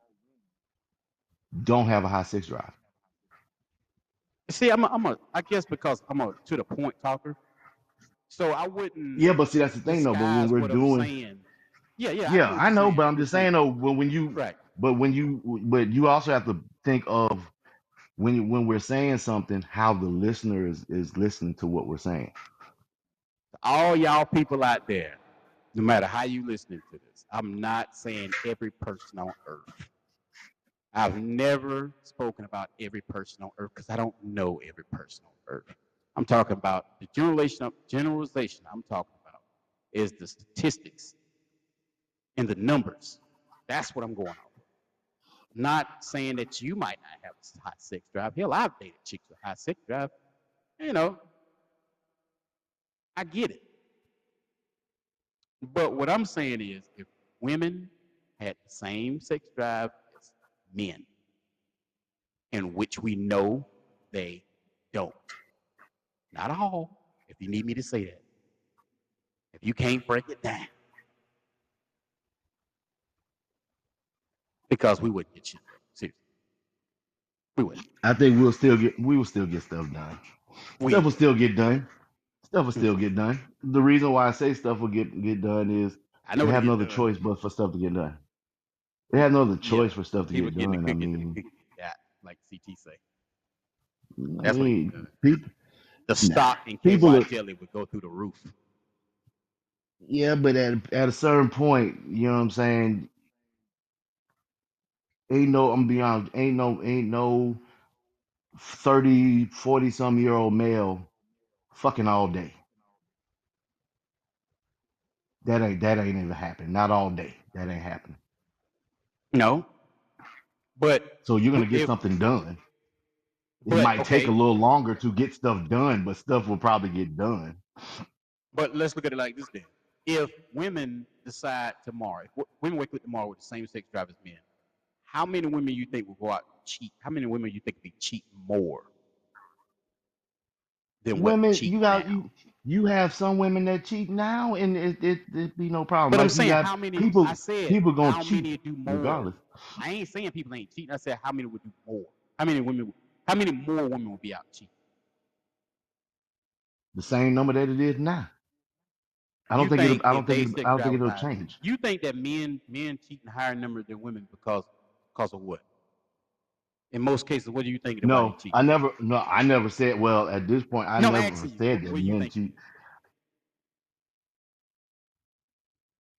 Speaker 3: don't have a high six drive.
Speaker 2: See, I'm a, I'm a, I guess because I'm a to the point talker, so I wouldn't
Speaker 3: Yeah, but see that's the thing though. But when
Speaker 2: disguise
Speaker 3: we're
Speaker 2: what I'm
Speaker 3: doing
Speaker 2: saying. Yeah, yeah, I
Speaker 3: Yeah,
Speaker 2: know what
Speaker 3: I
Speaker 2: you're
Speaker 3: know,
Speaker 2: saying.
Speaker 3: but I'm just
Speaker 2: saying,
Speaker 3: saying though, when when you,
Speaker 2: right.
Speaker 3: but when you, but you also have to think of when you, when we're saying something, how the listener is is listening to what we're saying.
Speaker 2: all y'all people out there, no matter how you listening to this, I'm not saying every person on earth. I've never spoken about every person on earth because I don't know every person on earth. I'm talking about the generalization. Generalization I'm talking about is the statistics and the numbers. That's what I'm going on. Not saying that you might not have a high sex drive. Hell, I've dated chicks with high sex drive. You know, I get it. But what I'm saying is, if women had the same sex drive men, in which we know they don't, not all, if you need me to say that, if you can't break it down, because we wouldn't get shit done. Seriously, we wouldn't.
Speaker 3: I think we'll still get we will still get stuff done.
Speaker 2: We
Speaker 3: Stuff will still get done. Stuff will hmm. still get done. The reason why I say stuff will get get done is
Speaker 2: I know what
Speaker 3: have no other
Speaker 2: done.
Speaker 3: choice but for stuff to get done. They have no other
Speaker 2: Yeah,
Speaker 3: choice for stuff to
Speaker 2: people
Speaker 3: get done. I mean,
Speaker 2: got, like CT say.
Speaker 3: I
Speaker 2: That's what
Speaker 3: mean, people,
Speaker 2: The
Speaker 3: nah,
Speaker 2: stock in
Speaker 3: people are,
Speaker 2: jelly would go through the roof.
Speaker 3: yeah, but at at a certain point, you know what I'm saying? Ain't no, I'm gonna be honest, ain't no, ain't no 30, 40 some year old male fucking all day. That ain't that ain't even happening. Not all day. That ain't happening.
Speaker 2: No, but
Speaker 3: So you're gonna get
Speaker 2: if
Speaker 3: something done. It
Speaker 2: but
Speaker 3: might take a
Speaker 2: okay,
Speaker 3: little longer to get stuff done, but stuff will probably get done.
Speaker 2: but let's look at it like this then. If women decide tomorrow, if w- women wake up tomorrow with the same sex drive as men, how many women you think will go out and cheat? How many women you think will be cheating more than what
Speaker 3: Women,
Speaker 2: cheat
Speaker 3: you got
Speaker 2: now?
Speaker 3: you you have some women that cheat now, and it it it be no problem.
Speaker 2: But I'm saying how many?
Speaker 3: people
Speaker 2: I said
Speaker 3: people gonna
Speaker 2: how
Speaker 3: cheat
Speaker 2: many do more.
Speaker 3: regardless.
Speaker 2: I ain't saying people ain't cheating. I said how many would do more. How many women? How many more women would be out cheating?
Speaker 3: The same number that it is now. I don't
Speaker 2: You
Speaker 3: think
Speaker 2: think
Speaker 3: it'll I don't
Speaker 2: they
Speaker 3: think it,
Speaker 2: sex
Speaker 3: I don't think it'll change.
Speaker 2: You think that men men cheating higher numbers than women because because of what? In most cases, what do you think
Speaker 3: No,
Speaker 2: cheat?
Speaker 3: I never no, I never said well at this point I
Speaker 2: No,
Speaker 3: never
Speaker 2: you.
Speaker 3: said that
Speaker 2: what do you
Speaker 3: men
Speaker 2: think?
Speaker 3: cheat.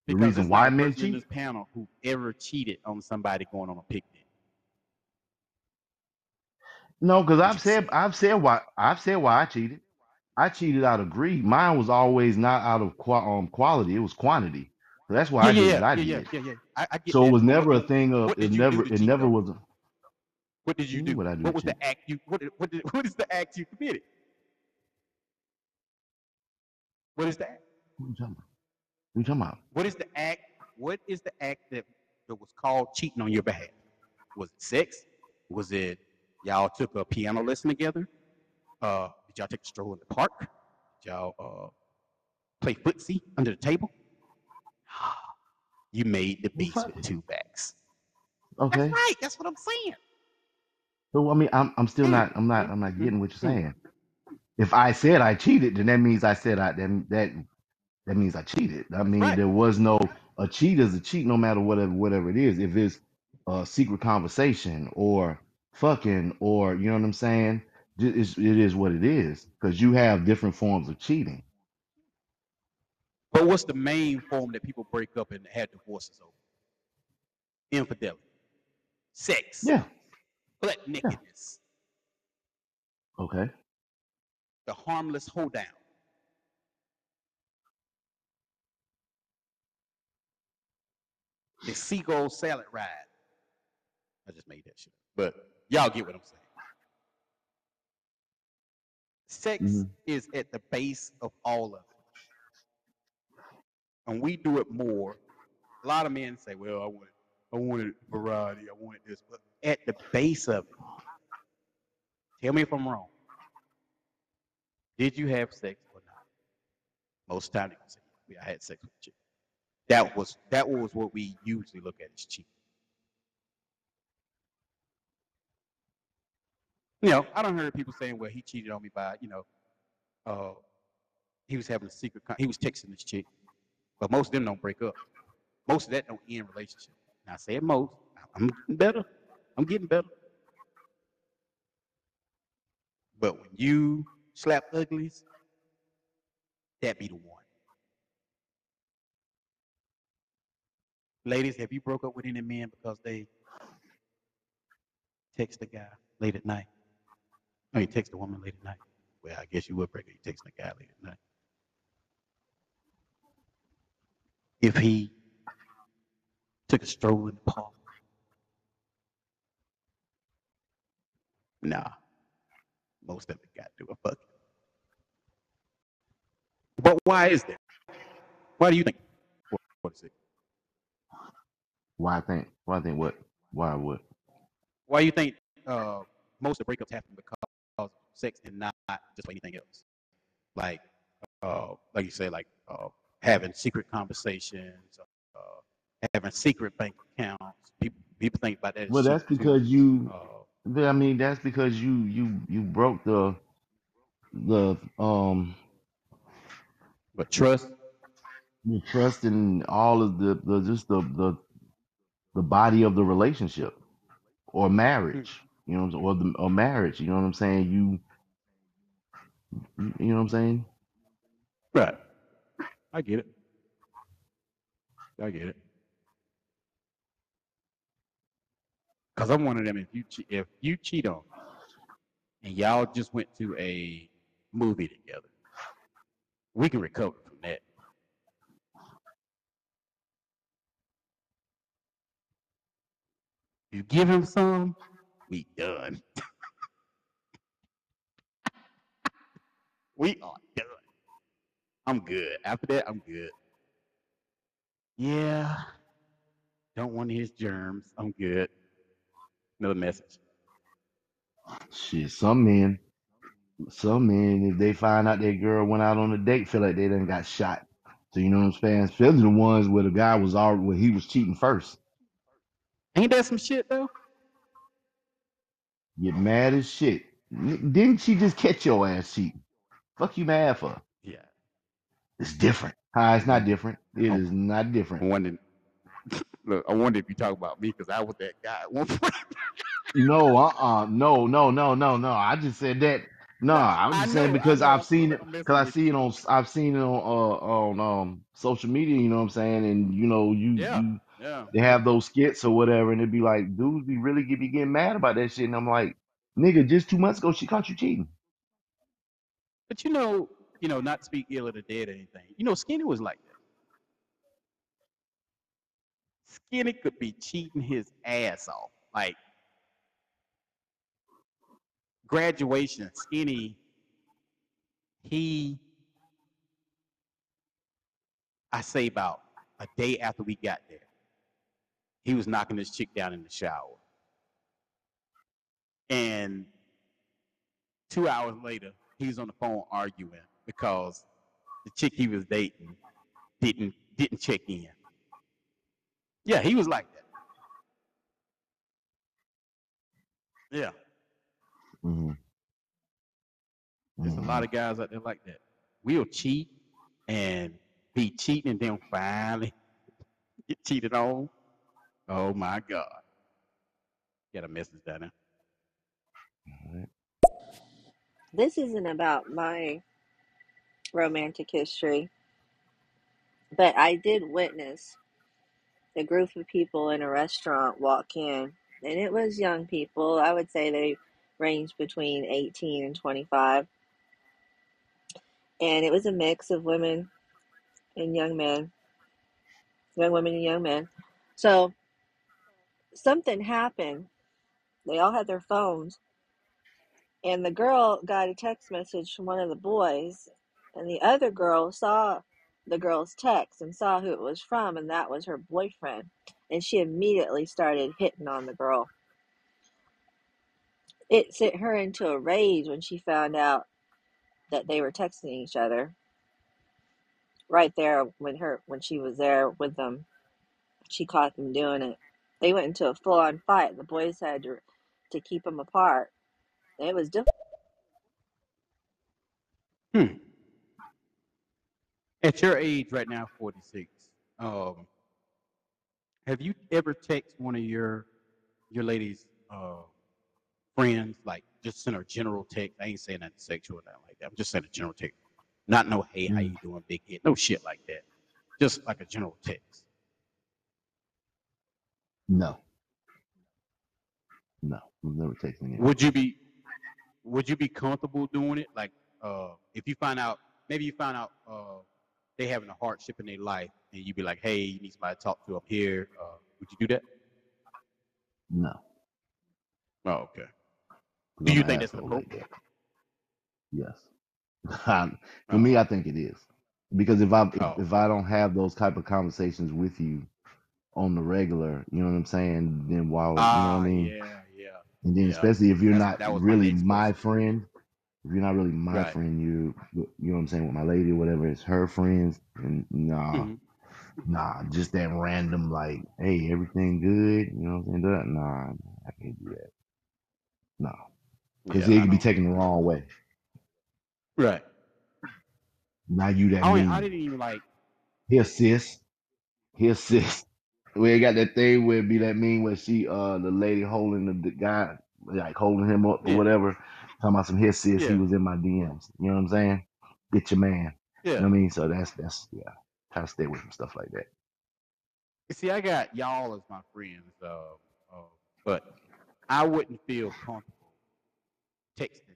Speaker 3: The
Speaker 2: Because
Speaker 3: reason
Speaker 2: not
Speaker 3: why
Speaker 2: a
Speaker 3: men
Speaker 2: person in
Speaker 3: cheat?
Speaker 2: this panel who ever cheated on somebody going on a picnic.
Speaker 3: No, because I've said? I've said why I've said why I cheated. I cheated out of greed. Mine was always not out of qua- um, quality; it was quantity. So that's why
Speaker 2: Yeah,
Speaker 3: I did
Speaker 2: yeah,
Speaker 3: what I
Speaker 2: yeah, yeah,
Speaker 3: did.
Speaker 2: yeah, yeah. I, I get
Speaker 3: So it
Speaker 2: that.
Speaker 3: was
Speaker 2: But what
Speaker 3: never a thing of
Speaker 2: what
Speaker 3: it.
Speaker 2: did you do
Speaker 3: Never
Speaker 2: to
Speaker 3: it
Speaker 2: cheat
Speaker 3: never
Speaker 2: though?
Speaker 3: was.
Speaker 2: What did you
Speaker 3: what
Speaker 2: do?
Speaker 3: do
Speaker 2: What was the act you? What what did, what is the act you committed? What is the act?
Speaker 3: What you talking about? What you talking about?
Speaker 2: What is the act? What is the act that, that was called cheating on your behalf? Was it sex? Was it y'all took a piano lesson together? Uh, did y'all take a stroll in the park? Did y'all uh, play footsie under the table? You made the beats with two backs.
Speaker 3: Okay.
Speaker 2: That's right. That's what I'm saying.
Speaker 3: So I mean, I'm I'm still not I'm not I'm not getting what you're saying. If I said I cheated, then that means I said I then that that means I cheated. I mean,
Speaker 2: right.
Speaker 3: there was no a cheat is a cheat, no matter whatever whatever it is. If it's a secret conversation or fucking or you know what I'm saying, Ju- it's, it is what it is because you have different forms of cheating.
Speaker 2: But what's the main form that people break up and have divorces over? Infidelity, sex,
Speaker 3: Yeah,
Speaker 2: butt
Speaker 3: yeah.
Speaker 2: nakedness,
Speaker 3: Okay.
Speaker 2: the harmless hoedown. the seagull salad ride. I just made that shit up. But y'all get what I'm saying. Sex
Speaker 3: hmm
Speaker 2: is at the base of all of it. And we do it more. A lot of men say, well, I want I wanted variety, I wanted this. But at the base of it, tell me if I'm wrong. Did you have sex or not? Most times yeah, I had sex with chick. That was that was what we usually look at as cheating. You know, I don't hear people saying, well, he cheated on me by, you know, uh, he was having a secret, con- he was texting this chick. But most of them don't break up. Most of that don't end relationship. I said most. I'm better. I'm getting better. But when you slap uglies, that be the one. Ladies, have you broke up with any men because they text a guy late at night? Oh, you text a woman late at night. Well, I guess you would break up. You text a guy late at night. If he took a stroll in the park, nah, most of it got to do a fuck. But why is that? Why do you think? What, is it?
Speaker 3: Why I think? Why I think what? Why what?
Speaker 2: Why do you think uh, most of the breakups happen because of sex and not just anything else? Like, uh, like you say, like uh, having secret conversations, uh, having secret bank accounts. People people think about that
Speaker 3: Well, that's because you.
Speaker 2: Uh,
Speaker 3: I mean, that's because you you you broke the the um
Speaker 2: But trust,
Speaker 3: You trust in all of the, the just the, the the body of the relationship or marriage. You know, what I'm saying? or the or marriage. You know what I'm saying? You you know what I'm saying?
Speaker 2: right? I get it. I get it. Cause I'm one of them. If you if you cheat on, me and y'all just went to a movie together, we can recover from that. You give him some, we done. we are done. I'm good. After that, I'm good. Yeah. Don't want his germs. I'm good. Another message.
Speaker 3: Shit, some men, some men, if they find out their girl went out on a date, feel like they done got shot. So you know what I'm saying? Especially the ones where the guy was already where he was cheating first.
Speaker 2: Ain't that some shit though?
Speaker 3: Get mad as shit. N- Didn't she just catch your ass cheating? Fuck you mad for?
Speaker 2: Yeah.
Speaker 3: It's different. Hi, it's not different. It is not different.
Speaker 2: wondered. Look, I wonder if you talk about me because I was that guy at one point.
Speaker 3: No, uh-uh. No, no, no, no, no. I just said that. No,
Speaker 2: no,
Speaker 3: I'm
Speaker 2: I
Speaker 3: just saying
Speaker 2: know, I
Speaker 3: because
Speaker 2: know.
Speaker 3: I've
Speaker 2: I'm,
Speaker 3: seen it
Speaker 2: I'm messing
Speaker 3: because I
Speaker 2: with
Speaker 3: see
Speaker 2: you.
Speaker 3: it on I've seen it on uh on um social media, you know what I'm saying? And you know, you
Speaker 2: Yeah,
Speaker 3: you
Speaker 2: yeah.
Speaker 3: they have those skits or whatever, and it'd be like, dudes be really get be getting mad about that shit. And I'm like, nigga, just two months ago she caught you cheating.
Speaker 2: But you know, you know, not to speak ill of the dead or anything. You know, Skinny was like that. Skinny could be cheating his ass off. Like graduation, Skinny, he, I say about a day after we got there, he was knocking this chick down in the shower. And two hours later, he was on the phone arguing because the chick he was dating didn't didn't check in. Yeah, he was like that. Yeah,
Speaker 3: hmm
Speaker 2: there's a lot of guys out there like that. We'll cheat and be cheating and then finally get cheated on. Oh my God. Got a message down there.
Speaker 8: This isn't about my romantic history, but I did witness a group of people in a restaurant walk in, and it was young people. I would say they ranged between 18 and 25, and it was a mix of women and young men, young women and young men. So something happened. They all had their phones, and the girl got a text message from one of the boys, and the other girl saw the girl's text and saw who it was from, and that was her boyfriend. And she immediately started hitting on the girl. It sent her into a rage when she found out that they were texting each other right there when her when she was there with them. She caught them doing it. They went into a full on fight. The boys had to to keep them apart. It was difficult.
Speaker 2: Hmm. At your age right now, 46, um, have you ever text one of your your ladies' uh, friends, like just send her a general text? I ain't saying nothing sexual or nothing like that. I'm just saying a general text. Not no, hey, how you doing, big head? No shit like that. Just like a general text.
Speaker 3: No, no, we've never texted anyone.
Speaker 2: Would you be would you be comfortable doing it? Like uh if you find out maybe you find out uh they having a hardship in their life and you be like, Hey, you need somebody to talk to up here, uh would you do that?
Speaker 3: No,
Speaker 2: Oh, okay. Do you think that's appropriate?
Speaker 3: Yes. For
Speaker 2: Oh,
Speaker 3: me, I think it is because if I if,
Speaker 2: oh,
Speaker 3: if I don't have those type of conversations with you on the regular, you know what I'm saying? Then why, you know what I
Speaker 2: ah,
Speaker 3: mean?
Speaker 2: yeah, yeah,
Speaker 3: And then
Speaker 2: yeah.
Speaker 3: especially if you're
Speaker 2: That's
Speaker 3: not really my friend, if you're not really my
Speaker 2: Right.
Speaker 3: friend, you you know what I'm saying with my lady or whatever, it's her friends, and nah,
Speaker 2: hmm
Speaker 3: nah, just that random like, hey, everything good, you know what I'm saying? That, nah, I can't do that. No, because
Speaker 2: Yeah,
Speaker 3: it could be taken the wrong way.
Speaker 2: Right.
Speaker 3: Now you that
Speaker 2: I,
Speaker 3: mean.
Speaker 2: I didn't even like.
Speaker 3: Here, sis. Here, sis. We ain't got that thing where it be that mean where she, uh, the lady holding the, the guy, like holding him up or
Speaker 2: Yeah,
Speaker 3: whatever. Talking about some here, sis. He was in my DMs. You know what I'm saying? Get your man. You know what I mean? So that's that's yeah. Try to stay away from stuff like that.
Speaker 2: You See, I got y'all as my friends, uh, uh, but I wouldn't feel comfortable texting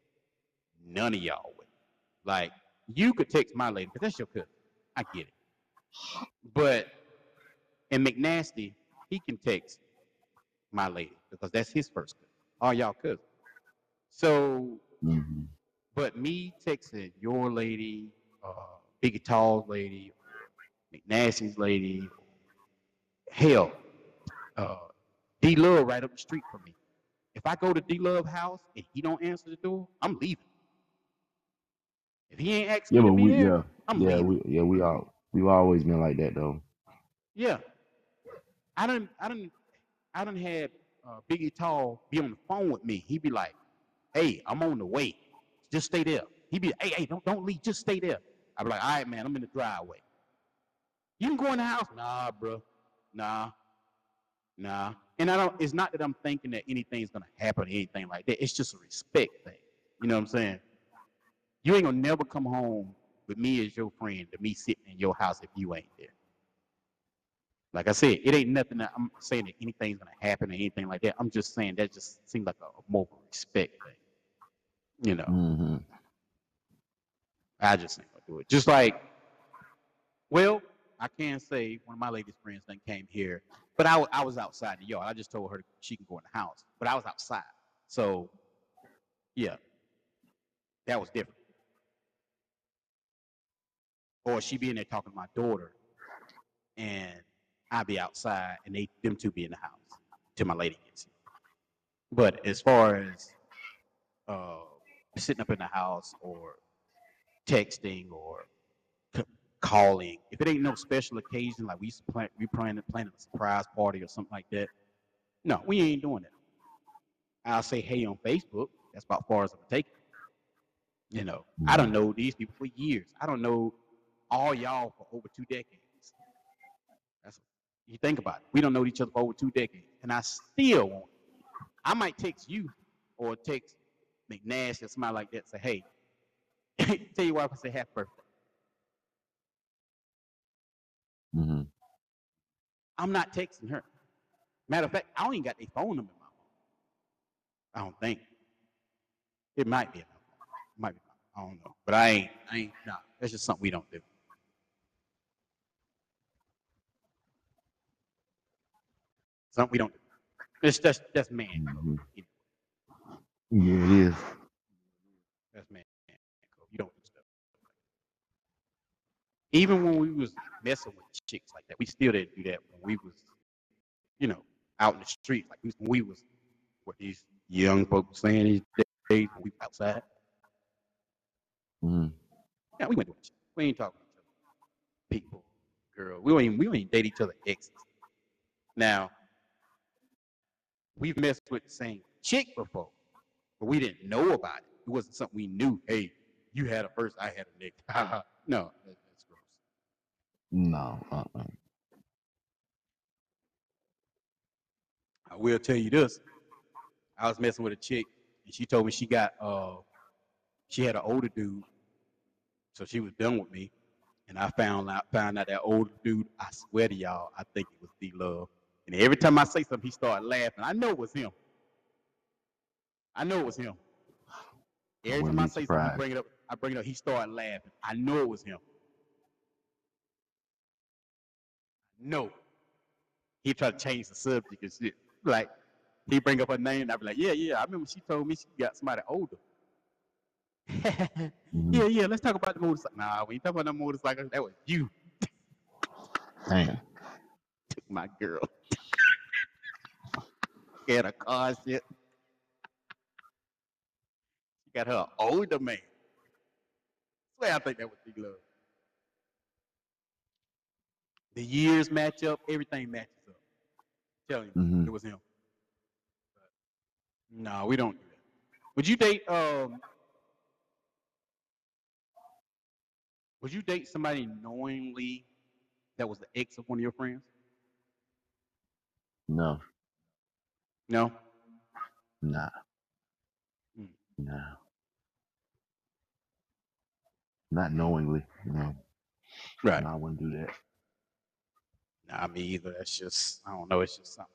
Speaker 2: none of y'all with. Like, you could text my lady, because that's your cousin. I get it. But, and McNasty, he can text my lady, because that's his first cousin. All y'all cousins. So,
Speaker 3: hmm
Speaker 2: but me texting your lady, uh, Biggie Tall's lady, McNasty's lady, hell, uh, D Love right up the street from me. If I go to D Love house and he don't answer the door, I'm leaving. If he ain't asking
Speaker 3: Yeah,
Speaker 2: me
Speaker 3: but we
Speaker 2: there,
Speaker 3: yeah
Speaker 2: I'm
Speaker 3: yeah
Speaker 2: leaving.
Speaker 3: we yeah we all we've always been like that though.
Speaker 2: Yeah, I don't, I don't, I done had uh, Biggie Tall be on the phone with me. He'd be like, "Hey, I'm on the way. Just stay there." He'd be, "Hey, hey, don't don't leave. Just stay there." I'd be like, "All right, man. I'm in the driveway. You can go in the house." Nah, bro. Nah, nah. And I don't. It's not that I'm thinking that anything's gonna happen or anything like that. It's just a respect thing. You know what I'm saying? You ain't gonna never come home with me as your friend to me sitting in your house if you ain't there. Like I said, it ain't nothing that I'm saying that anything's gonna happen or anything like that. I'm just saying that just seems like a, more respect thing. You know,
Speaker 3: hmm
Speaker 2: I just ain't gonna do it. Just like, well, I can't say one of my ladies' friends then came here, but I, I was outside the yard. I just told her she can go in the house, but I was outside. So, yeah, that was different. Or she be in there talking to my daughter, and I be outside, and they them two be in the house till my lady gets here. But as far as uh, sitting up in the house or texting or c- calling, if it ain't no special occasion like we plan, we planning planning a surprise party or something like that, no, we ain't doing that. I'll say hey on Facebook. That's about far as I'm taking. it. You know, I don't mm-hmm. know these people for years. I don't know all y'all for over two decades. That's you think about it. We don't know each other for over two decades, and I still won't. I might text you or text McNash or somebody like that. Say, hey, tell your wife I say happy birthday.
Speaker 3: hmm
Speaker 2: I'm not texting her. Matter of fact, I don't even got their phone number in my phone. I don't think. It might be. in my phone. It might be. I don't know. But I ain't. I ain't. Nah. That's just something we don't do. Something we don't do. It's just that's man.
Speaker 3: hmm
Speaker 2: code.
Speaker 3: Yeah, it is.
Speaker 2: That's man. You don't do stuff. Even when we was messing with chicks like that, we still didn't do that when we was, you know, out in the street. Like we, when we was what these young folks saying these days when we outside.
Speaker 3: hmm
Speaker 2: Yeah, we went shit. We ain't talking to each other. People, girl. We don't even we don't even date each other exes. Now, we've messed with the same chick before, but we didn't know about it. It wasn't something we knew. Hey, you had a first, I had a nick. no, that, that's gross.
Speaker 3: No. Uh-uh.
Speaker 2: I will tell you this. I was messing with a chick, and she told me she got uh she had an older dude, so she was done with me. And I found out found out that older dude. I swear to y'all, I think it was D Love. And every time I say something, he started laughing. I know it was him. I know it was him.
Speaker 3: I
Speaker 2: Every
Speaker 3: wouldn't
Speaker 2: time I
Speaker 3: be
Speaker 2: say something, I bring it up. I bring it up. He started laughing. I know it was him. No, he tried to change the subject and shit. Like he bring up her name, and I be like, yeah, yeah. I remember she told me she got somebody older.
Speaker 3: hmm
Speaker 2: yeah, yeah. Let's talk about the motorcycle. Nah, we ain't talking about no motorcycle. That was you,
Speaker 3: Damn.
Speaker 2: my girl. Had a car shit. Got her older man. Swear I think that was D Love. The years match up, everything matches up. telling you,
Speaker 3: hmm
Speaker 2: it was him. No, we don't do that. Would you date um Would you date somebody knowingly that was the ex of one of your friends?
Speaker 3: No,
Speaker 2: No.
Speaker 3: nah,
Speaker 2: Mm.
Speaker 3: nah. Not knowingly. You know,
Speaker 2: Right.
Speaker 3: no, I wouldn't do that.
Speaker 2: Nah, me either. That's just I don't know. It's just something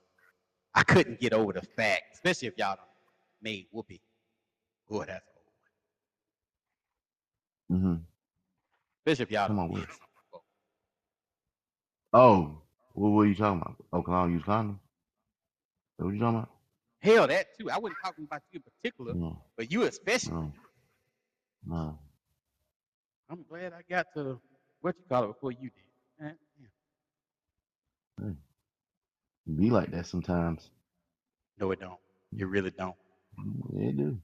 Speaker 2: I couldn't get over the fact, especially if y'all made whoopee. Boy, that's old.
Speaker 3: hmm
Speaker 2: Especially if y'all
Speaker 3: Come on,
Speaker 2: did
Speaker 3: Will.
Speaker 2: something before.
Speaker 3: Oh, what were you talking about? Oh, can I don't use condoms? What you talking about?
Speaker 2: Hell, that too. I wasn't talking about you in particular,
Speaker 3: No,
Speaker 2: but you especially.
Speaker 3: no, no.
Speaker 2: I'm glad I got to what you call it before you did. Eh, yeah.
Speaker 3: Hey, be like that sometimes.
Speaker 2: No, it don't. You really don't.
Speaker 3: Yeah, it do.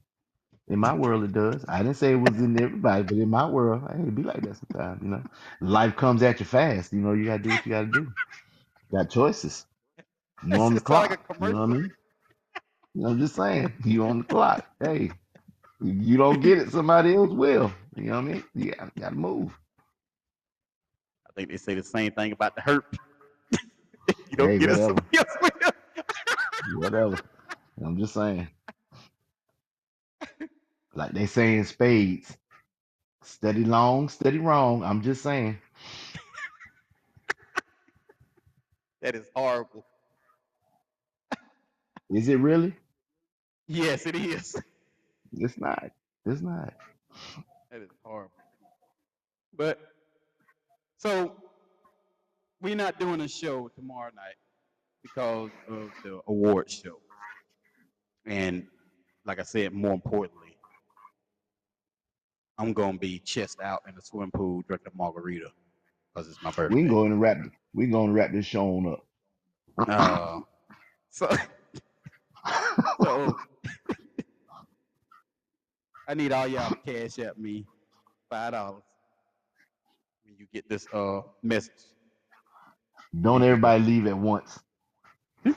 Speaker 3: In my world, it does. I didn't say it was in everybody, but in my world, hey, it be like that sometimes. You know, life comes at you fast. You know, you gotta do what you gotta do. Got choices. You on the
Speaker 2: sound like
Speaker 3: clock. You know what I mean? You I'm just saying. You on the clock. Hey, you don't get it, somebody else will. You know what I mean? You gotta, move.
Speaker 2: I think they say the same thing about the hurt. you don't
Speaker 3: Hey,
Speaker 2: get it, somebody else will.
Speaker 3: whatever. I'm just saying. Like they say in spades, steady long, steady wrong. I'm just saying.
Speaker 2: that is horrible.
Speaker 3: Is it really?
Speaker 2: Yes, it is.
Speaker 3: It's not. It's not.
Speaker 2: That is horrible. But so we're not doing a show tomorrow night because of the award show. And like I said, more importantly, I'm gonna be chest out in the swimming pool drinking a margarita because it's my
Speaker 3: We
Speaker 2: birthday.
Speaker 3: go in and wrap. We can go and wrap this show on up.
Speaker 2: Uh, so so I need all y'all to cash at me five dollars when you get this uh message.
Speaker 3: Don't everybody leave at once.
Speaker 2: I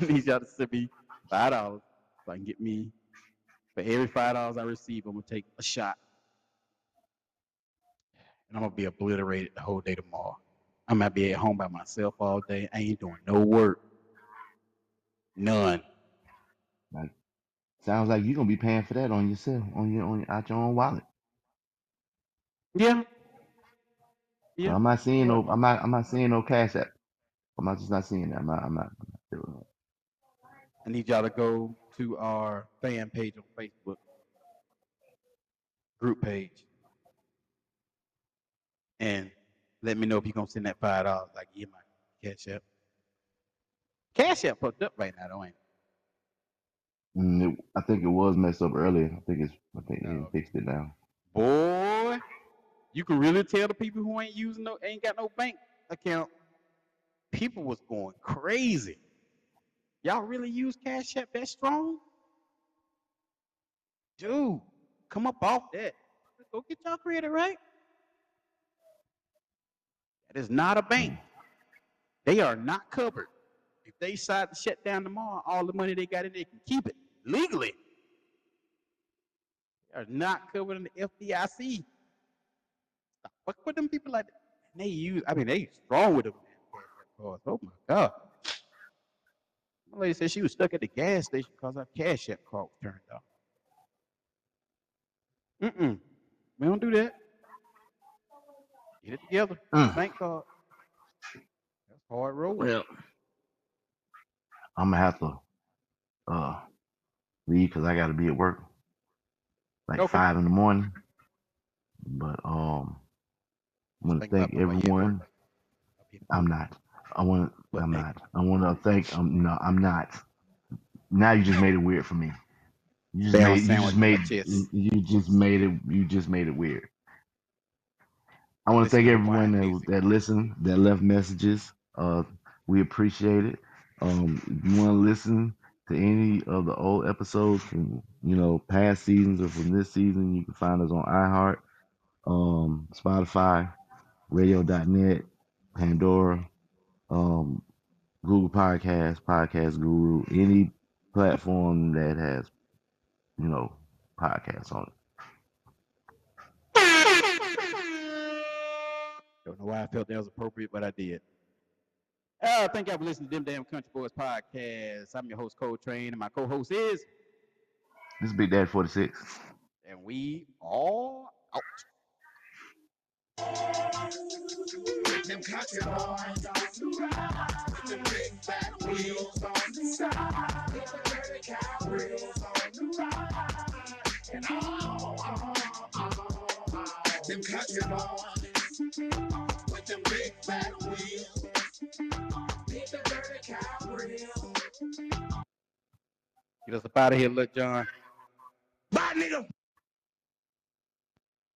Speaker 2: need y'all to send me five dollars so I can get me for every five dollars I receive, I'm gonna take a shot. And I'm gonna be obliterated the whole day tomorrow. I'm gonna be at home by myself all day. I ain't doing no work. None.
Speaker 3: Like, sounds like you're gonna be paying for that on yourself, on your on your, out your own wallet.
Speaker 2: Yeah. Yeah.
Speaker 3: I'm not seeing no. I'm not. I'm not seeing no cash app. I'm not just not seeing that. I'm not. I'm not. I'm not.
Speaker 2: I need y'all to go to our fan page on Facebook, group page, and let me know if you're gonna send that five dollars. Like, yeah, my cash app. Cash app fucked up right now, though, ain't it?
Speaker 3: Mm, it, I think it was messed up earlier. I think it's. I think they
Speaker 2: No.
Speaker 3: fixed it now.
Speaker 2: Boy, you can really tell the people who ain't using no, ain't got no bank account. People was going crazy. Y'all really use Cash App that strong? Dude, come up off that. Go get y'all credit right. That is not a bank.
Speaker 3: Mm.
Speaker 2: They are not covered. If they decide to shut down tomorrow, all the money they got in there can keep it legally. They are not covered in the FDIC. Stop fuck with them people like that. And they use, I mean, they strong with them. Oh my God. My lady said she was stuck at the gas station because her cash app card was turned off. Mm-mm. We don't do that. Get it together.
Speaker 3: Mm.
Speaker 2: Bank card. That's hard road.
Speaker 3: Well, I'm gonna have to uh leave because I got to be at work like
Speaker 2: Okay.
Speaker 3: five in the morning. But um, I want to thank
Speaker 2: the way you at work.
Speaker 3: everyone. I'm not. I want.
Speaker 2: But
Speaker 3: I'm not. I want to thank. Um, no, I'm not. Now you just made it weird for me. You just made. You just made. You you just made it. You just made it weird. I want to thank everyone that that listened, that left messages. Uh, we appreciate it. Um, if you want to listen to any of the old episodes from you know past seasons or from this season, you can find us on iHeart, um, Spotify, Radio.net, Pandora, um, Google Podcast, Podcast Guru, any platform that has you know podcasts on it.
Speaker 2: Don't know why I felt that was appropriate, but I did. Uh, thank y'all for listening to Them Damn Country Boys podcast. I'm your host, Coltrane, and my co-host is,
Speaker 3: This is Big Daddy 46.
Speaker 2: and we are out.
Speaker 5: Them country boys on the ride. With them big fat wheels on the side. With the dirty cow wheels on the ride. And all, all, all, all. Them country boys. With them big fat wheels.
Speaker 2: Get us up out of here, look, John. Bye, nigga.